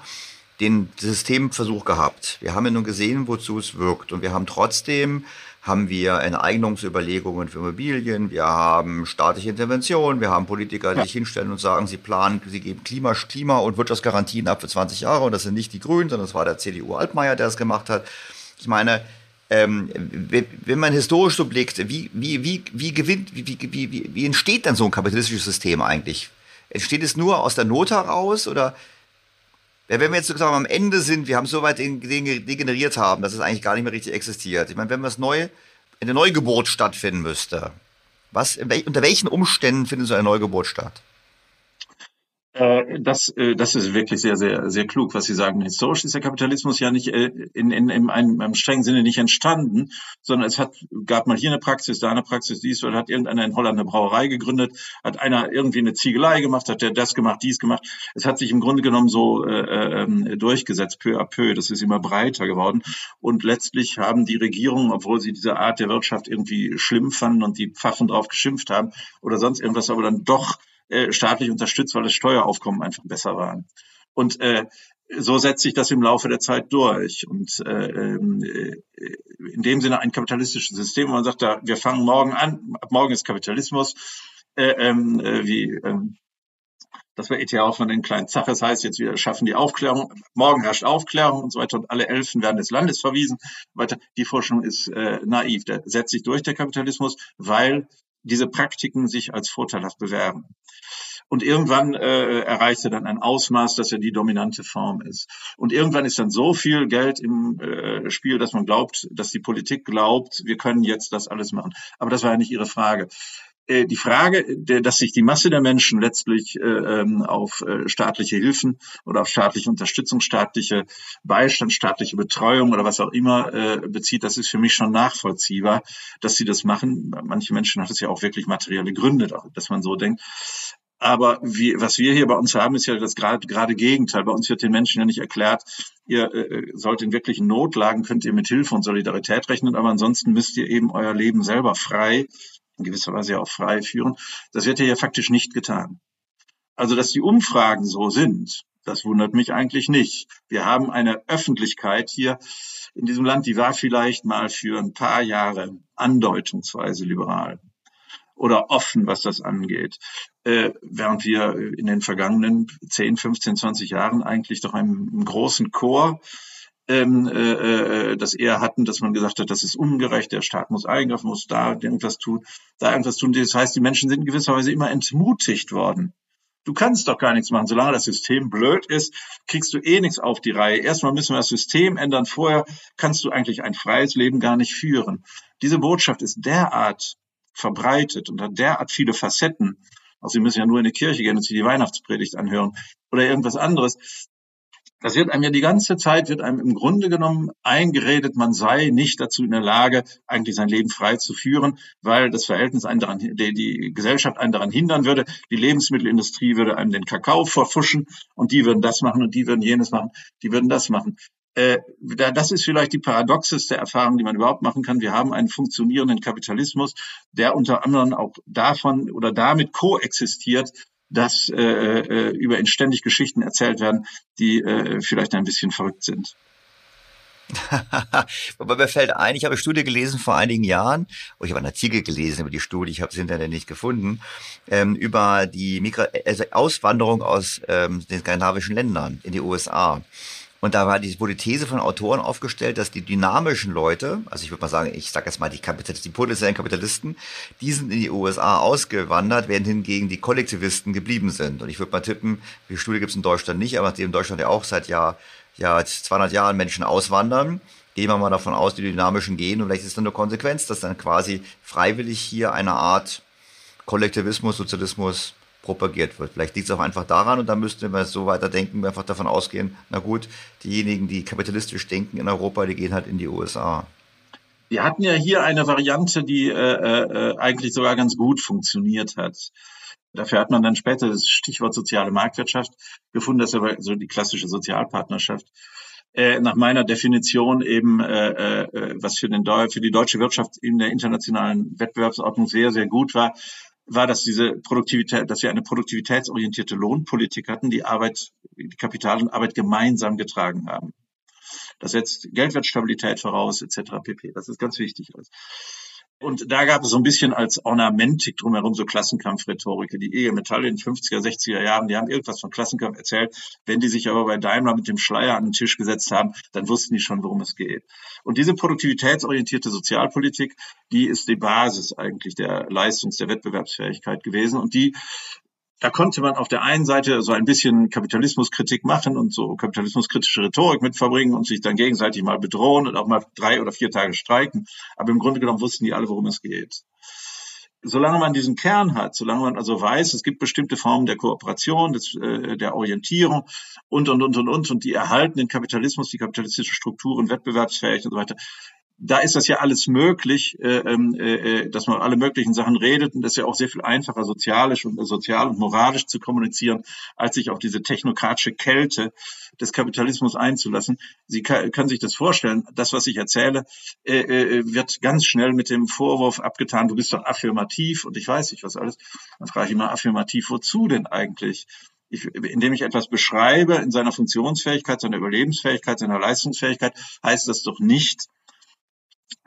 den Systemversuch gehabt. Wir haben ja nun gesehen, wozu es wirkt. Und wir haben trotzdem haben wir Enteignungsüberlegungen für Immobilien, wir haben staatliche Interventionen, wir haben Politiker, die ja. sich hinstellen und sagen, sie planen, sie geben Klima, Klima und Wirtschaftsgarantien ab für 20 Jahre und das sind nicht die Grünen, sondern das war der CDU Altmaier, der das gemacht hat. Ich meine, ähm, wenn man historisch so blickt, wie, wie, wie, wie gewinnt, wie, wie, wie, wie entsteht dann so ein kapitalistisches System eigentlich? Entsteht es nur aus der Not heraus oder wenn wir jetzt sozusagen am Ende sind, wir haben so weit degeneriert haben, dass es eigentlich gar nicht mehr richtig existiert. Ich meine, wenn was neu, eine Neugeburt stattfinden müsste, was, unter welchen Umständen findet so eine Neugeburt statt? Äh, das, äh, das ist wirklich sehr, sehr, sehr klug, was Sie sagen. Historisch ist der Kapitalismus ja nicht äh, in, in, in einem, einem strengen Sinne nicht entstanden, sondern es hat, gab mal hier eine Praxis, da eine Praxis, dies, oder hat irgendeiner in Holland eine Brauerei gegründet, hat einer irgendwie eine Ziegelei gemacht, hat der das gemacht, dies gemacht. Es hat sich im Grunde genommen so äh, äh, durchgesetzt, peu à peu. Das ist immer breiter geworden. Und letztlich haben die Regierungen, obwohl sie diese Art der Wirtschaft irgendwie schlimm fanden und die Pfaffen drauf geschimpft haben oder sonst irgendwas, aber dann doch äh, staatlich unterstützt, weil das Steueraufkommen einfach besser war. Und äh, so setzt sich das im Laufe der Zeit durch. Und äh, ähm, äh, in dem Sinne ein kapitalistisches System, wo man sagt, da, wir fangen morgen an, ab morgen ist Kapitalismus, äh, ähm, äh, wie äh, das war ETH auch von den kleinen Zaches heißt jetzt, wir schaffen die Aufklärung, morgen herrscht Aufklärung und so weiter und alle Elfen werden des Landes verwiesen. Weiter. Die Forschung ist äh, naiv, der setzt sich durch der Kapitalismus, weil diese Praktiken sich als vorteilhaft bewähren. Und irgendwann äh, erreicht er dann ein Ausmaß, dass er die dominante Form ist. Und irgendwann ist dann so viel Geld im äh, Spiel, dass man glaubt, dass die Politik glaubt, wir können jetzt das alles machen. Aber das war ja nicht Ihre Frage. Äh, die Frage, dass sich die Masse der Menschen letztlich äh, ähm, auf äh, staatliche Hilfen oder auf staatliche Unterstützung, staatliche Beistand, staatliche Betreuung oder was auch immer bezieht, das ist für mich schon nachvollziehbar, dass sie das machen. Manche Menschen hat es ja auch wirklich materielle Gründe, dass man so denkt. Aber wie, was wir hier bei uns haben, ist ja das gerade, gerade Gegenteil. Bei uns wird den Menschen ja nicht erklärt, ihr äh, sollt in wirklichen Notlagen, könnt ihr mit Hilfe und Solidarität rechnen, aber ansonsten müsst ihr eben euer Leben selber frei in gewisser Weise ja auch frei führen. Das wird ja faktisch nicht getan. Also, dass die Umfragen so sind, das wundert mich eigentlich nicht. Wir haben eine Öffentlichkeit hier in diesem Land, die war vielleicht mal für ein paar Jahre andeutungsweise liberal oder offen, was das angeht. Äh, während wir in den vergangenen 10, 15, 20 Jahren eigentlich doch einem, einem großen Chor ähm, äh, äh, das eher hatten, dass man gesagt hat, das ist ungerecht, der Staat muss eingreifen, muss da irgendwas tun, da irgendwas tun. Das heißt, die Menschen sind in gewisser Weise immer entmutigt worden. Du kannst doch gar nichts machen. Solange das System blöd ist, kriegst du eh nichts auf die Reihe. Erstmal müssen wir das System ändern. Vorher kannst du eigentlich ein freies Leben gar nicht führen. Diese Botschaft ist derart verbreitet und hat derart viele Facetten. Also Sie müssen ja nur in die Kirche gehen und sich die Weihnachtspredigt anhören oder irgendwas anderes. Das wird einem ja die ganze Zeit, wird einem im Grunde genommen eingeredet, man sei nicht dazu in der Lage, eigentlich sein Leben frei zu führen, weil das Verhältnis einen daran, die, die Gesellschaft einen daran hindern würde. Die Lebensmittelindustrie würde einem den Kakao verfuschen und die würden das machen und die würden jenes machen, die würden das machen. Äh, das ist vielleicht die paradoxeste Erfahrung, die man überhaupt machen kann. Wir haben einen funktionierenden Kapitalismus, der unter anderem auch davon oder damit koexistiert, dass äh, äh, über ihn ständig Geschichten erzählt werden, die äh, vielleicht ein bisschen verrückt sind. [laughs] Aber mir fällt ein, ich habe eine Studie gelesen vor einigen Jahren, oh, ich habe einen Artikel gelesen über die Studie, ich habe es hinterher nicht gefunden, ähm, über die Migra also Auswanderung aus ähm, den skandinavischen Ländern in die USA. Und da war die, wurde die These von Autoren aufgestellt, dass die dynamischen Leute, also ich würde mal sagen, ich sage jetzt mal die Kapitalisten, die potenziellen Kapitalisten, die sind in die USA ausgewandert, während hingegen die Kollektivisten geblieben sind. Und ich würde mal tippen, die Studie gibt es in Deutschland nicht, aber nachdem Deutschland ja auch seit Jahr, ja, 200 Jahren Menschen auswandern, gehen wir mal davon aus, die dynamischen gehen und vielleicht ist dann eine Konsequenz, dass dann quasi freiwillig hier eine Art Kollektivismus, Sozialismus propagiert wird. Vielleicht liegt es auch einfach daran und da müssten wir so weiter denken, wir einfach davon ausgehen, na gut, diejenigen, die kapitalistisch denken in Europa, die gehen halt in die USA. Wir hatten ja hier eine Variante, die äh, äh, eigentlich sogar ganz gut funktioniert hat. Dafür hat man dann später das Stichwort soziale Marktwirtschaft gefunden, das ist aber so die klassische Sozialpartnerschaft. Äh, nach meiner Definition eben, äh, äh, was für, den, für die deutsche Wirtschaft in der internationalen Wettbewerbsordnung sehr, sehr gut war, war, dass diese Produktivität, dass wir eine produktivitätsorientierte Lohnpolitik hatten, die Arbeit, die Kapital und Arbeit gemeinsam getragen haben. Das setzt Geldwertstabilität voraus, etc. pp. Das ist ganz wichtig. Und da gab es so ein bisschen als Ornamentik drumherum so Klassenkampfrhetorik. Die Ehe Metall in den 50er, 60er Jahren, die haben irgendwas von Klassenkampf erzählt. Wenn die sich aber bei Daimler mit dem Schleier an den Tisch gesetzt haben, dann wussten die schon, worum es geht. Und diese produktivitätsorientierte Sozialpolitik, die ist die Basis eigentlich der Leistungs-, der Wettbewerbsfähigkeit gewesen. Und die da konnte man auf der einen Seite so ein bisschen Kapitalismuskritik machen und so kapitalismuskritische Rhetorik mit verbringen und sich dann gegenseitig mal bedrohen und auch mal drei oder vier Tage streiken. Aber im Grunde genommen wussten die alle, worum es geht. solange man diesen Kern hat, solange man also weiß, es gibt bestimmte Formen der Kooperation, des, äh, der Orientierung und, und, und, und, und, und die erhalten den Kapitalismus, die kapitalistischen Strukturen, wettbewerbsfähig und so weiter, da ist das ja alles möglich, äh, ähm, äh, äh, dass man alle möglichen Sachen redet und das ist ja auch sehr viel einfacher, sozialisch und äh, sozial und moralisch zu kommunizieren, als sich auf diese technokratische Kälte des Kapitalismus einzulassen. Sie kann sich das vorstellen. Das, was ich erzähle, äh, äh, wird ganz schnell mit dem Vorwurf abgetan, du bist doch affirmativ und ich weiß nicht was alles. Dann frage ich immer affirmativ, wozu denn eigentlich? Ich, indem ich etwas beschreibe in seiner Funktionsfähigkeit, seiner Überlebensfähigkeit, seiner Leistungsfähigkeit, heißt das doch nicht,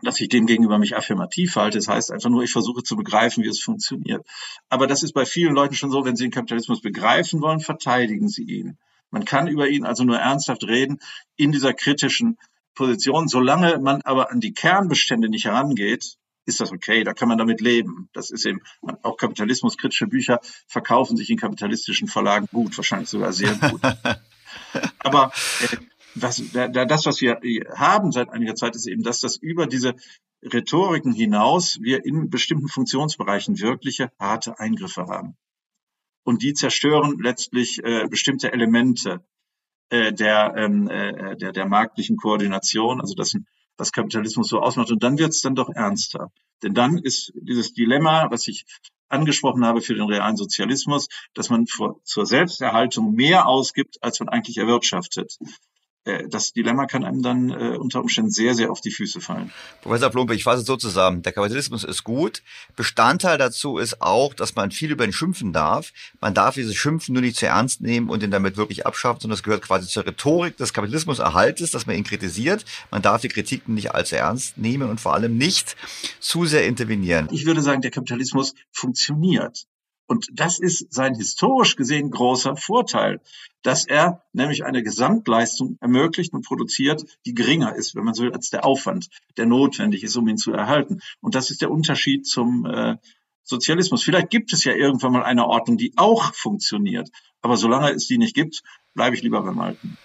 dass ich dem gegenüber mich affirmativ halte. Das heißt einfach nur, ich versuche zu begreifen, wie es funktioniert. Aber das ist bei vielen Leuten schon so, wenn sie den Kapitalismus begreifen wollen, verteidigen sie ihn. Man kann über ihn also nur ernsthaft reden in dieser kritischen Position. Solange man aber an die Kernbestände nicht herangeht, ist das okay, da kann man damit leben. Das ist eben, auch kapitalismuskritische Bücher verkaufen sich in kapitalistischen Verlagen gut, wahrscheinlich sogar sehr gut. [laughs] Aber äh, was, das, was wir haben seit einiger Zeit, ist eben das, dass über diese Rhetoriken hinaus wir in bestimmten Funktionsbereichen wirkliche harte Eingriffe haben. Und die zerstören letztlich äh, bestimmte Elemente äh, der, ähm, äh, der, der marktlichen Koordination, also das, was Kapitalismus so ausmacht. Und dann wird es dann doch ernster. Denn dann ist dieses Dilemma, was ich angesprochen habe für den realen Sozialismus, dass man vor, zur Selbsterhaltung mehr ausgibt, als man eigentlich erwirtschaftet. Äh, das Dilemma kann einem dann äh, unter Umständen sehr, sehr auf die Füße fallen. Professor Plumpe, ich fasse es so zusammen. Der Kapitalismus ist gut. Bestandteil dazu ist auch, dass man viel über ihn schimpfen darf. Man darf dieses Schimpfen nur nicht zu ernst nehmen und ihn damit wirklich abschaffen, sondern es gehört quasi zur Rhetorik des Kapitalismuserhaltes, dass man ihn kritisiert. Man darf die Kritiken nicht allzu ernst nehmen und vor allem nicht zu sehr intervenieren. Ich würde sagen, der Kapitalismus funktioniert. Und das ist sein historisch gesehen großer Vorteil, dass er nämlich eine Gesamtleistung ermöglicht und produziert, die geringer ist, wenn man so will, als der Aufwand, der notwendig ist, um ihn zu erhalten. Und das ist der Unterschied zum äh, Sozialismus. Vielleicht gibt es ja irgendwann mal eine Ordnung, die auch funktioniert. Aber solange es die nicht gibt, bleibe ich lieber beim Alten.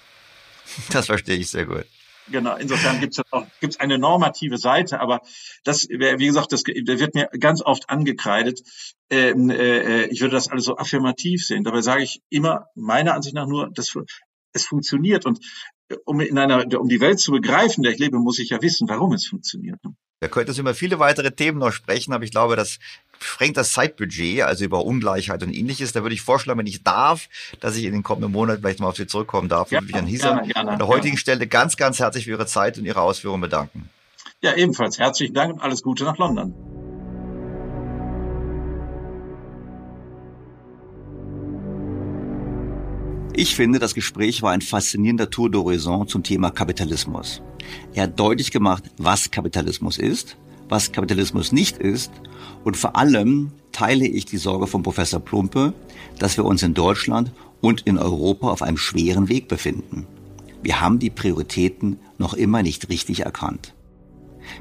Das verstehe ich sehr gut. Genau, insofern gibt es eine normative Seite, aber das, wie gesagt, das, wird mir ganz oft angekreidet. Ähm, äh, ich würde das alles so affirmativ sehen. Dabei sage ich immer meiner Ansicht nach nur, dass es funktioniert und um in einer, um die Welt zu begreifen, der ich lebe, muss ich ja wissen, warum es funktioniert. Wir könnten über viele weitere Themen noch sprechen, aber ich glaube, das sprengt das Zeitbudget, also über Ungleichheit und ähnliches. Da würde ich vorschlagen, wenn ich darf, dass ich in den kommenden Monaten vielleicht mal auf Sie zurückkommen darf. Ja, und mich an gerne, an der heutigen gerne. Stelle ganz, ganz herzlich für Ihre Zeit und Ihre Ausführungen bedanken. Ja, ebenfalls herzlichen Dank und alles Gute nach London. Ich finde, das Gespräch war ein faszinierender Tour d'Horizon zum Thema Kapitalismus. Er hat deutlich gemacht, was Kapitalismus ist, was Kapitalismus nicht ist und vor allem teile ich die Sorge von Professor Plumpe, dass wir uns in Deutschland und in Europa auf einem schweren Weg befinden. Wir haben die Prioritäten noch immer nicht richtig erkannt.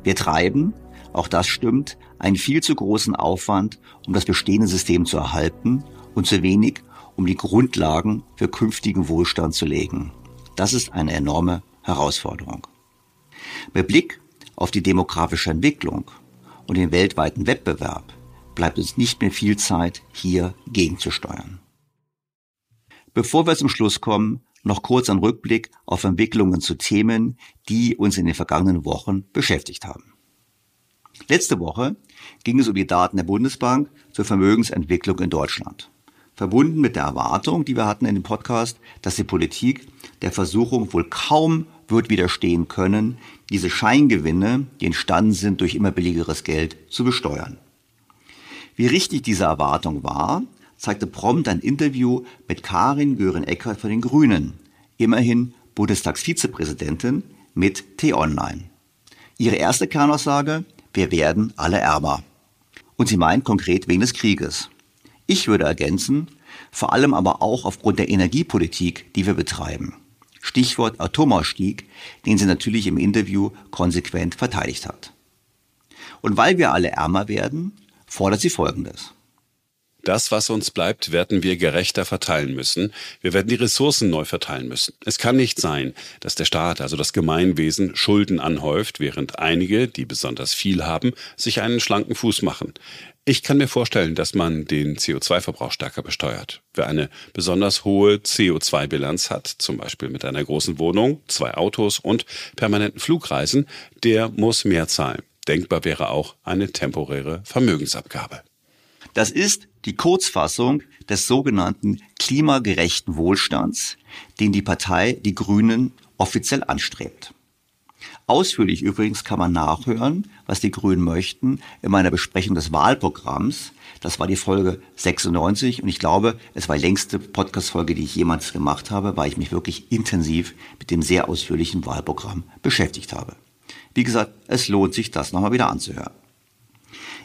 Wir treiben, auch das stimmt, einen viel zu großen Aufwand, um das bestehende System zu erhalten und zu wenig, um die Grundlagen für künftigen Wohlstand zu legen. Das ist eine enorme Herausforderung. Mit Blick auf die demografische Entwicklung und den weltweiten Wettbewerb bleibt uns nicht mehr viel Zeit, hier gegenzusteuern. Bevor wir zum Schluss kommen, noch kurz ein Rückblick auf Entwicklungen zu Themen, die uns in den vergangenen Wochen beschäftigt haben. Letzte Woche ging es um die Daten der Bundesbank zur Vermögensentwicklung in Deutschland. Verbunden mit der Erwartung, die wir hatten in dem Podcast, dass die Politik der Versuchung wohl kaum wird widerstehen können, diese Scheingewinne, die entstanden sind durch immer billigeres Geld, zu besteuern. Wie richtig diese Erwartung war, zeigte prompt ein Interview mit Karin Gören-Eckert von den Grünen, immerhin Bundestagsvizepräsidentin mit T-Online. Ihre erste Kernaussage, wir werden alle ärmer. Und sie meint konkret wegen des Krieges. Ich würde ergänzen, vor allem aber auch aufgrund der Energiepolitik, die wir betreiben. Stichwort Atomausstieg, den sie natürlich im Interview konsequent verteidigt hat. Und weil wir alle ärmer werden, fordert sie Folgendes. Das, was uns bleibt, werden wir gerechter verteilen müssen. Wir werden die Ressourcen neu verteilen müssen. Es kann nicht sein, dass der Staat, also das Gemeinwesen, Schulden anhäuft, während einige, die besonders viel haben, sich einen schlanken Fuß machen. Ich kann mir vorstellen, dass man den CO2-Verbrauch stärker besteuert. Wer eine besonders hohe CO2-Bilanz hat, zum Beispiel mit einer großen Wohnung, zwei Autos und permanenten Flugreisen, der muss mehr zahlen. Denkbar wäre auch eine temporäre Vermögensabgabe. Das ist die Kurzfassung des sogenannten klimagerechten Wohlstands, den die Partei Die Grünen offiziell anstrebt. Ausführlich übrigens kann man nachhören, was die Grünen möchten, in meiner Besprechung des Wahlprogramms. Das war die Folge 96 und ich glaube, es war die längste Podcast-Folge, die ich jemals gemacht habe, weil ich mich wirklich intensiv mit dem sehr ausführlichen Wahlprogramm beschäftigt habe. Wie gesagt, es lohnt sich, das nochmal wieder anzuhören.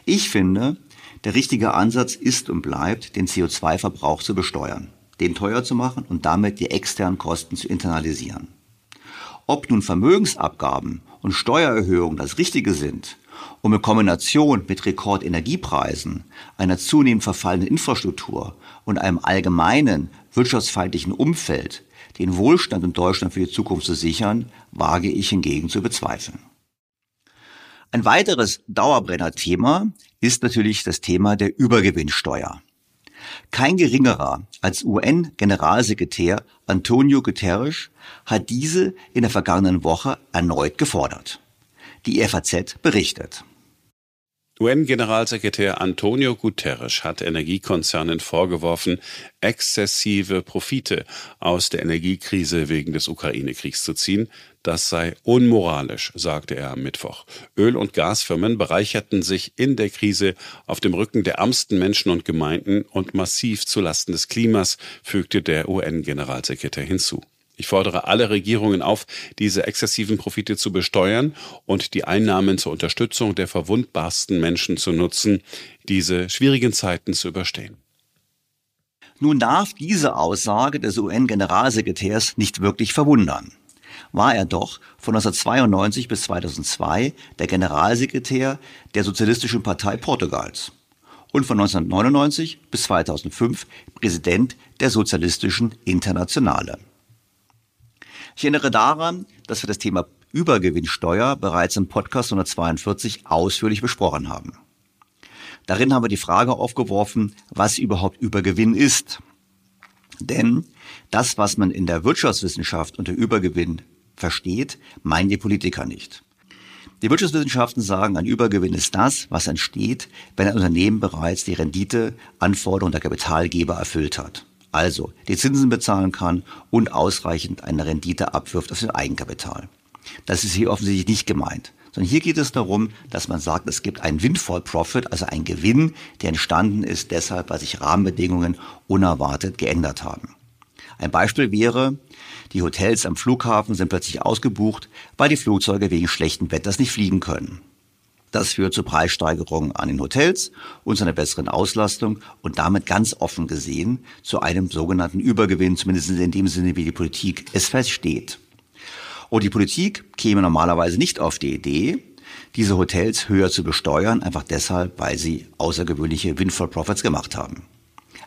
Ich finde, der richtige Ansatz ist und bleibt, den CO2-Verbrauch zu besteuern, den teuer zu machen und damit die externen Kosten zu internalisieren. Ob nun Vermögensabgaben und Steuererhöhungen das Richtige sind, um in Kombination mit Rekordenergiepreisen, einer zunehmend verfallenen Infrastruktur und einem allgemeinen wirtschaftsfeindlichen Umfeld den Wohlstand in Deutschland für die Zukunft zu sichern, wage ich hingegen zu bezweifeln. Ein weiteres Dauerbrenner-Thema ist natürlich das Thema der Übergewinnsteuer. Kein geringerer als UN-Generalsekretär Antonio Guterres hat diese in der vergangenen Woche erneut gefordert. Die FAZ berichtet. UN-Generalsekretär Antonio Guterres hat Energiekonzernen vorgeworfen, exzessive Profite aus der Energiekrise wegen des Ukraine-Kriegs zu ziehen. Das sei unmoralisch, sagte er am Mittwoch. Öl- und Gasfirmen bereicherten sich in der Krise auf dem Rücken der ärmsten Menschen und Gemeinden und massiv zulasten des Klimas, fügte der UN-Generalsekretär hinzu. Ich fordere alle Regierungen auf, diese exzessiven Profite zu besteuern und die Einnahmen zur Unterstützung der verwundbarsten Menschen zu nutzen, diese schwierigen Zeiten zu überstehen. Nun darf diese Aussage des UN-Generalsekretärs nicht wirklich verwundern. War er doch von 1992 bis 2002 der Generalsekretär der Sozialistischen Partei Portugals und von 1999 bis 2005 Präsident der Sozialistischen Internationale. Ich erinnere daran, dass wir das Thema Übergewinnsteuer bereits im Podcast 142 ausführlich besprochen haben. Darin haben wir die Frage aufgeworfen, was überhaupt Übergewinn ist. Denn das, was man in der Wirtschaftswissenschaft unter Übergewinn versteht, meinen die Politiker nicht. Die Wirtschaftswissenschaften sagen, ein Übergewinn ist das, was entsteht, wenn ein Unternehmen bereits die Renditeanforderungen der Kapitalgeber erfüllt hat also die Zinsen bezahlen kann und ausreichend eine Rendite abwirft auf sein Eigenkapital. Das ist hier offensichtlich nicht gemeint, sondern hier geht es darum, dass man sagt, es gibt einen Windfall Profit, also einen Gewinn, der entstanden ist deshalb, weil sich Rahmenbedingungen unerwartet geändert haben. Ein Beispiel wäre, die Hotels am Flughafen sind plötzlich ausgebucht, weil die Flugzeuge wegen schlechten Wetters nicht fliegen können. Das führt zu Preissteigerungen an den Hotels und zu einer besseren Auslastung und damit ganz offen gesehen zu einem sogenannten Übergewinn, zumindest in dem Sinne, wie die Politik es feststeht. Und die Politik käme normalerweise nicht auf die Idee, diese Hotels höher zu besteuern, einfach deshalb, weil sie außergewöhnliche Windfall Profits gemacht haben.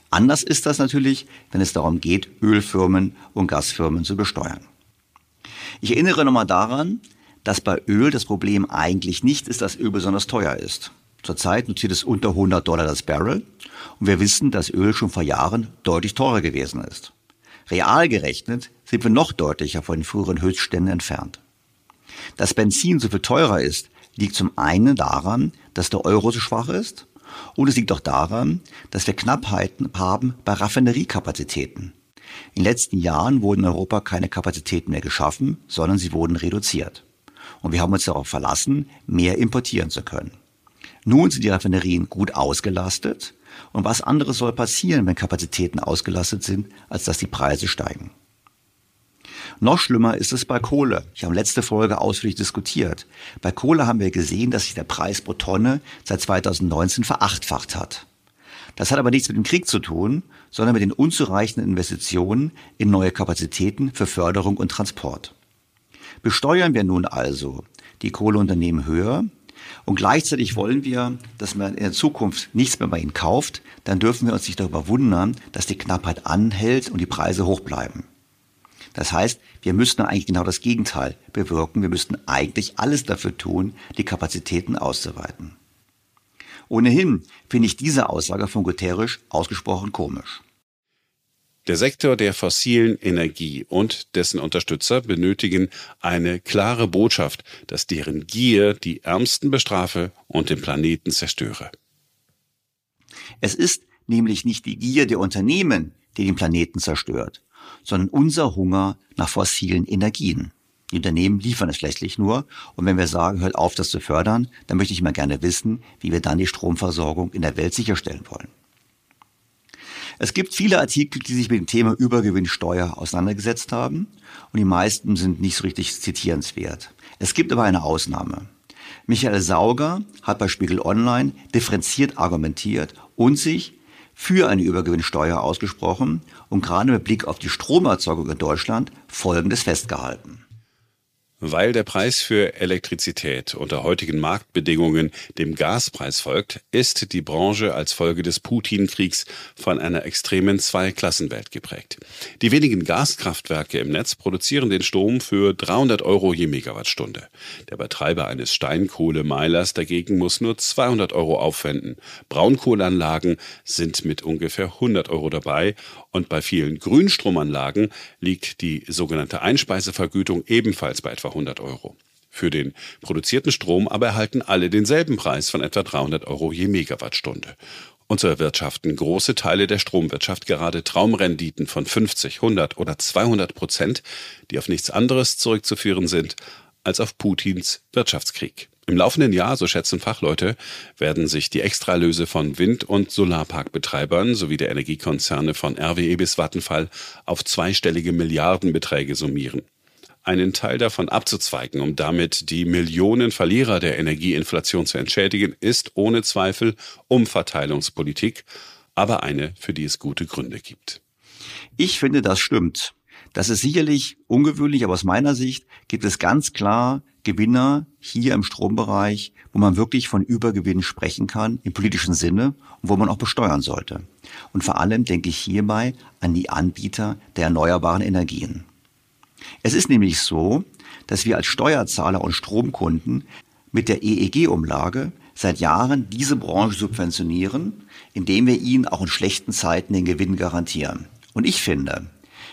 Anders ist das natürlich, wenn es darum geht, Ölfirmen und Gasfirmen zu besteuern. Ich erinnere nochmal daran, dass bei Öl das Problem eigentlich nicht ist, dass Öl besonders teuer ist. Zurzeit notiert es unter 100 Dollar das Barrel und wir wissen, dass Öl schon vor Jahren deutlich teurer gewesen ist. Real gerechnet sind wir noch deutlicher von den früheren Höchstständen entfernt. Dass Benzin so viel teurer ist, liegt zum einen daran, dass der Euro so schwach ist und es liegt auch daran, dass wir Knappheiten haben bei Raffineriekapazitäten. In den letzten Jahren wurden in Europa keine Kapazitäten mehr geschaffen, sondern sie wurden reduziert. Und wir haben uns darauf verlassen, mehr importieren zu können. Nun sind die Raffinerien gut ausgelastet. Und was anderes soll passieren, wenn Kapazitäten ausgelastet sind, als dass die Preise steigen? Noch schlimmer ist es bei Kohle. Ich habe letzte Folge ausführlich diskutiert. Bei Kohle haben wir gesehen, dass sich der Preis pro Tonne seit 2019 verachtfacht hat. Das hat aber nichts mit dem Krieg zu tun, sondern mit den unzureichenden Investitionen in neue Kapazitäten für Förderung und Transport. Besteuern wir nun also die Kohleunternehmen höher, Und gleichzeitig wollen wir, dass man in der Zukunft nichts mehr bei ihnen kauft. Dann dürfen wir uns nicht darüber wundern, dass die Knappheit anhält und die Preise hoch bleiben. Das heißt, wir müssten eigentlich genau das Gegenteil bewirken. Wir müssten eigentlich alles dafür tun, die Kapazitäten auszuweiten. Ohnehin finde ich diese Aussage von Guterres ausgesprochen komisch. Der Sektor der fossilen Energie und dessen Unterstützer benötigen eine klare Botschaft, dass deren Gier die Ärmsten bestrafe und den Planeten zerstöre. Es ist nämlich nicht die Gier der Unternehmen, die den Planeten zerstört, sondern unser Hunger nach fossilen Energien. Die Unternehmen liefern es letztlich nur. Und wenn wir sagen, hört auf, das zu fördern, dann möchte ich mal gerne wissen, wie wir dann die Stromversorgung in der Welt sicherstellen wollen. Es gibt viele Artikel, die sich mit dem Thema Übergewinnsteuer auseinandergesetzt haben und die meisten sind nicht so richtig zitierenswert. Es gibt aber eine Ausnahme. Michael Sauger hat bei Spiegel Online differenziert argumentiert und sich für eine Übergewinnsteuer ausgesprochen und gerade mit Blick auf die Stromerzeugung in Deutschland Folgendes festgehalten. Weil der Preis für Elektrizität unter heutigen Marktbedingungen dem Gaspreis folgt, ist die Branche als Folge des Putin-Kriegs von einer extremen Zweiklassenwelt geprägt. Die wenigen Gaskraftwerke im Netz produzieren den Strom für 300 Euro je Megawattstunde. Der Betreiber eines Steinkohlemeilers dagegen muss nur 200 Euro aufwenden. Braunkohleanlagen sind mit ungefähr 100 Euro dabei und bei vielen Grünstromanlagen liegt die sogenannte Einspeisevergütung ebenfalls bei etwa 100 Euro. Für den produzierten Strom aber erhalten alle denselben Preis von etwa 300 Euro je Megawattstunde. Und so erwirtschaften große Teile der Stromwirtschaft gerade Traumrenditen von 50, 100 oder 200 Prozent, die auf nichts anderes zurückzuführen sind als auf Putins Wirtschaftskrieg. Im laufenden Jahr, so schätzen Fachleute, werden sich die Extralöse von Wind- und Solarparkbetreibern sowie der Energiekonzerne von RWE bis Vattenfall auf zweistellige Milliardenbeträge summieren. Einen Teil davon abzuzweigen, um damit die Millionen Verlierer der Energieinflation zu entschädigen, ist ohne Zweifel Umverteilungspolitik, aber eine, für die es gute Gründe gibt. Ich finde, das stimmt. Das ist sicherlich ungewöhnlich, aber aus meiner Sicht gibt es ganz klar Gewinner hier im Strombereich, wo man wirklich von Übergewinn sprechen kann im politischen Sinne und wo man auch besteuern sollte. Und vor allem denke ich hierbei an die Anbieter der erneuerbaren Energien. Es ist nämlich so, dass wir als Steuerzahler und Stromkunden mit der EEG-Umlage seit Jahren diese Branche subventionieren, indem wir ihnen auch in schlechten Zeiten den Gewinn garantieren. Und ich finde,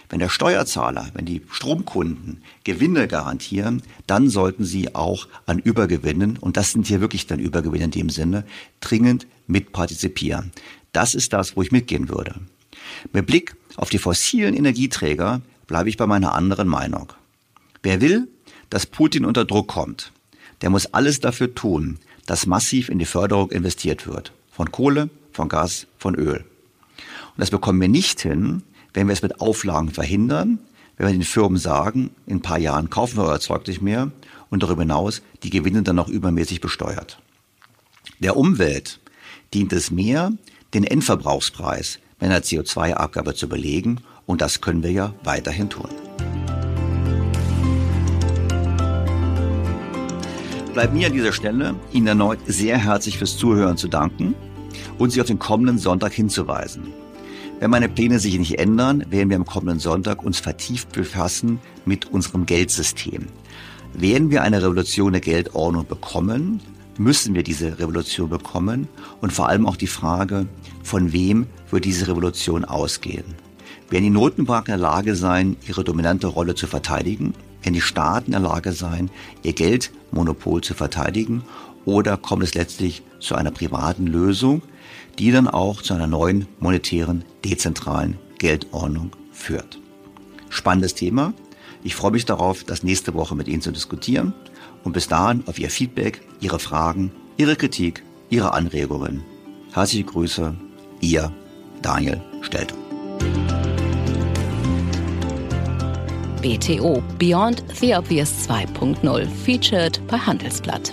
wenn der Steuerzahler, wenn die Stromkunden Gewinne garantieren, dann sollten sie auch an Übergewinnen, und das sind hier wirklich dann Übergewinne in dem Sinne, dringend mitpartizipieren. Das ist das, wo ich mitgehen würde. Mit Blick auf die fossilen Energieträger bleibe ich bei meiner anderen Meinung. Wer will, dass Putin unter Druck kommt, der muss alles dafür tun, dass massiv in die Förderung investiert wird. Von Kohle, von Gas, von Öl. Und das bekommen wir nicht hin, wenn wir es mit Auflagen verhindern, wenn wir den Firmen sagen, in ein paar Jahren kaufen wir euer Zeug nicht mehr und darüber hinaus die Gewinne dann noch übermäßig besteuert. Der Umwelt dient es mehr, den Endverbrauchspreis mit einer CO2-Abgabe zu belegen und das können wir ja weiterhin tun. Bleibt mir an dieser Stelle Ihnen erneut sehr herzlich fürs Zuhören zu danken und Sie auf den kommenden Sonntag hinzuweisen. Wenn meine Pläne sich nicht ändern, werden wir am kommenden Sonntag uns vertieft befassen mit unserem Geldsystem. Werden wir eine Revolution der Geldordnung bekommen, müssen wir diese Revolution bekommen und vor allem auch die Frage, von wem wird diese Revolution ausgehen. Werden die Notenbanken in der Lage sein, ihre dominante Rolle zu verteidigen? Werden die Staaten in der Lage sein, ihr Geldmonopol zu verteidigen? Oder kommt es letztlich zu einer privaten Lösung, die dann auch zu einer neuen monetären, dezentralen Geldordnung führt. Spannendes Thema. Ich freue mich darauf, das nächste Woche mit Ihnen zu diskutieren und bis dahin auf Ihr Feedback, Ihre Fragen, Ihre Kritik, Ihre Anregungen. Herzliche Grüße, Ihr Daniel Stelter. BTO Beyond the Obvious 2.0 featured bei Handelsblatt.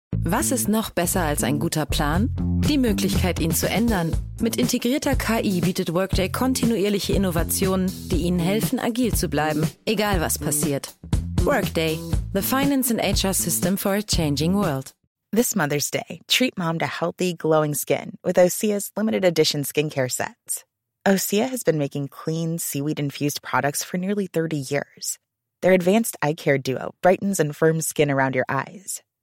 Was ist noch besser als ein guter Plan? Die Möglichkeit, ihn zu ändern. Mit integrierter KI bietet Workday kontinuierliche Innovationen, die Ihnen helfen, agil zu bleiben, egal was passiert. Workday, the finance and HR system for a changing world. This Mother's Day, treat mom to healthy, glowing skin with Osea's limited edition skincare sets. Osea has been making clean, seaweed infused products for nearly 30 years. Their advanced eye care duo brightens and firms skin around your eyes